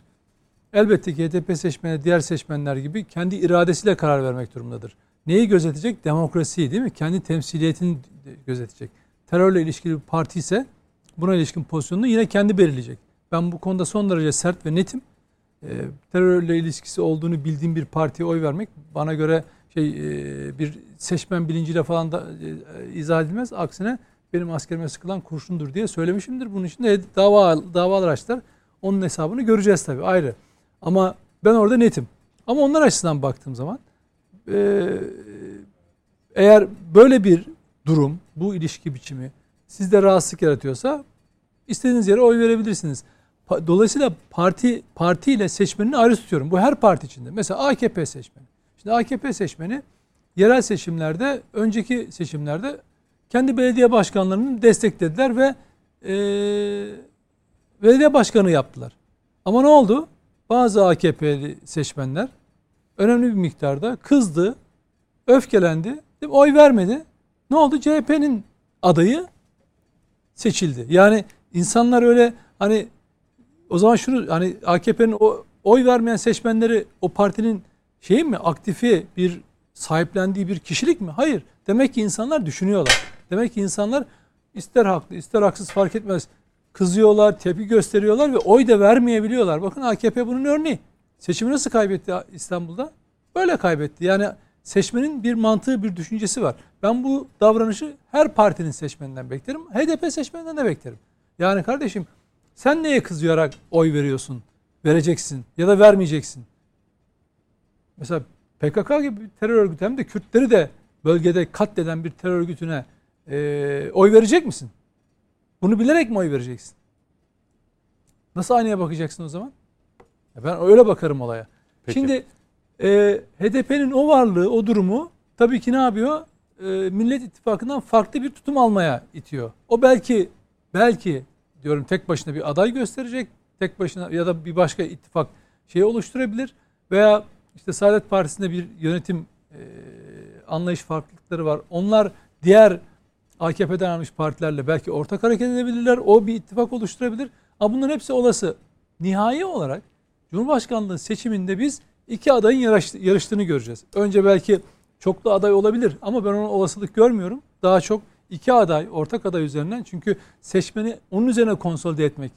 Elbette ki HDP seçmeni diğer seçmenler gibi kendi iradesiyle karar vermek durumundadır. Neyi gözetecek? Demokrasiyi değil mi? Kendi temsiliyetini gözetecek. Terörle ilişkili bir parti ise buna ilişkin pozisyonunu yine kendi belirleyecek. Ben bu konuda son derece sert ve netim. E, terörle ilişkisi olduğunu bildiğim bir partiye oy vermek bana göre şey e, bir seçmen bilinciyle falan da e, izah edilmez. Aksine benim askerime sıkılan kurşundur diye söylemişimdir. Bunun için de dava, davalar açtılar. Onun hesabını göreceğiz tabii ayrı. Ama ben orada netim. Ama onlar açısından baktığım zaman e, eğer böyle bir durum, bu ilişki biçimi sizde rahatsızlık yaratıyorsa istediğiniz yere oy verebilirsiniz. Dolayısıyla parti parti ile seçmenini ayrı tutuyorum. Bu her parti içinde. Mesela AKP seçmeni. Şimdi AKP seçmeni yerel seçimlerde, önceki seçimlerde kendi belediye başkanlarını desteklediler ve e, belediye başkanı yaptılar. Ama ne oldu? Bazı AKP'li seçmenler önemli bir miktarda kızdı, öfkelendi, oy vermedi. Ne oldu? CHP'nin adayı seçildi. Yani insanlar öyle hani o zaman şunu hani AKP'nin o oy vermeyen seçmenleri o partinin şey mi aktifi bir sahiplendiği bir kişilik mi? Hayır. Demek ki insanlar düşünüyorlar. Demek ki insanlar ister haklı ister haksız fark etmez. Kızıyorlar, tepki gösteriyorlar ve oy da vermeyebiliyorlar. Bakın AKP bunun örneği. Seçimi nasıl kaybetti İstanbul'da? Böyle kaybetti. Yani seçmenin bir mantığı, bir düşüncesi var. Ben bu davranışı her partinin seçmeninden beklerim. HDP seçmeninden de beklerim. Yani kardeşim sen neye kızıyarak oy veriyorsun? Vereceksin ya da vermeyeceksin. Mesela PKK gibi bir terör örgütü hem de Kürtleri de bölgede katleden bir terör örgütüne e, oy verecek misin? Bunu bilerek mi oy vereceksin? Nasıl aynaya bakacaksın o zaman? Ben öyle bakarım olaya. Peki. Şimdi e, HDP'nin o varlığı, o durumu tabii ki ne yapıyor? E, Millet İttifakı'ndan farklı bir tutum almaya itiyor. O belki belki diyorum tek başına bir aday gösterecek. Tek başına ya da bir başka ittifak şeyi oluşturabilir. Veya işte Saadet Partisi'nde bir yönetim e, anlayış farklılıkları var. Onlar diğer AKP'den almış partilerle belki ortak hareket edebilirler. O bir ittifak oluşturabilir. Ama bunların hepsi olası. Nihai olarak Cumhurbaşkanlığı seçiminde biz iki adayın yarıştığını göreceğiz. Önce belki çoklu aday olabilir ama ben ona olasılık görmüyorum. Daha çok iki aday, ortak aday üzerinden çünkü seçmeni onun üzerine konsolide etmek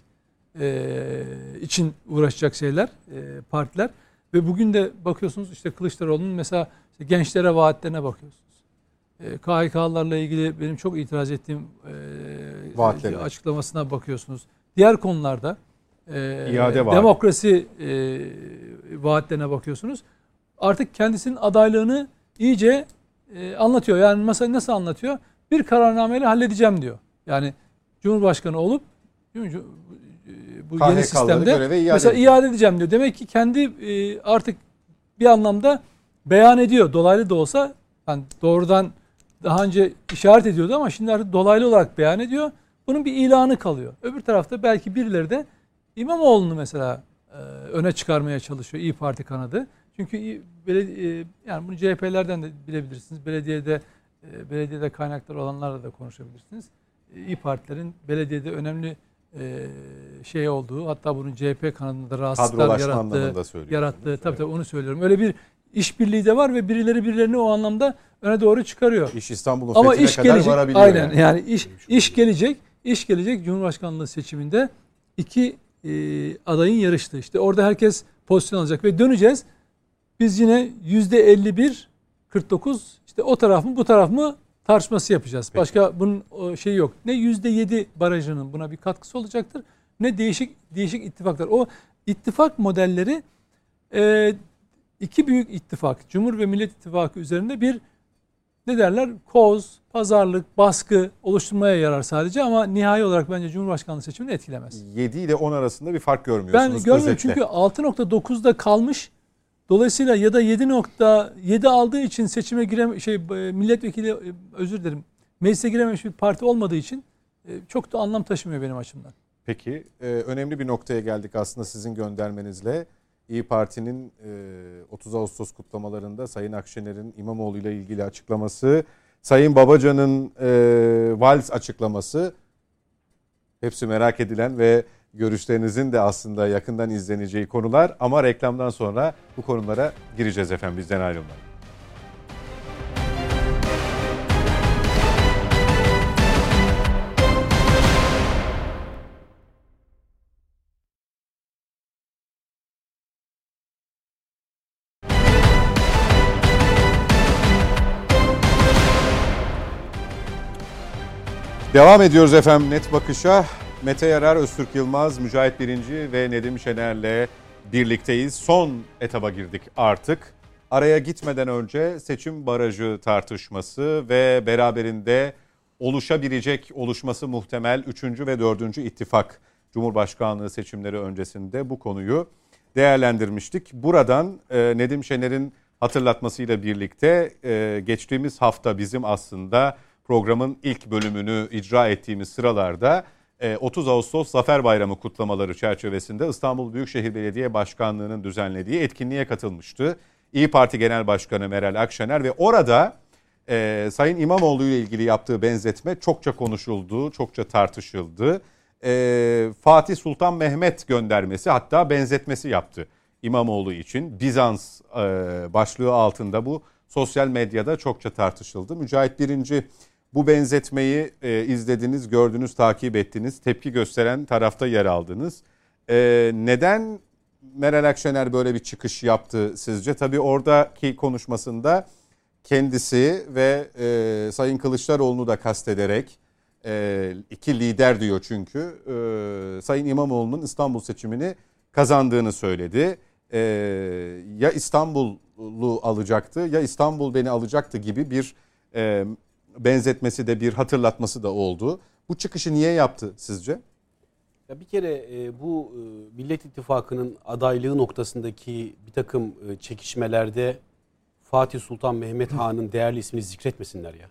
e, için uğraşacak şeyler, e, partiler. Ve bugün de bakıyorsunuz işte Kılıçdaroğlu'nun mesela işte gençlere vaatlerine bakıyorsunuz. E, KHK'larla ilgili benim çok itiraz ettiğim e, açıklamasına bakıyorsunuz. Diğer konularda e, İade demokrasi e, vaatlerine bakıyorsunuz. Artık kendisinin adaylığını iyice e, anlatıyor. Yani mesela nasıl anlatıyor? Bir kararnameyle halledeceğim diyor. Yani Cumhurbaşkanı olup bu KHK'ları yeni sistemde iade mesela iade edeceğim diyor. Demek ki kendi e, artık bir anlamda beyan ediyor. Dolaylı da olsa yani doğrudan daha önce işaret ediyordu ama şimdi artık dolaylı olarak beyan ediyor. Bunun bir ilanı kalıyor. Öbür tarafta belki birileri de İmamoğlu'nu mesela e, öne çıkarmaya çalışıyor İyi Parti kanadı. Çünkü belediye, yani bunu CHP'lerden de bilebilirsiniz. Belediyede belediyede kaynaklar olanlarla da konuşabilirsiniz. İyi Partilerin belediyede önemli şey olduğu hatta bunun CHP kanadında rahatsızlıklar yarattığı, yarattığı tabii tabii onu söylüyorum. Öyle bir işbirliği de var ve birileri birilerini o anlamda öne doğru çıkarıyor. İş İstanbul'un Ama iş kadar gelecek, varabiliyor. Aynen yani, yani iş, iş gelecek. iş gelecek Cumhurbaşkanlığı seçiminde iki e, adayın yarıştı. İşte orada herkes pozisyon alacak ve döneceğiz. Biz yine yüzde 51 49 işte o taraf mı bu taraf mı tartışması yapacağız. Peki. Başka bunun şeyi yok. Ne yüzde 7 barajının buna bir katkısı olacaktır ne değişik değişik ittifaklar. O ittifak modelleri e, iki büyük ittifak, Cumhur ve Millet İttifakı üzerinde bir ne derler? Koz, pazarlık, baskı oluşturmaya yarar sadece ama nihai olarak bence Cumhurbaşkanlığı seçimini etkilemez. 7 ile 10 arasında bir fark görmüyorsunuz. Ben görmüyorum özetle. çünkü 6.9'da kalmış. Dolayısıyla ya da 7.7 aldığı için seçime girem şey e, milletvekili e, özür dilerim. Meclise girememiş bir parti olmadığı için e, çok da anlam taşımıyor benim açımdan. Peki önemli bir noktaya geldik aslında sizin göndermenizle. İyi Parti'nin 30 Ağustos kutlamalarında Sayın Akşener'in İmamoğlu ile ilgili açıklaması, Sayın Babacan'ın vals açıklaması hepsi merak edilen ve görüşlerinizin de aslında yakından izleneceği konular ama reklamdan sonra bu konulara gireceğiz efendim bizden ayrılmayın. Devam ediyoruz efendim net bakışa. Mete Yarar, Öztürk Yılmaz, Mücahit Birinci ve Nedim Şener'le birlikteyiz. Son etaba girdik artık. Araya gitmeden önce seçim barajı tartışması ve beraberinde oluşabilecek, oluşması muhtemel 3. ve 4. ittifak Cumhurbaşkanlığı seçimleri öncesinde bu konuyu değerlendirmiştik. Buradan e, Nedim Şener'in hatırlatmasıyla birlikte e, geçtiğimiz hafta bizim aslında programın ilk bölümünü icra ettiğimiz sıralarda 30 e, Ağustos Zafer Bayramı kutlamaları çerçevesinde İstanbul Büyükşehir Belediye Başkanlığı'nın düzenlediği etkinliğe katılmıştı. İyi Parti Genel Başkanı Meral Akşener ve orada e, Sayın İmamoğlu ile ilgili yaptığı benzetme çokça konuşuldu, çokça tartışıldı. E, Fatih Sultan Mehmet göndermesi hatta benzetmesi yaptı İmamoğlu için. Bizans e, başlığı altında bu sosyal medyada çokça tartışıldı. Mücahit Birinci bu benzetmeyi e, izlediniz, gördünüz, takip ettiniz, tepki gösteren tarafta yer aldınız. E, neden Meral Akşener böyle bir çıkış yaptı sizce? Tabii oradaki konuşmasında kendisi ve e, Sayın Kılıçdaroğlu'nu da kastederek e, iki lider diyor çünkü e, Sayın İmamoğlu'nun İstanbul seçimini kazandığını söyledi. E, ya İstanbul'u alacaktı ya İstanbul beni alacaktı gibi bir e, benzetmesi de bir hatırlatması da oldu. Bu çıkışı niye yaptı sizce? Ya bir kere e, bu e, Millet İttifakı'nın adaylığı noktasındaki bir takım e, çekişmelerde Fatih Sultan Mehmet Han'ın değerli ismini zikretmesinler ya.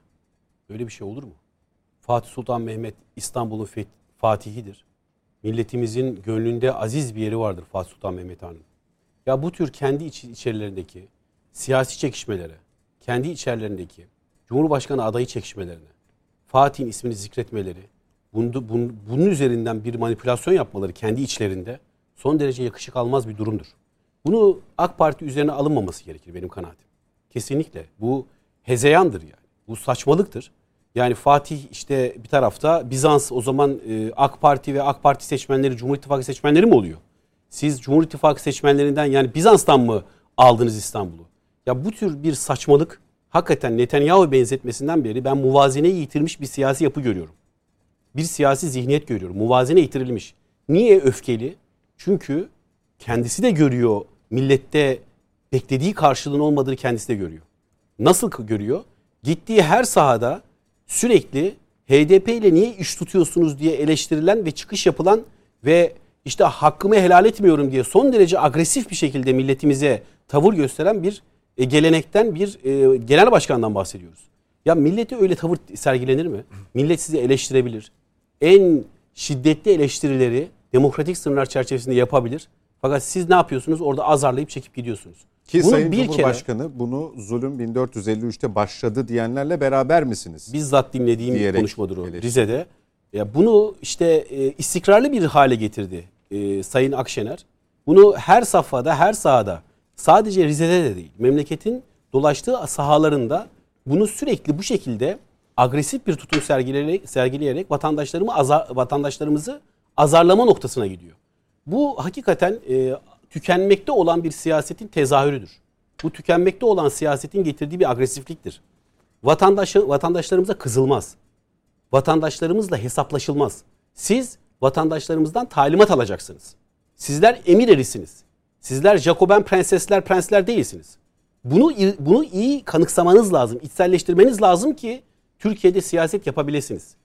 Öyle bir şey olur mu? Fatih Sultan Mehmet İstanbul'un fatihidir. Milletimizin gönlünde aziz bir yeri vardır Fatih Sultan Mehmet Han'ın. Ya bu tür kendi iç içerilerindeki siyasi çekişmelere, kendi içerilerindeki Cumhurbaşkanı adayı çekişmelerine, Fatih'in ismini zikretmeleri, bunu, bunu, bunun üzerinden bir manipülasyon yapmaları kendi içlerinde son derece yakışık almaz bir durumdur. Bunu AK Parti üzerine alınmaması gerekir benim kanaatim. Kesinlikle. Bu hezeyandır yani. Bu saçmalıktır. Yani Fatih işte bir tarafta Bizans o zaman e, AK Parti ve AK Parti seçmenleri Cumhur İttifakı seçmenleri mi oluyor? Siz Cumhur İttifakı seçmenlerinden yani Bizans'tan mı aldınız İstanbul'u? Ya bu tür bir saçmalık hakikaten Netanyahu benzetmesinden beri ben muvazeneyi yitirmiş bir siyasi yapı görüyorum. Bir siyasi zihniyet görüyorum. Muvazene yitirilmiş. Niye öfkeli? Çünkü kendisi de görüyor millette beklediği karşılığın olmadığını kendisi de görüyor. Nasıl görüyor? Gittiği her sahada sürekli HDP ile niye iş tutuyorsunuz diye eleştirilen ve çıkış yapılan ve işte hakkımı helal etmiyorum diye son derece agresif bir şekilde milletimize tavır gösteren bir e, gelenekten bir e, genel başkandan bahsediyoruz. Ya millete öyle tavır sergilenir mi? Millet sizi eleştirebilir. En şiddetli eleştirileri demokratik sınırlar çerçevesinde yapabilir. Fakat siz ne yapıyorsunuz? Orada azarlayıp çekip gidiyorsunuz. Ki Bunu Sayın bir Cumhurbaşkanı bunu zulüm 1453'te başladı diyenlerle beraber misiniz? bizzat dinlediğim konuşmadır o eleştirdi. Rize'de. Ya bunu işte e, istikrarlı bir hale getirdi e, Sayın Akşener. Bunu her safhada, her sahada, sadece Rize'de de değil, memleketin dolaştığı sahalarında bunu sürekli bu şekilde agresif bir tutum sergileyerek, sergileyerek vatandaşlarımı azar, vatandaşlarımızı azarlama noktasına gidiyor. Bu hakikaten e, tükenmekte olan bir siyasetin tezahürüdür. Bu tükenmekte olan siyasetin getirdiği bir agresifliktir. Vatandaş, vatandaşlarımıza kızılmaz. Vatandaşlarımızla hesaplaşılmaz. Siz vatandaşlarımızdan talimat alacaksınız. Sizler emir erisiniz. Sizler Jacoben prensesler, prensler değilsiniz. Bunu bunu iyi kanıksamanız lazım, içselleştirmeniz lazım ki Türkiye'de siyaset yapabilirsiniz.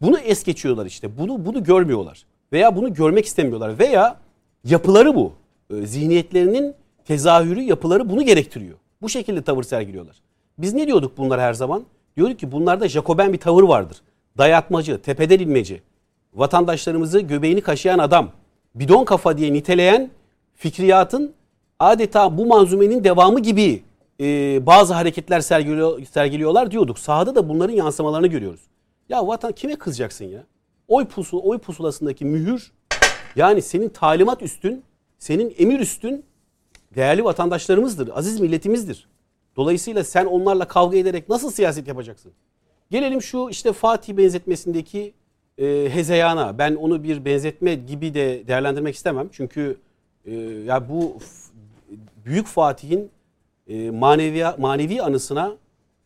Bunu es geçiyorlar işte. Bunu bunu görmüyorlar veya bunu görmek istemiyorlar veya yapıları bu. Ee, Zihniyetlerinin tezahürü, yapıları bunu gerektiriyor. Bu şekilde tavır sergiliyorlar. Biz ne diyorduk bunlar her zaman? Diyorduk ki bunlarda Jacoben bir tavır vardır. Dayatmacı, tepeden inmeci, vatandaşlarımızı göbeğini kaşıyan adam, bidon kafa diye niteleyen fikriyatın adeta bu manzumenin devamı gibi e, bazı hareketler sergiliyor, sergiliyorlar diyorduk. Sahada da bunların yansımalarını görüyoruz. Ya vatan kime kızacaksın ya? Oy pusu, oy pusulasındaki mühür yani senin talimat üstün, senin emir üstün değerli vatandaşlarımızdır, aziz milletimizdir. Dolayısıyla sen onlarla kavga ederek nasıl siyaset yapacaksın? Gelelim şu işte Fatih benzetmesindeki e, hezeyana. Ben onu bir benzetme gibi de değerlendirmek istemem. Çünkü e, ya bu f- büyük Fatih'in e, manevi manevi anısına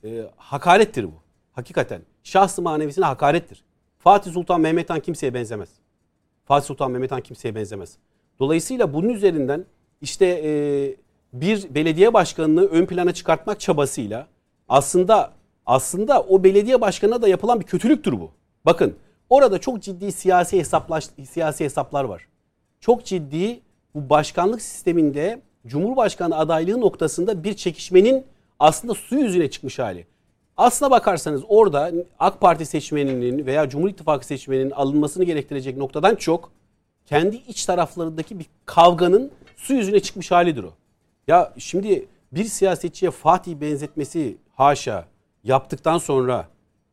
e, hakarettir bu. Hakikaten şahsı manevisine hakarettir. Fatih Sultan Mehmet Han kimseye benzemez. Fatih Sultan Mehmet Han kimseye benzemez. Dolayısıyla bunun üzerinden işte e, bir belediye başkanını ön plana çıkartmak çabasıyla aslında aslında o belediye başkanına da yapılan bir kötülüktür bu. Bakın orada çok ciddi siyasi hesaplaş, siyasi hesaplar var. Çok ciddi bu başkanlık sisteminde Cumhurbaşkanı adaylığı noktasında bir çekişmenin aslında su yüzüne çıkmış hali. Aslına bakarsanız orada AK Parti seçmeninin veya Cumhur İttifakı seçmeninin alınmasını gerektirecek noktadan çok kendi iç taraflarındaki bir kavganın su yüzüne çıkmış halidir o. Ya şimdi bir siyasetçiye Fatih benzetmesi haşa yaptıktan sonra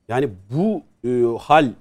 yani bu e, hal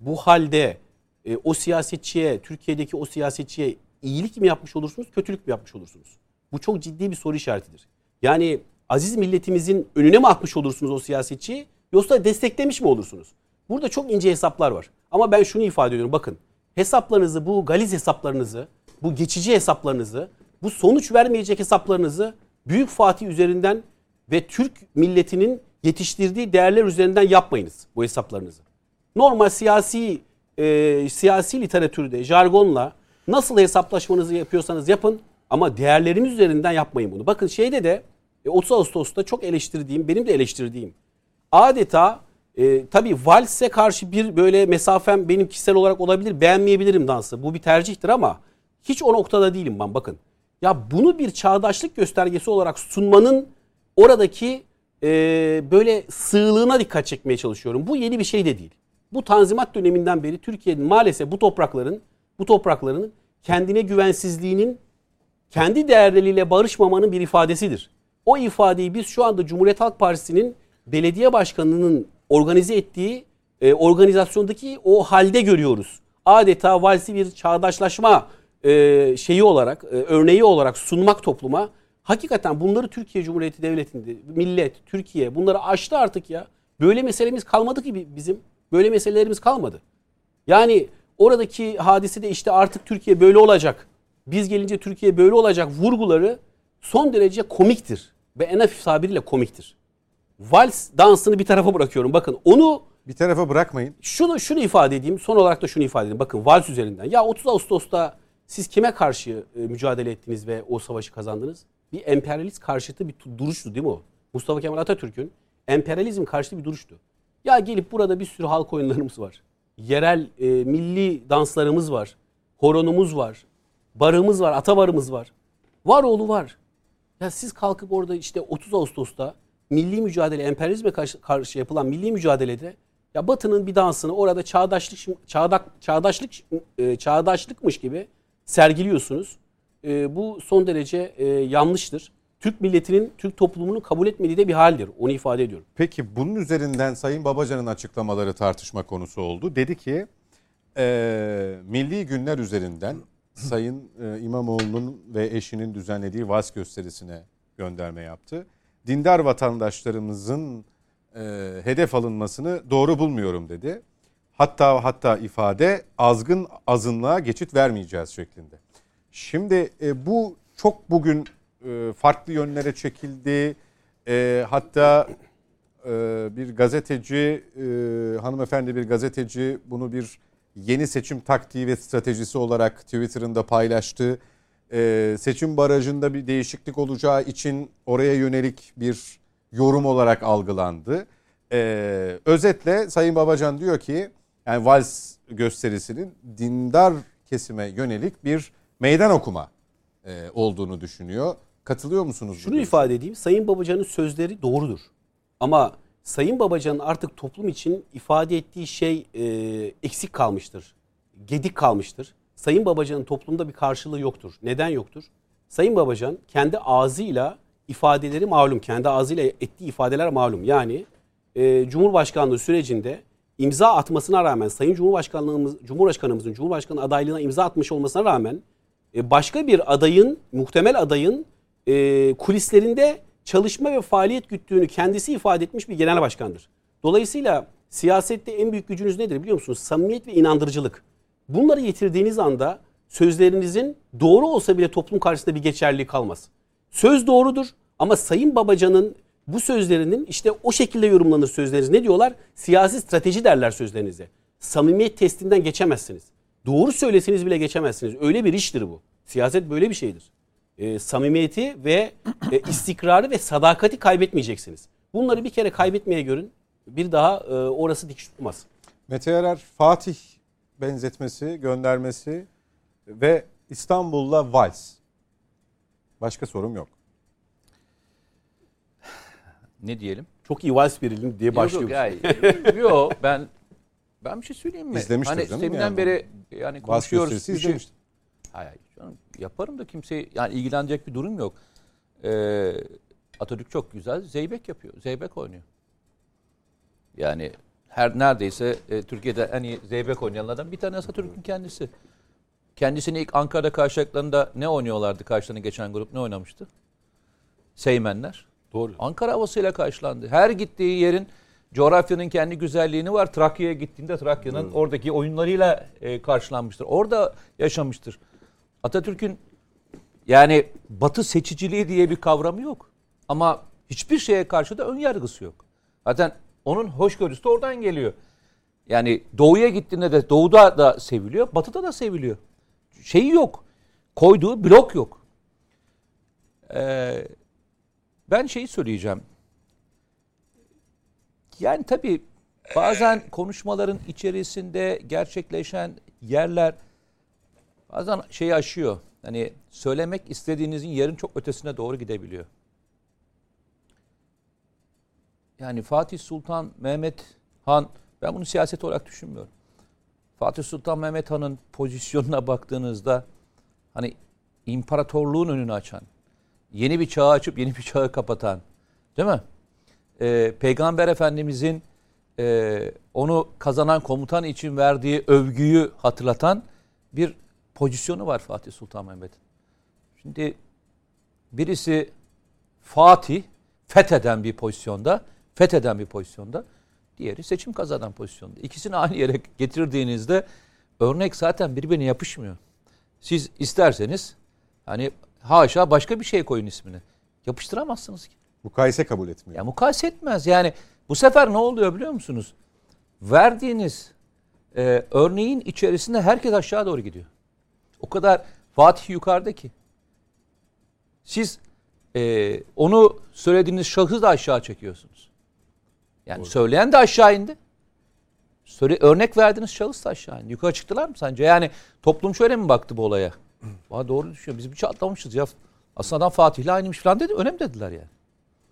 bu halde e, o siyasetçiye Türkiye'deki o siyasetçiye iyilik mi yapmış olursunuz kötülük mü yapmış olursunuz? Bu çok ciddi bir soru işaretidir. Yani aziz milletimizin önüne mi atmış olursunuz o siyasetçiyi yoksa desteklemiş mi olursunuz? Burada çok ince hesaplar var. Ama ben şunu ifade ediyorum bakın hesaplarınızı bu galiz hesaplarınızı bu geçici hesaplarınızı bu sonuç vermeyecek hesaplarınızı Büyük Fatih üzerinden ve Türk milletinin yetiştirdiği değerler üzerinden yapmayınız bu hesaplarınızı. Normal siyasi e, siyasi literatürde jargonla nasıl hesaplaşmanızı yapıyorsanız yapın ama değerlerimiz üzerinden yapmayın bunu. Bakın şeyde de e, 30 Ağustos'ta çok eleştirdiğim, benim de eleştirdiğim adeta e, tabii valse karşı bir böyle mesafem benim kişisel olarak olabilir. Beğenmeyebilirim dansı. Bu bir tercihtir ama hiç o noktada değilim ben bakın. Ya bunu bir çağdaşlık göstergesi olarak sunmanın oradaki e, böyle sığlığına dikkat çekmeye çalışıyorum. Bu yeni bir şey de değil. Bu Tanzimat döneminden beri Türkiye'nin maalesef bu toprakların bu toprakların kendine güvensizliğinin kendi değerleriyle barışmamanın bir ifadesidir. O ifadeyi biz şu anda Cumhuriyet Halk Partisi'nin belediye başkanının organize ettiği e, organizasyondaki o halde görüyoruz. Adeta valsi bir çağdaşlaşma e, şeyi olarak, e, örneği olarak sunmak topluma. Hakikaten bunları Türkiye Cumhuriyeti Devleti'nde, millet, Türkiye bunları aştı artık ya. Böyle meselemiz kalmadı ki bizim. Böyle meselelerimiz kalmadı. Yani oradaki hadise de işte artık Türkiye böyle olacak. Biz gelince Türkiye böyle olacak vurguları son derece komiktir. Ve en hafif tabiriyle komiktir. Vals dansını bir tarafa bırakıyorum. Bakın onu Bir tarafa bırakmayın. şunu şunu ifade edeyim. Son olarak da şunu ifade edeyim. Bakın vals üzerinden. Ya 30 Ağustos'ta siz kime karşı e, mücadele ettiniz ve o savaşı kazandınız? Bir emperyalist karşıtı bir tu- duruştu değil mi o? Mustafa Kemal Atatürk'ün emperyalizm karşıtı bir duruştu. Ya gelip burada bir sürü halk oyunlarımız var. Yerel e, milli danslarımız var. Horonumuz var. Barımız var, atabarımız var. Var oğlu var. Ya siz kalkıp orada işte 30 Ağustos'ta milli mücadele, emperyalizme karşı, karşı yapılan milli mücadelede ya Batı'nın bir dansını orada çağdaşlık çağdak çağdaşlık e, çağdaşlıkmış gibi sergiliyorsunuz. E, bu son derece e, yanlıştır. Türk milletinin, Türk toplumunun kabul etmediği de bir haldir. Onu ifade ediyorum. Peki bunun üzerinden Sayın Babacan'ın açıklamaları tartışma konusu oldu. Dedi ki e, milli günler üzerinden Sayın e, İmamoğlu'nun ve eşinin düzenlediği vals gösterisine gönderme yaptı. Dindar vatandaşlarımızın e, hedef alınmasını doğru bulmuyorum dedi. Hatta hatta ifade azgın azınlığa geçit vermeyeceğiz şeklinde. Şimdi e, bu çok bugün e, farklı yönlere çekildi. E, hatta e, bir gazeteci, hanımefendi bir gazeteci bunu bir yeni seçim taktiği ve stratejisi olarak Twitter'ında paylaştı. Seçim barajında bir değişiklik olacağı için oraya yönelik bir yorum olarak algılandı. Özetle Sayın Babacan diyor ki yani vals gösterisinin dindar kesime yönelik bir meydan okuma olduğunu düşünüyor. Katılıyor musunuz? Şunu ifade edeyim. Sayın Babacan'ın sözleri doğrudur. Ama Sayın Babacan'ın artık toplum için ifade ettiği şey e, eksik kalmıştır. Gedik kalmıştır. Sayın Babacan'ın toplumda bir karşılığı yoktur. Neden yoktur? Sayın Babacan kendi ağzıyla ifadeleri malum. Kendi ağzıyla ettiği ifadeler malum. Yani e, Cumhurbaşkanlığı sürecinde imza atmasına rağmen Sayın Cumhurbaşkanlığımız Cumhurbaşkanımızın Cumhurbaşkanı adaylığına imza atmış olmasına rağmen e, başka bir adayın muhtemel adayın e, kulislerinde çalışma ve faaliyet güttüğünü kendisi ifade etmiş bir genel başkandır. Dolayısıyla siyasette en büyük gücünüz nedir biliyor musunuz? Samimiyet ve inandırıcılık. Bunları yitirdiğiniz anda sözlerinizin doğru olsa bile toplum karşısında bir geçerliği kalmaz. Söz doğrudur ama Sayın Babacan'ın bu sözlerinin işte o şekilde yorumlanır sözleriniz. Ne diyorlar? Siyasi strateji derler sözlerinize. Samimiyet testinden geçemezsiniz. Doğru söyleseniz bile geçemezsiniz. Öyle bir iştir bu. Siyaset böyle bir şeydir. E, samimiyeti ve e, istikrarı ve sadakati kaybetmeyeceksiniz. Bunları bir kere kaybetmeye görün. Bir daha e, orası dikiş tutmaz. Mete Yarar Fatih benzetmesi, göndermesi ve İstanbul'la vals. Başka sorum yok. Ne diyelim? Çok iyi vals verelim diye başlıyor. Yok, yok ben ben bir şey söyleyeyim mi? İzlemiştir hani canım Deminden yani. beri yani Vals konuşuyoruz. gösterisi bir şey-. Hayır, yaparım da kimse yani ilgilenecek bir durum yok. Ee, Atatürk çok güzel zeybek yapıyor. Zeybek oynuyor. Yani her neredeyse e, Türkiye'de en iyi zeybek oynayanlardan bir tanesi Atatürk'ün kendisi. Kendisini ilk Ankara'da karşıladıklarında ne oynuyorlardı karşılarına geçen grup ne oynamıştı? Seymenler. Doğru. Ankara havasıyla karşılandı. Her gittiği yerin coğrafyanın kendi güzelliğini var. Trakya'ya gittiğinde Trakya'nın oradaki oyunlarıyla e, karşılanmıştır. Orada yaşamıştır. Atatürk'ün yani batı seçiciliği diye bir kavramı yok. Ama hiçbir şeye karşı da ön yargısı yok. Zaten onun hoşgörüsü de oradan geliyor. Yani doğuya gittiğinde de doğuda da seviliyor, batıda da seviliyor. Şeyi yok. Koyduğu blok yok. Ee, ben şeyi söyleyeceğim. Yani tabii bazen konuşmaların içerisinde gerçekleşen yerler bazen şeyi aşıyor. Hani söylemek istediğinizin yerin çok ötesine doğru gidebiliyor. Yani Fatih Sultan Mehmet Han ben bunu siyaset olarak düşünmüyorum. Fatih Sultan Mehmet Han'ın pozisyonuna baktığınızda hani imparatorluğun önünü açan, yeni bir çağı açıp yeni bir çağı kapatan, değil mi? Ee, Peygamber Efendimizin e, onu kazanan komutan için verdiği övgüyü hatırlatan bir pozisyonu var Fatih Sultan Mehmet'in. Şimdi birisi Fatih fetheden bir pozisyonda, fetheden bir pozisyonda, diğeri seçim kazanan pozisyonda. İkisini aynı yere getirdiğinizde örnek zaten birbirine yapışmıyor. Siz isterseniz hani haşa başka bir şey koyun ismini. Yapıştıramazsınız ki. Mukayese kabul etmiyor. Ya mukayese etmez. Yani bu sefer ne oluyor biliyor musunuz? Verdiğiniz e, örneğin içerisinde herkes aşağı doğru gidiyor. O kadar Fatih yukarıda ki. Siz e, onu söylediğiniz şahsı da aşağı çekiyorsunuz. Yani Doğru. söyleyen de aşağı indi. Söyle, örnek verdiğiniz şahıs da aşağı indi. Yukarı çıktılar mı sence? Yani toplum şöyle mi baktı bu olaya? Vay doğru düşünüyor. Biz bir şey atlamışız ya. Aslında adam Fatih'le aynıymış falan dedi. Önemli dediler yani.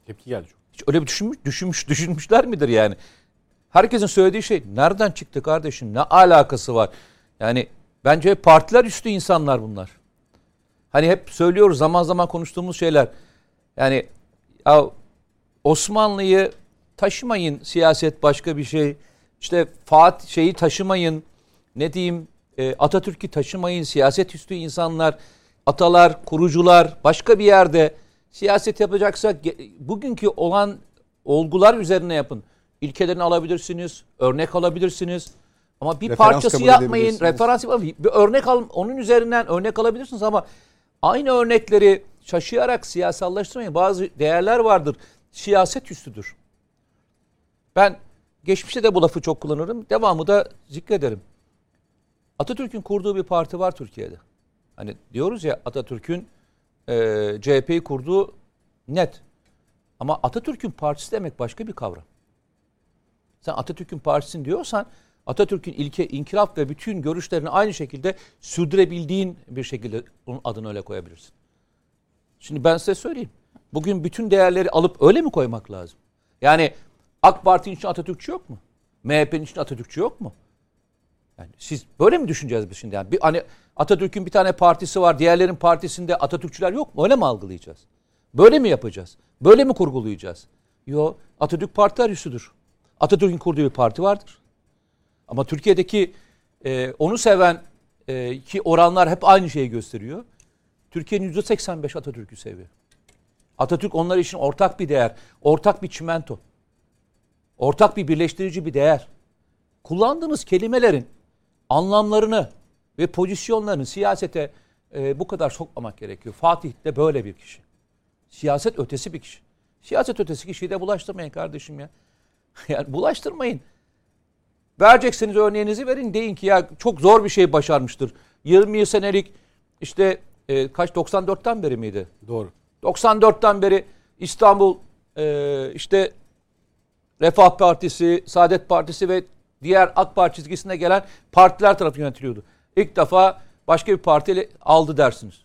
Tepki geldi çok. Hiç öyle bir düşünmüş, düşünmüş, düşünmüşler midir yani? Herkesin söylediği şey nereden çıktı kardeşim? Ne alakası var? Yani bence partiler üstü insanlar bunlar. Hani hep söylüyoruz zaman zaman konuştuğumuz şeyler. Yani ya Osmanlı'yı taşımayın siyaset başka bir şey. İşte Fatih şeyi taşımayın. Ne diyeyim? E, Atatürk'ü taşımayın. Siyaset üstü insanlar, atalar, kurucular başka bir yerde siyaset yapacaksak bugünkü olan olgular üzerine yapın. İlkelerini alabilirsiniz, örnek alabilirsiniz. Ama bir referans parçası yapmayın, referans yapmayın. Bir örnek al, onun üzerinden örnek alabilirsiniz ama aynı örnekleri şaşıyarak siyasallaştırmayın. Bazı değerler vardır. Siyaset üstüdür. Ben geçmişte de bu lafı çok kullanırım. Devamı da zikrederim. Atatürk'ün kurduğu bir parti var Türkiye'de. Hani diyoruz ya Atatürk'ün e, CHP'yi kurduğu net. Ama Atatürk'ün partisi demek başka bir kavram. Sen Atatürk'ün partisin diyorsan Atatürk'ün ilke, inkılap ve bütün görüşlerini aynı şekilde sürdürebildiğin bir şekilde onun adını öyle koyabilirsin. Şimdi ben size söyleyeyim. Bugün bütün değerleri alıp öyle mi koymak lazım? Yani AK Parti'nin için Atatürkçü yok mu? MHP'nin için Atatürkçü yok mu? Yani siz böyle mi düşüneceğiz biz şimdi? Yani bir, hani Atatürk'ün bir tane partisi var, diğerlerin partisinde Atatürkçüler yok mu? Öyle mi algılayacağız? Böyle mi yapacağız? Böyle mi kurgulayacağız? Yo, Atatürk partiler üstüdür. Atatürk'ün kurduğu bir parti vardır. Ama Türkiye'deki e, onu seven e, ki oranlar hep aynı şeyi gösteriyor. Türkiye'nin %85 Atatürk'ü seviyor. Atatürk onlar için ortak bir değer, ortak bir çimento. Ortak bir birleştirici bir değer. Kullandığınız kelimelerin anlamlarını ve pozisyonlarını siyasete e, bu kadar sokmamak gerekiyor. Fatih de böyle bir kişi. Siyaset ötesi bir kişi. Siyaset ötesi kişiyi de bulaştırmayın kardeşim ya. yani bulaştırmayın. Vereceksiniz örneğinizi verin. Deyin ki ya çok zor bir şey başarmıştır. 20 senelik işte e, kaç 94'ten beri miydi? Doğru. 94'ten beri İstanbul e, işte Refah Partisi, Saadet Partisi ve diğer AK Parti çizgisine gelen partiler tarafı yönetiliyordu. İlk defa başka bir partiyle aldı dersiniz.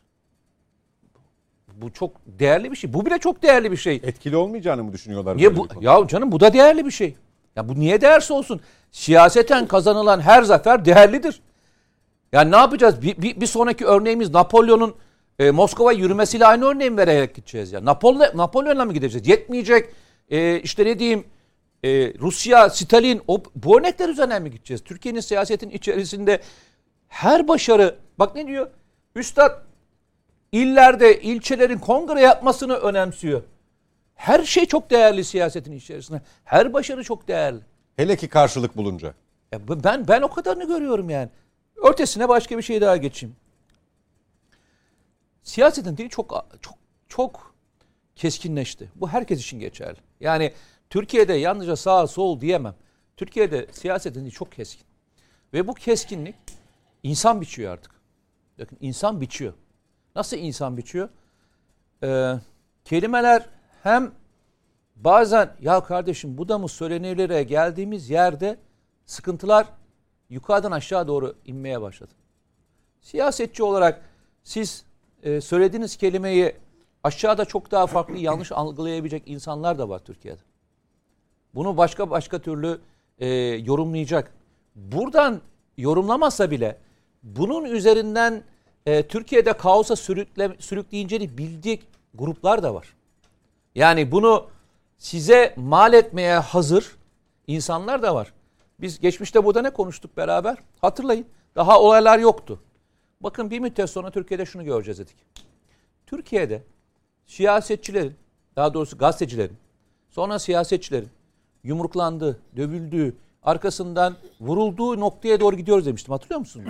Bu çok değerli bir şey. Bu bile çok değerli bir şey. Etkili olmayacağını mı düşünüyorlar? Niye bu, ya canım bu da değerli bir şey. Ya bu niye değerse olsun. Siyaseten kazanılan her zafer değerlidir. Yani ne yapacağız? Bir, bir, bir sonraki örneğimiz Napolyon'un e, Moskova yürümesiyle aynı örneği vererek gideceğiz ya? Napolyon, Napolyon'la mı gideceğiz? Yetmeyecek. E, işte ne diyeyim? E, Rusya, Stalin o, bu örnekler üzerinden mi gideceğiz? Türkiye'nin siyasetin içerisinde her başarı bak ne diyor? Üstad illerde ilçelerin kongre yapmasını önemsiyor. Her şey çok değerli siyasetin içerisinde. Her başarı çok değerli. Hele ki karşılık bulunca. Ya ben ben o kadarını görüyorum yani. Ötesine başka bir şey daha geçeyim. Siyasetin dili çok çok çok keskinleşti. Bu herkes için geçerli. Yani Türkiye'de yalnızca sağ sol diyemem. Türkiye'de siyasetin dili çok keskin. Ve bu keskinlik insan biçiyor artık. Bakın insan biçiyor. Nasıl insan biçiyor? Ee, kelimeler hem bazen ya kardeşim bu da mı söylenilere geldiğimiz yerde sıkıntılar yukarıdan aşağı doğru inmeye başladı. Siyasetçi olarak siz e, söylediğiniz kelimeyi aşağıda çok daha farklı yanlış algılayabilecek insanlar da var Türkiye'de. Bunu başka başka türlü e, yorumlayacak. Buradan yorumlamasa bile bunun üzerinden e, Türkiye'de kaosa sürükle, sürükleyince bildik gruplar da var. Yani bunu size mal etmeye hazır insanlar da var. Biz geçmişte burada ne konuştuk beraber? Hatırlayın. Daha olaylar yoktu. Bakın bir müddet sonra Türkiye'de şunu göreceğiz dedik. Türkiye'de siyasetçilerin, daha doğrusu gazetecilerin, sonra siyasetçilerin yumruklandığı, dövüldüğü, arkasından vurulduğu noktaya doğru gidiyoruz demiştim. Hatırlıyor musunuz?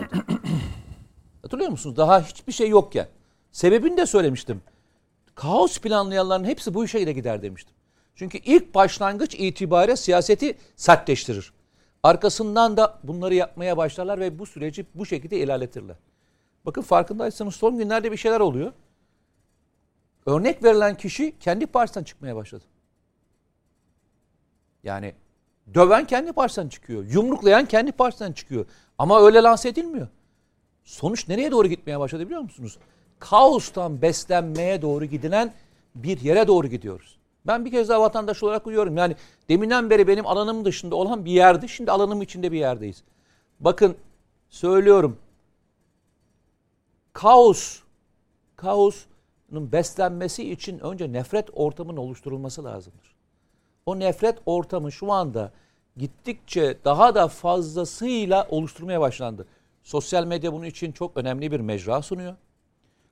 Hatırlıyor musunuz? Daha hiçbir şey yokken. Sebebini de söylemiştim. Kaos planlayanların hepsi bu işe de gider demiştim. Çünkü ilk başlangıç itibariyle siyaseti sertleştirir. Arkasından da bunları yapmaya başlarlar ve bu süreci bu şekilde ilerletirler. Bakın farkındaysanız son günlerde bir şeyler oluyor. Örnek verilen kişi kendi partisinden çıkmaya başladı. Yani döven kendi partisinden çıkıyor. Yumruklayan kendi partisinden çıkıyor. Ama öyle lanse edilmiyor. Sonuç nereye doğru gitmeye başladı biliyor musunuz? Kaostan beslenmeye doğru gidilen bir yere doğru gidiyoruz. Ben bir kez daha vatandaş olarak uyuyorum. Yani deminden beri benim alanım dışında olan bir yerdi. Şimdi alanım içinde bir yerdeyiz. Bakın söylüyorum. Kaos, kaos beslenmesi için önce nefret ortamının oluşturulması lazımdır. O nefret ortamı şu anda gittikçe daha da fazlasıyla oluşturmaya başlandı. Sosyal medya bunun için çok önemli bir mecra sunuyor.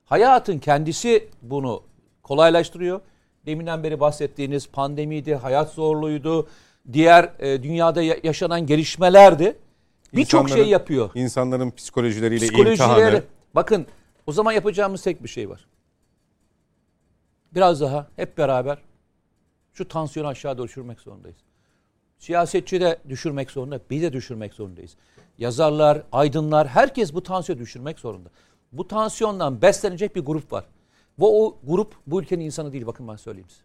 Hayatın kendisi bunu kolaylaştırıyor. Deminden beri bahsettiğiniz pandemiydi, hayat zorluğuydu, diğer e, dünyada yaşanan gelişmelerdi. Birçok şey yapıyor. İnsanların psikolojileriyle Psikolojileri, imtihanı. Bakın o zaman yapacağımız tek bir şey var. Biraz daha hep beraber şu tansiyonu aşağı doğru düşürmek zorundayız. Siyasetçi de düşürmek zorunda, biz de düşürmek zorundayız. Yazarlar, aydınlar, herkes bu tansiyonu düşürmek zorunda. Bu tansiyondan beslenecek bir grup var. Bu o grup bu ülkenin insanı değil bakın ben söyleyeyim size.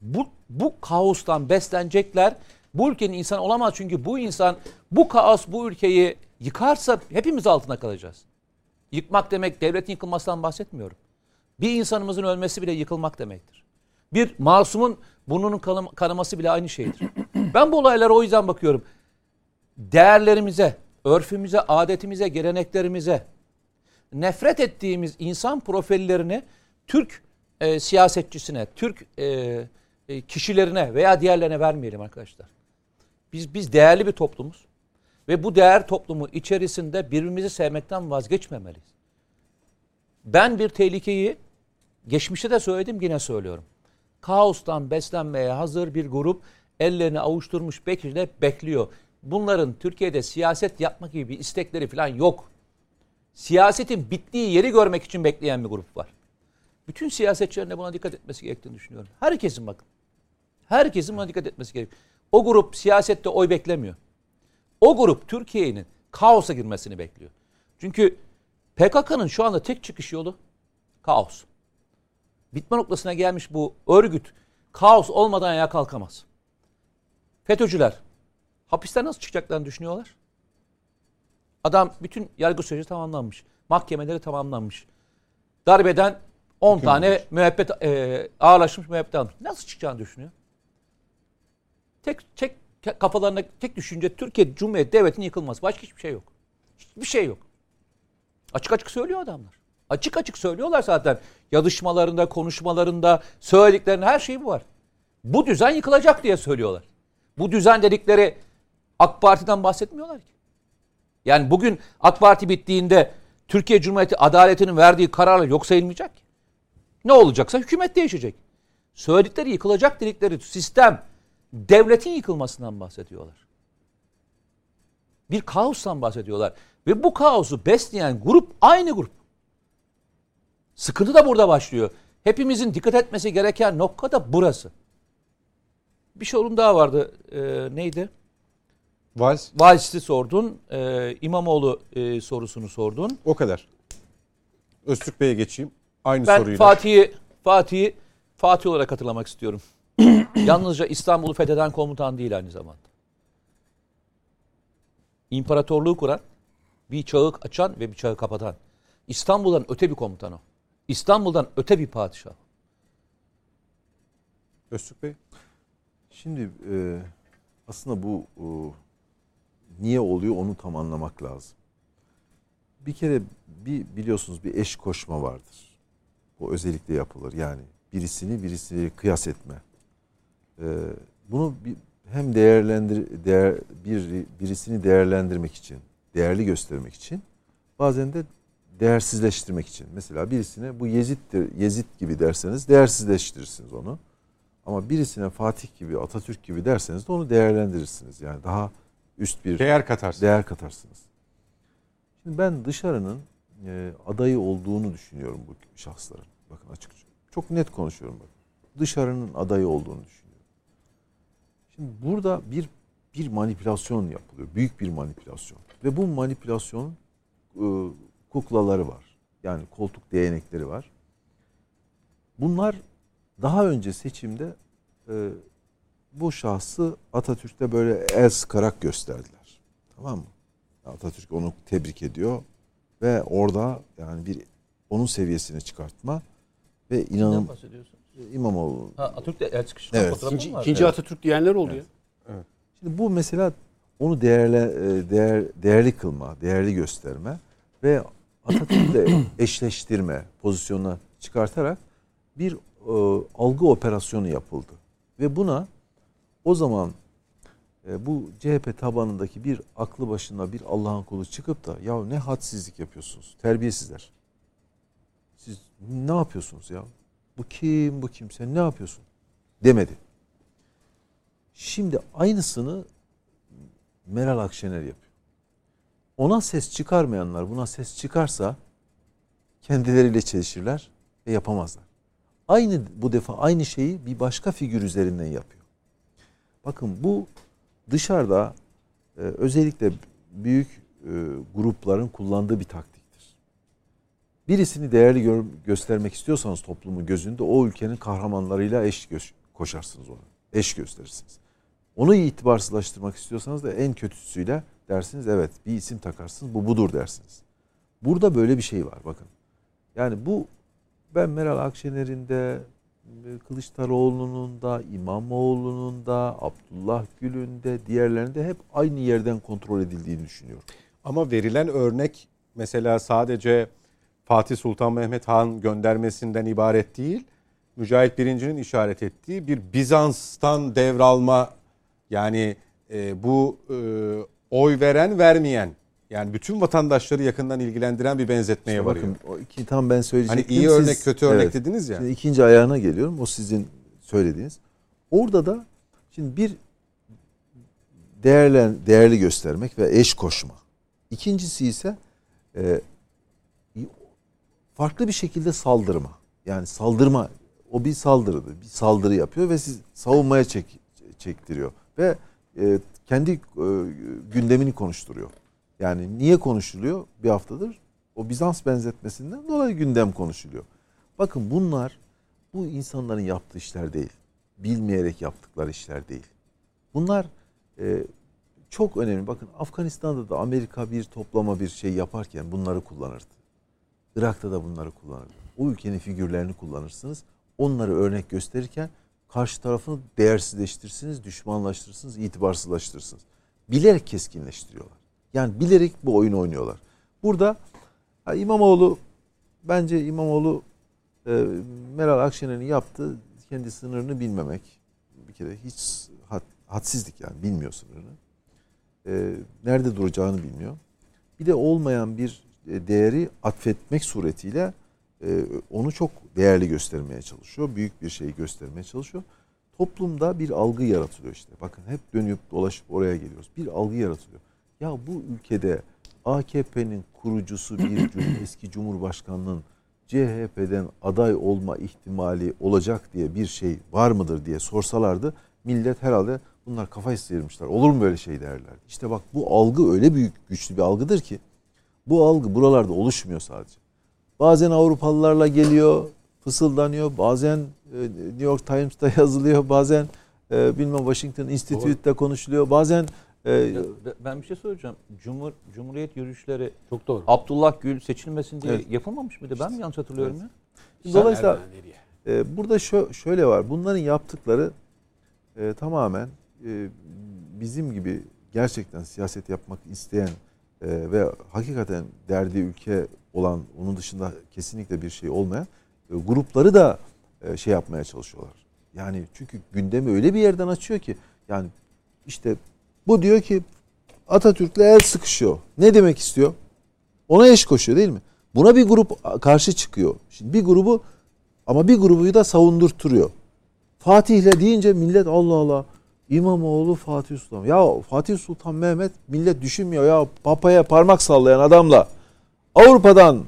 Bu, bu kaostan beslenecekler. Bu ülkenin insanı olamaz çünkü bu insan bu kaos bu ülkeyi yıkarsa hepimiz altına kalacağız. Yıkmak demek devletin yıkılmasından bahsetmiyorum. Bir insanımızın ölmesi bile yıkılmak demektir. Bir masumun burnunun kanaması bile aynı şeydir. Ben bu olaylara o yüzden bakıyorum. Değerlerimize, örfümüze, adetimize, geleneklerimize nefret ettiğimiz insan profillerini Türk e, siyasetçisine, Türk e, e, kişilerine veya diğerlerine vermeyelim arkadaşlar. Biz biz değerli bir toplumuz ve bu değer toplumu içerisinde birbirimizi sevmekten vazgeçmemeliyiz. Ben bir tehlikeyi geçmişte de söyledim yine söylüyorum. Kaostan beslenmeye hazır bir grup ellerini avuşturmuş bekirle bekliyor. Bunların Türkiye'de siyaset yapmak gibi bir istekleri falan yok. Siyasetin bittiği yeri görmek için bekleyen bir grup var. Bütün siyasetçilerin de buna dikkat etmesi gerektiğini düşünüyorum. Herkesin bakın. Herkesin buna dikkat etmesi gerekiyor. O grup siyasette oy beklemiyor. O grup Türkiye'nin kaosa girmesini bekliyor. Çünkü PKK'nın şu anda tek çıkış yolu kaos. Bitme noktasına gelmiş bu örgüt kaos olmadan ayağa kalkamaz. FETÖ'cüler hapisten nasıl çıkacaklarını düşünüyorlar? Adam bütün yargı süreci tamamlanmış. Mahkemeleri tamamlanmış. Darbeden 10 tane müebbet e, ağırlaşmış müebbet almış. Nasıl çıkacağını düşünüyor? Tek tek kafalarında tek düşünce Türkiye Cumhuriyeti Devleti'nin yıkılması. Başka hiçbir şey yok. Hiçbir şey yok. Açık açık söylüyor adamlar. Açık açık söylüyorlar zaten. Yazışmalarında, konuşmalarında, söylediklerinde her şey bu var. Bu düzen yıkılacak diye söylüyorlar. Bu düzen dedikleri AK Parti'den bahsetmiyorlar ki. Yani bugün AK Parti bittiğinde Türkiye Cumhuriyeti adaletinin verdiği kararla yok sayılmayacak. Ne olacaksa hükümet değişecek. Söyledikleri yıkılacak dedikleri sistem devletin yıkılmasından bahsediyorlar. Bir kaostan bahsediyorlar. Ve bu kaosu besleyen grup aynı grup. Sıkıntı da burada başlıyor. Hepimizin dikkat etmesi gereken nokta da burası. Bir sorun daha vardı. Ee, neydi? Vals. Vals'i sordun. Ee, İmamoğlu e, sorusunu sordun. O kadar. Öztürk Bey'e geçeyim. Aynı ben soruyla. Fatih'i Fatih'i Fatih olarak hatırlamak istiyorum. Yalnızca İstanbul'u fetheden komutan değil aynı zamanda. İmparatorluğu kuran, bir çağı açan ve bir çağı kapatan. İstanbul'dan öte bir komutan o. İstanbul'dan öte bir padişah. Öztürk Bey. Şimdi e, aslında bu e, niye oluyor onu tam anlamak lazım. Bir kere bir biliyorsunuz bir eş koşma vardır. O özellikle yapılır. Yani birisini birisiyle kıyas etme. Ee, bunu bir, hem değerlendir değer, bir birisini değerlendirmek için, değerli göstermek için bazen de değersizleştirmek için. Mesela birisine bu Yezid'dir, Yezid gibi derseniz değersizleştirirsiniz onu. Ama birisine Fatih gibi, Atatürk gibi derseniz de onu değerlendirirsiniz. Yani daha üst bir değer katarsınız. Değer katarsınız. Şimdi ben dışarının e, adayı olduğunu düşünüyorum bu şahsların. Bakın açıkça. Çok net konuşuyorum bakın. Dışarının adayı olduğunu düşünüyorum. Şimdi burada bir bir manipülasyon yapılıyor. Büyük bir manipülasyon. Ve bu manipülasyon e, kuklaları var. Yani koltuk değnekleri var. Bunlar daha önce seçimde e, bu şahsı Atatürk'te böyle el sıkarak gösterdiler. Tamam mı? Atatürk onu tebrik ediyor ve orada yani bir onun seviyesine çıkartma ve inanın İmamoğlu. Ha, Atatürk'te el sıkışma evet. İkinci, ikinci evet. Atatürk diyenler oluyor. Evet. evet. Şimdi bu mesela onu değerli, e, değer, değerli kılma, değerli gösterme ve Atatürk'le eşleştirme pozisyonuna çıkartarak bir e, algı operasyonu yapıldı. Ve buna o zaman e, bu CHP tabanındaki bir aklı başında bir Allah'ın kulu çıkıp da ya ne hadsizlik yapıyorsunuz terbiyesizler. Siz ne yapıyorsunuz ya? Bu kim bu kim sen ne yapıyorsun? Demedi. Şimdi aynısını Meral Akşener yapıyor. Ona ses çıkarmayanlar buna ses çıkarsa kendileriyle çelişirler ve yapamazlar. Aynı bu defa aynı şeyi bir başka figür üzerinden yapıyor. Bakın bu dışarıda e, özellikle büyük e, grupların kullandığı bir taktiktir. Birisini değerli gö- göstermek istiyorsanız toplumun gözünde o ülkenin kahramanlarıyla eş gö- koşarsınız onu. Eş gösterirsiniz. Onu itibarsızlaştırmak istiyorsanız da en kötüsüyle dersiniz evet bir isim takarsınız bu budur dersiniz. Burada böyle bir şey var bakın. Yani bu ben Meral Akşener'in de Kılıçdaroğlu'nun da İmamoğlu'nun da Abdullah Gül'ün de diğerlerinde hep aynı yerden kontrol edildiğini düşünüyorum. Ama verilen örnek mesela sadece Fatih Sultan Mehmet Han göndermesinden ibaret değil. Mücahit Birinci'nin işaret ettiği bir Bizans'tan devralma yani e, bu e, oy veren vermeyen yani bütün vatandaşları yakından ilgilendiren bir benzetmeye İşte varıyor. bakın o iki tam ben söyleyecektim. Hani iyi Siz- örnek kötü örnek Evet. dediniz ya. Şimdi ikinci ayağına geliyorum. O sizin söylediğiniz. Orada da şimdi bir değerlen, değerli göstermek ve eş koşma. İkincisi ise e, farklı bir şekilde saldırma. Yani saldırma o bir saldırıdır. Bir saldırı yapıyor ve siz savunmaya çek, çektiriyor. Ve e, kendi e, gündemini konuşturuyor. Yani niye konuşuluyor bir haftadır? O Bizans benzetmesinden dolayı gündem konuşuluyor. Bakın bunlar bu insanların yaptığı işler değil. Bilmeyerek yaptıkları işler değil. Bunlar e, çok önemli. Bakın Afganistan'da da Amerika bir toplama bir şey yaparken bunları kullanırdı. Irak'ta da bunları kullanırdı. O ülkenin figürlerini kullanırsınız. Onları örnek gösterirken karşı tarafını değersizleştirirsiniz, düşmanlaştırırsınız, itibarsızlaştırırsınız. Bilerek keskinleştiriyorlar. Yani bilerek bu oyunu oynuyorlar. Burada İmamoğlu bence İmamoğlu e, Meral Akşener'in yaptığı kendi sınırını bilmemek. Bir kere hiç had, hadsizlik yani bilmiyor sınırını. E, nerede duracağını bilmiyor. Bir de olmayan bir e, değeri atfetmek suretiyle onu çok değerli göstermeye çalışıyor. Büyük bir şeyi göstermeye çalışıyor. Toplumda bir algı yaratılıyor işte. Bakın hep dönüp dolaşıp oraya geliyoruz. Bir algı yaratılıyor. Ya bu ülkede AKP'nin kurucusu bir cum- eski cumhurbaşkanının CHP'den aday olma ihtimali olacak diye bir şey var mıdır diye sorsalardı millet herhalde bunlar kafayı sıyırmışlar. Olur mu böyle şey derler. İşte bak bu algı öyle büyük güçlü bir algıdır ki bu algı buralarda oluşmuyor sadece. Bazen Avrupalılarla geliyor, fısıldanıyor. Bazen e, New York Times'ta yazılıyor. Bazen e, bilmem Washington Institute'da konuşuluyor. Bazen e, Ya, ben bir şey soracağım. Cumhur Cumhuriyet yürüyüşleri Çok doğru. Abdullah Gül seçilmesin diye Evet. yapılmamış mıydı? Ben mi yanlış hatırlıyorum Evet. ya? dolayısıyla e, burada şö- şöyle var. Bunların yaptıkları e, tamamen e, bizim gibi gerçekten siyaset yapmak isteyen e, ve hakikaten derdi ülke olan onun dışında kesinlikle bir şey olmayan e, grupları da e, şey yapmaya çalışıyorlar. Yani çünkü gündemi öyle bir yerden açıyor ki yani işte bu diyor ki Atatürk'le el sıkışıyor. Ne demek istiyor? Ona eş koşuyor değil mi? Buna bir grup karşı çıkıyor. Şimdi bir grubu ama bir grubu da savundurturuyor. Fatih'le deyince millet Allah Allah İmamoğlu Fatih Sultan. Ya Fatih Sultan Mehmet millet düşünmüyor ya papaya parmak sallayan adamla Avrupa'dan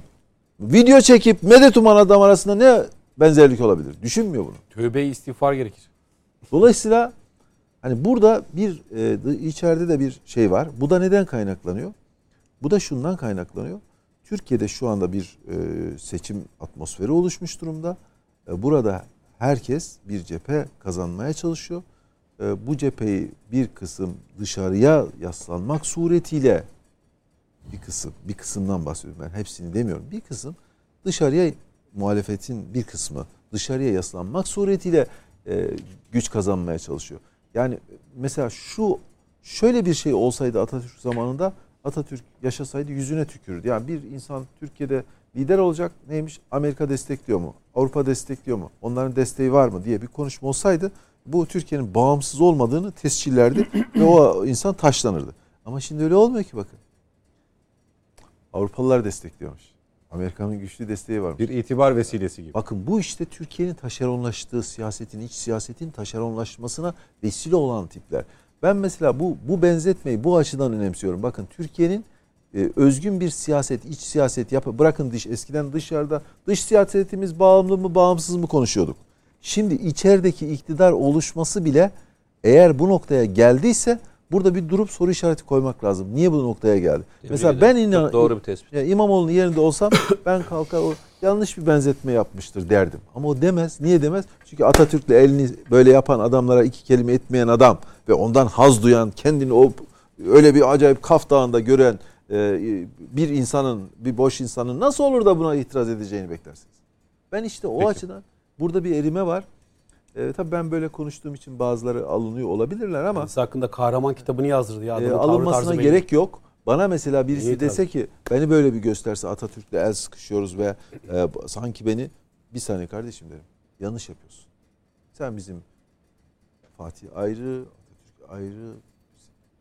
video çekip medet uman adam arasında ne benzerlik olabilir? Düşünmüyor bunu. Tövbe istiğfar gerekir. Dolayısıyla hani burada bir e, içeride de bir şey var. Bu da neden kaynaklanıyor? Bu da şundan kaynaklanıyor. Türkiye'de şu anda bir e, seçim atmosferi oluşmuş durumda. E, burada herkes bir cephe kazanmaya çalışıyor. E, bu cepheyi bir kısım dışarıya yaslanmak suretiyle bir kısım, bir kısımdan bahsediyorum ben hepsini demiyorum. Bir kısım dışarıya muhalefetin bir kısmı dışarıya yaslanmak suretiyle e, güç kazanmaya çalışıyor. Yani mesela şu şöyle bir şey olsaydı Atatürk zamanında Atatürk yaşasaydı yüzüne tükürürdü. Yani bir insan Türkiye'de lider olacak neymiş? Amerika destekliyor mu? Avrupa destekliyor mu? Onların desteği var mı diye bir konuşma olsaydı bu Türkiye'nin bağımsız olmadığını tescillerdi ve o insan taşlanırdı. Ama şimdi öyle olmuyor ki bakın. Avrupalılar destekliyormuş. Amerika'nın güçlü desteği var. Bir itibar vesilesi gibi. Bakın bu işte Türkiye'nin taşeronlaştığı siyasetin, iç siyasetin taşeronlaşmasına vesile olan tipler. Ben mesela bu bu benzetmeyi bu açıdan önemsiyorum. Bakın Türkiye'nin e, özgün bir siyaset, iç siyaset yap bırakın dış eskiden dışarıda dış siyasetimiz bağımlı mı, bağımsız mı konuşuyorduk. Şimdi içerideki iktidar oluşması bile eğer bu noktaya geldiyse burada bir durup soru işareti koymak lazım. Niye bu noktaya geldi? Tebrik Mesela ben inan doğru bir tespit. ya İmamoğlu'nun yerinde olsam ben kalkar o yanlış bir benzetme yapmıştır derdim. Ama o demez. Niye demez? Çünkü Atatürk'le elini böyle yapan adamlara iki kelime etmeyen adam ve ondan haz duyan, kendini o öyle bir acayip Kaf Dağı'nda gören e, bir insanın, bir boş insanın nasıl olur da buna itiraz edeceğini beklersiniz. Ben işte o Peki. açıdan burada bir erime var. E, tabii ben böyle konuştuğum için bazıları alınıyor olabilirler ama Kendisi hakkında kahraman kitabını yazdırdı ya. e, alınmasına gerek yok. Bana mesela birisi İyi dese ki beni böyle bir gösterse Atatürk'le el sıkışıyoruz ve e, sanki beni bir saniye kardeşim derim. Yanlış yapıyorsun. Sen bizim Fatih ayrı, Atatürk ayrı.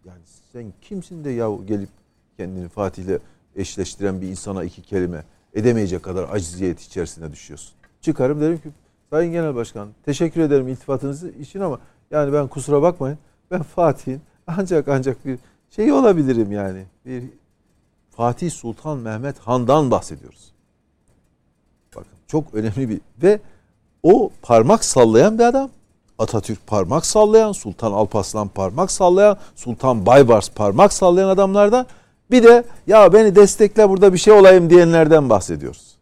Yani sen kimsin de ya gelip kendini Fatih'le eşleştiren bir insana iki kelime edemeyecek kadar aciziyet içerisine düşüyorsun. Çıkarım derim ki Sayın Genel Başkan teşekkür ederim iltifatınız için ama yani ben kusura bakmayın ben Fatih'in ancak ancak bir şey olabilirim yani. Bir Fatih Sultan Mehmet Han'dan bahsediyoruz. Bakın çok önemli bir ve o parmak sallayan bir adam. Atatürk parmak sallayan, Sultan Alparslan parmak sallayan, Sultan Baybars parmak sallayan adamlardan bir de ya beni destekle burada bir şey olayım diyenlerden bahsediyoruz.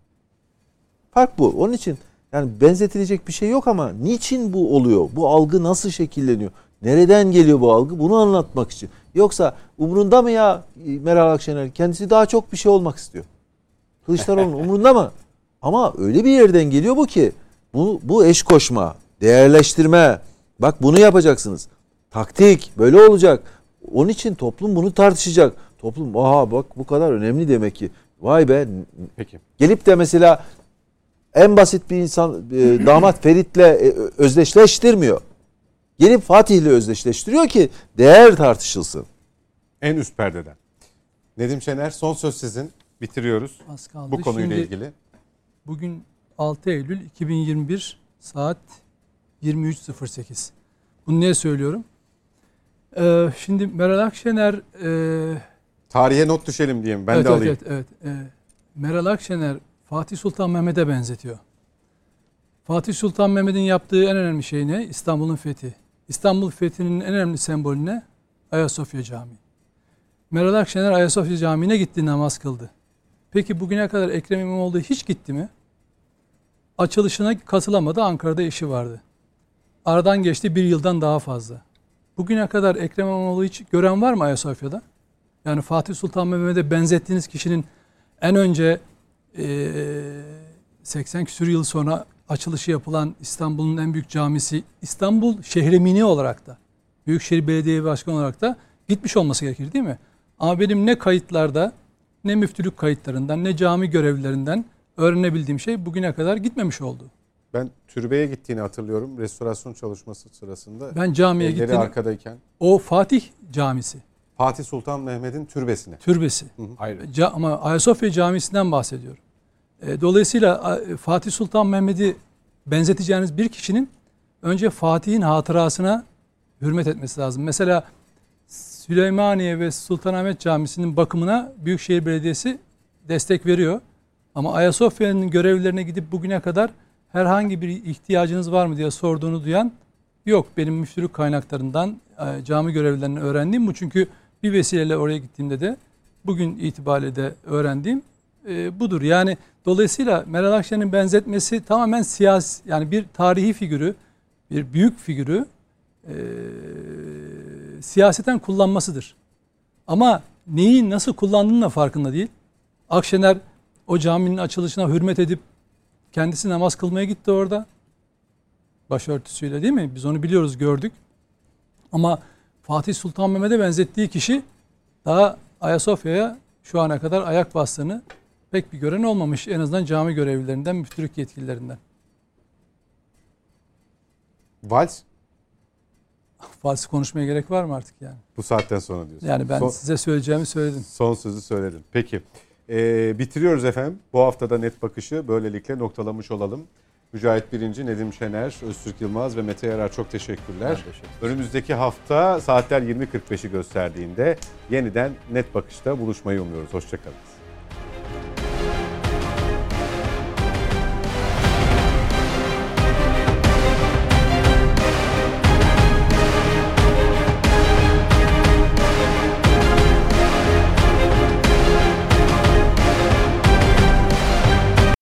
Fark bu. Onun için yani benzetilecek bir şey yok ama niçin bu oluyor? Bu algı nasıl şekilleniyor? Nereden geliyor bu algı? Bunu anlatmak için. Yoksa umrunda mı ya Meral Akşener? Kendisi daha çok bir şey olmak istiyor. Kılıçdaroğlu'nun umrunda mı? Ama öyle bir yerden geliyor bu ki bu, bu eş koşma, değerleştirme. Bak bunu yapacaksınız. Taktik böyle olacak. Onun için toplum bunu tartışacak. Toplum aha bak bu kadar önemli demek ki. Vay be Peki. gelip de mesela en basit bir insan e, damat Ferit'le e, özdeşleştirmiyor. Gelip Fatih'le özdeşleştiriyor ki değer tartışılsın. En üst perdeden. Nedim Şener son söz sizin. Bitiriyoruz Az kaldı. bu konuyla Şimdi ilgili. Bugün 6 Eylül 2021 saat 23.08. Bunu niye söylüyorum? Ee, şimdi Meral Akşener e, Tarihe not düşelim diyeyim. Ben evet, de evet, alayım. Evet, evet. Ee, Meral Akşener Fatih Sultan Mehmet'e benzetiyor. Fatih Sultan Mehmet'in yaptığı en önemli şey ne? İstanbul'un fethi. İstanbul fethinin en önemli sembolü ne? Ayasofya Camii. Meral Akşener Ayasofya Camii'ne gitti namaz kıldı. Peki bugüne kadar Ekrem İmamoğlu hiç gitti mi? Açılışına katılamadı. Ankara'da işi vardı. Aradan geçti bir yıldan daha fazla. Bugüne kadar Ekrem İmamoğlu hiç gören var mı Ayasofya'da? Yani Fatih Sultan Mehmet'e benzettiğiniz kişinin en önce 80 küsur yıl sonra açılışı yapılan İstanbul'un en büyük camisi İstanbul Şehremini olarak da Büyükşehir Belediye Başkanı olarak da gitmiş olması gerekir değil mi? Ama benim ne kayıtlarda ne müftülük kayıtlarından ne cami görevlilerinden öğrenebildiğim şey bugüne kadar gitmemiş oldu. Ben türbeye gittiğini hatırlıyorum. Restorasyon çalışması sırasında. Ben camiye gittim. arkadayken. O Fatih Camisi, Fatih Sultan Mehmet'in türbesine. türbesi. Hayır. Ca- ama Ayasofya Camisi'nden bahsediyorum. E, dolayısıyla a- Fatih Sultan Mehmet'i benzeteceğiniz bir kişinin önce Fatih'in hatırasına hürmet etmesi lazım. Mesela Süleymaniye ve Sultanahmet Camisi'nin bakımına Büyükşehir Belediyesi destek veriyor. Ama Ayasofya'nın görevlilerine gidip bugüne kadar herhangi bir ihtiyacınız var mı diye sorduğunu duyan yok. Benim müftülük kaynaklarından e, cami görevlilerinden öğrendiğim bu. Çünkü bir vesileyle oraya gittiğimde de bugün itibariyle de öğrendiğim e, budur. Yani dolayısıyla Meral Akşener'in benzetmesi tamamen siyasi yani bir tarihi figürü, bir büyük figürü e, siyaseten kullanmasıdır. Ama neyi nasıl kullandığının da farkında değil. Akşener o caminin açılışına hürmet edip kendisi namaz kılmaya gitti orada. Başörtüsüyle değil mi? Biz onu biliyoruz, gördük. Ama Fatih Sultan Mehmet'e benzettiği kişi daha Ayasofya'ya şu ana kadar ayak bastığını pek bir gören olmamış. En azından cami görevlilerinden, müftülük yetkililerinden. Vals Falsi konuşmaya gerek var mı artık yani? bu saatten sonra diyorsun. Yani ben Son- size söyleyeceğimi söyledim. Son sözü söyledin. Peki. Ee, bitiriyoruz efendim. Bu haftada net bakışı böylelikle noktalamış olalım. Mücahit Birinci, Nedim Şener, Öztürk Yılmaz ve Mete Yarar çok teşekkürler. Teşekkür. Önümüzdeki hafta saatler 20.45'i gösterdiğinde yeniden net bakışta buluşmayı umuyoruz. Hoşçakalın.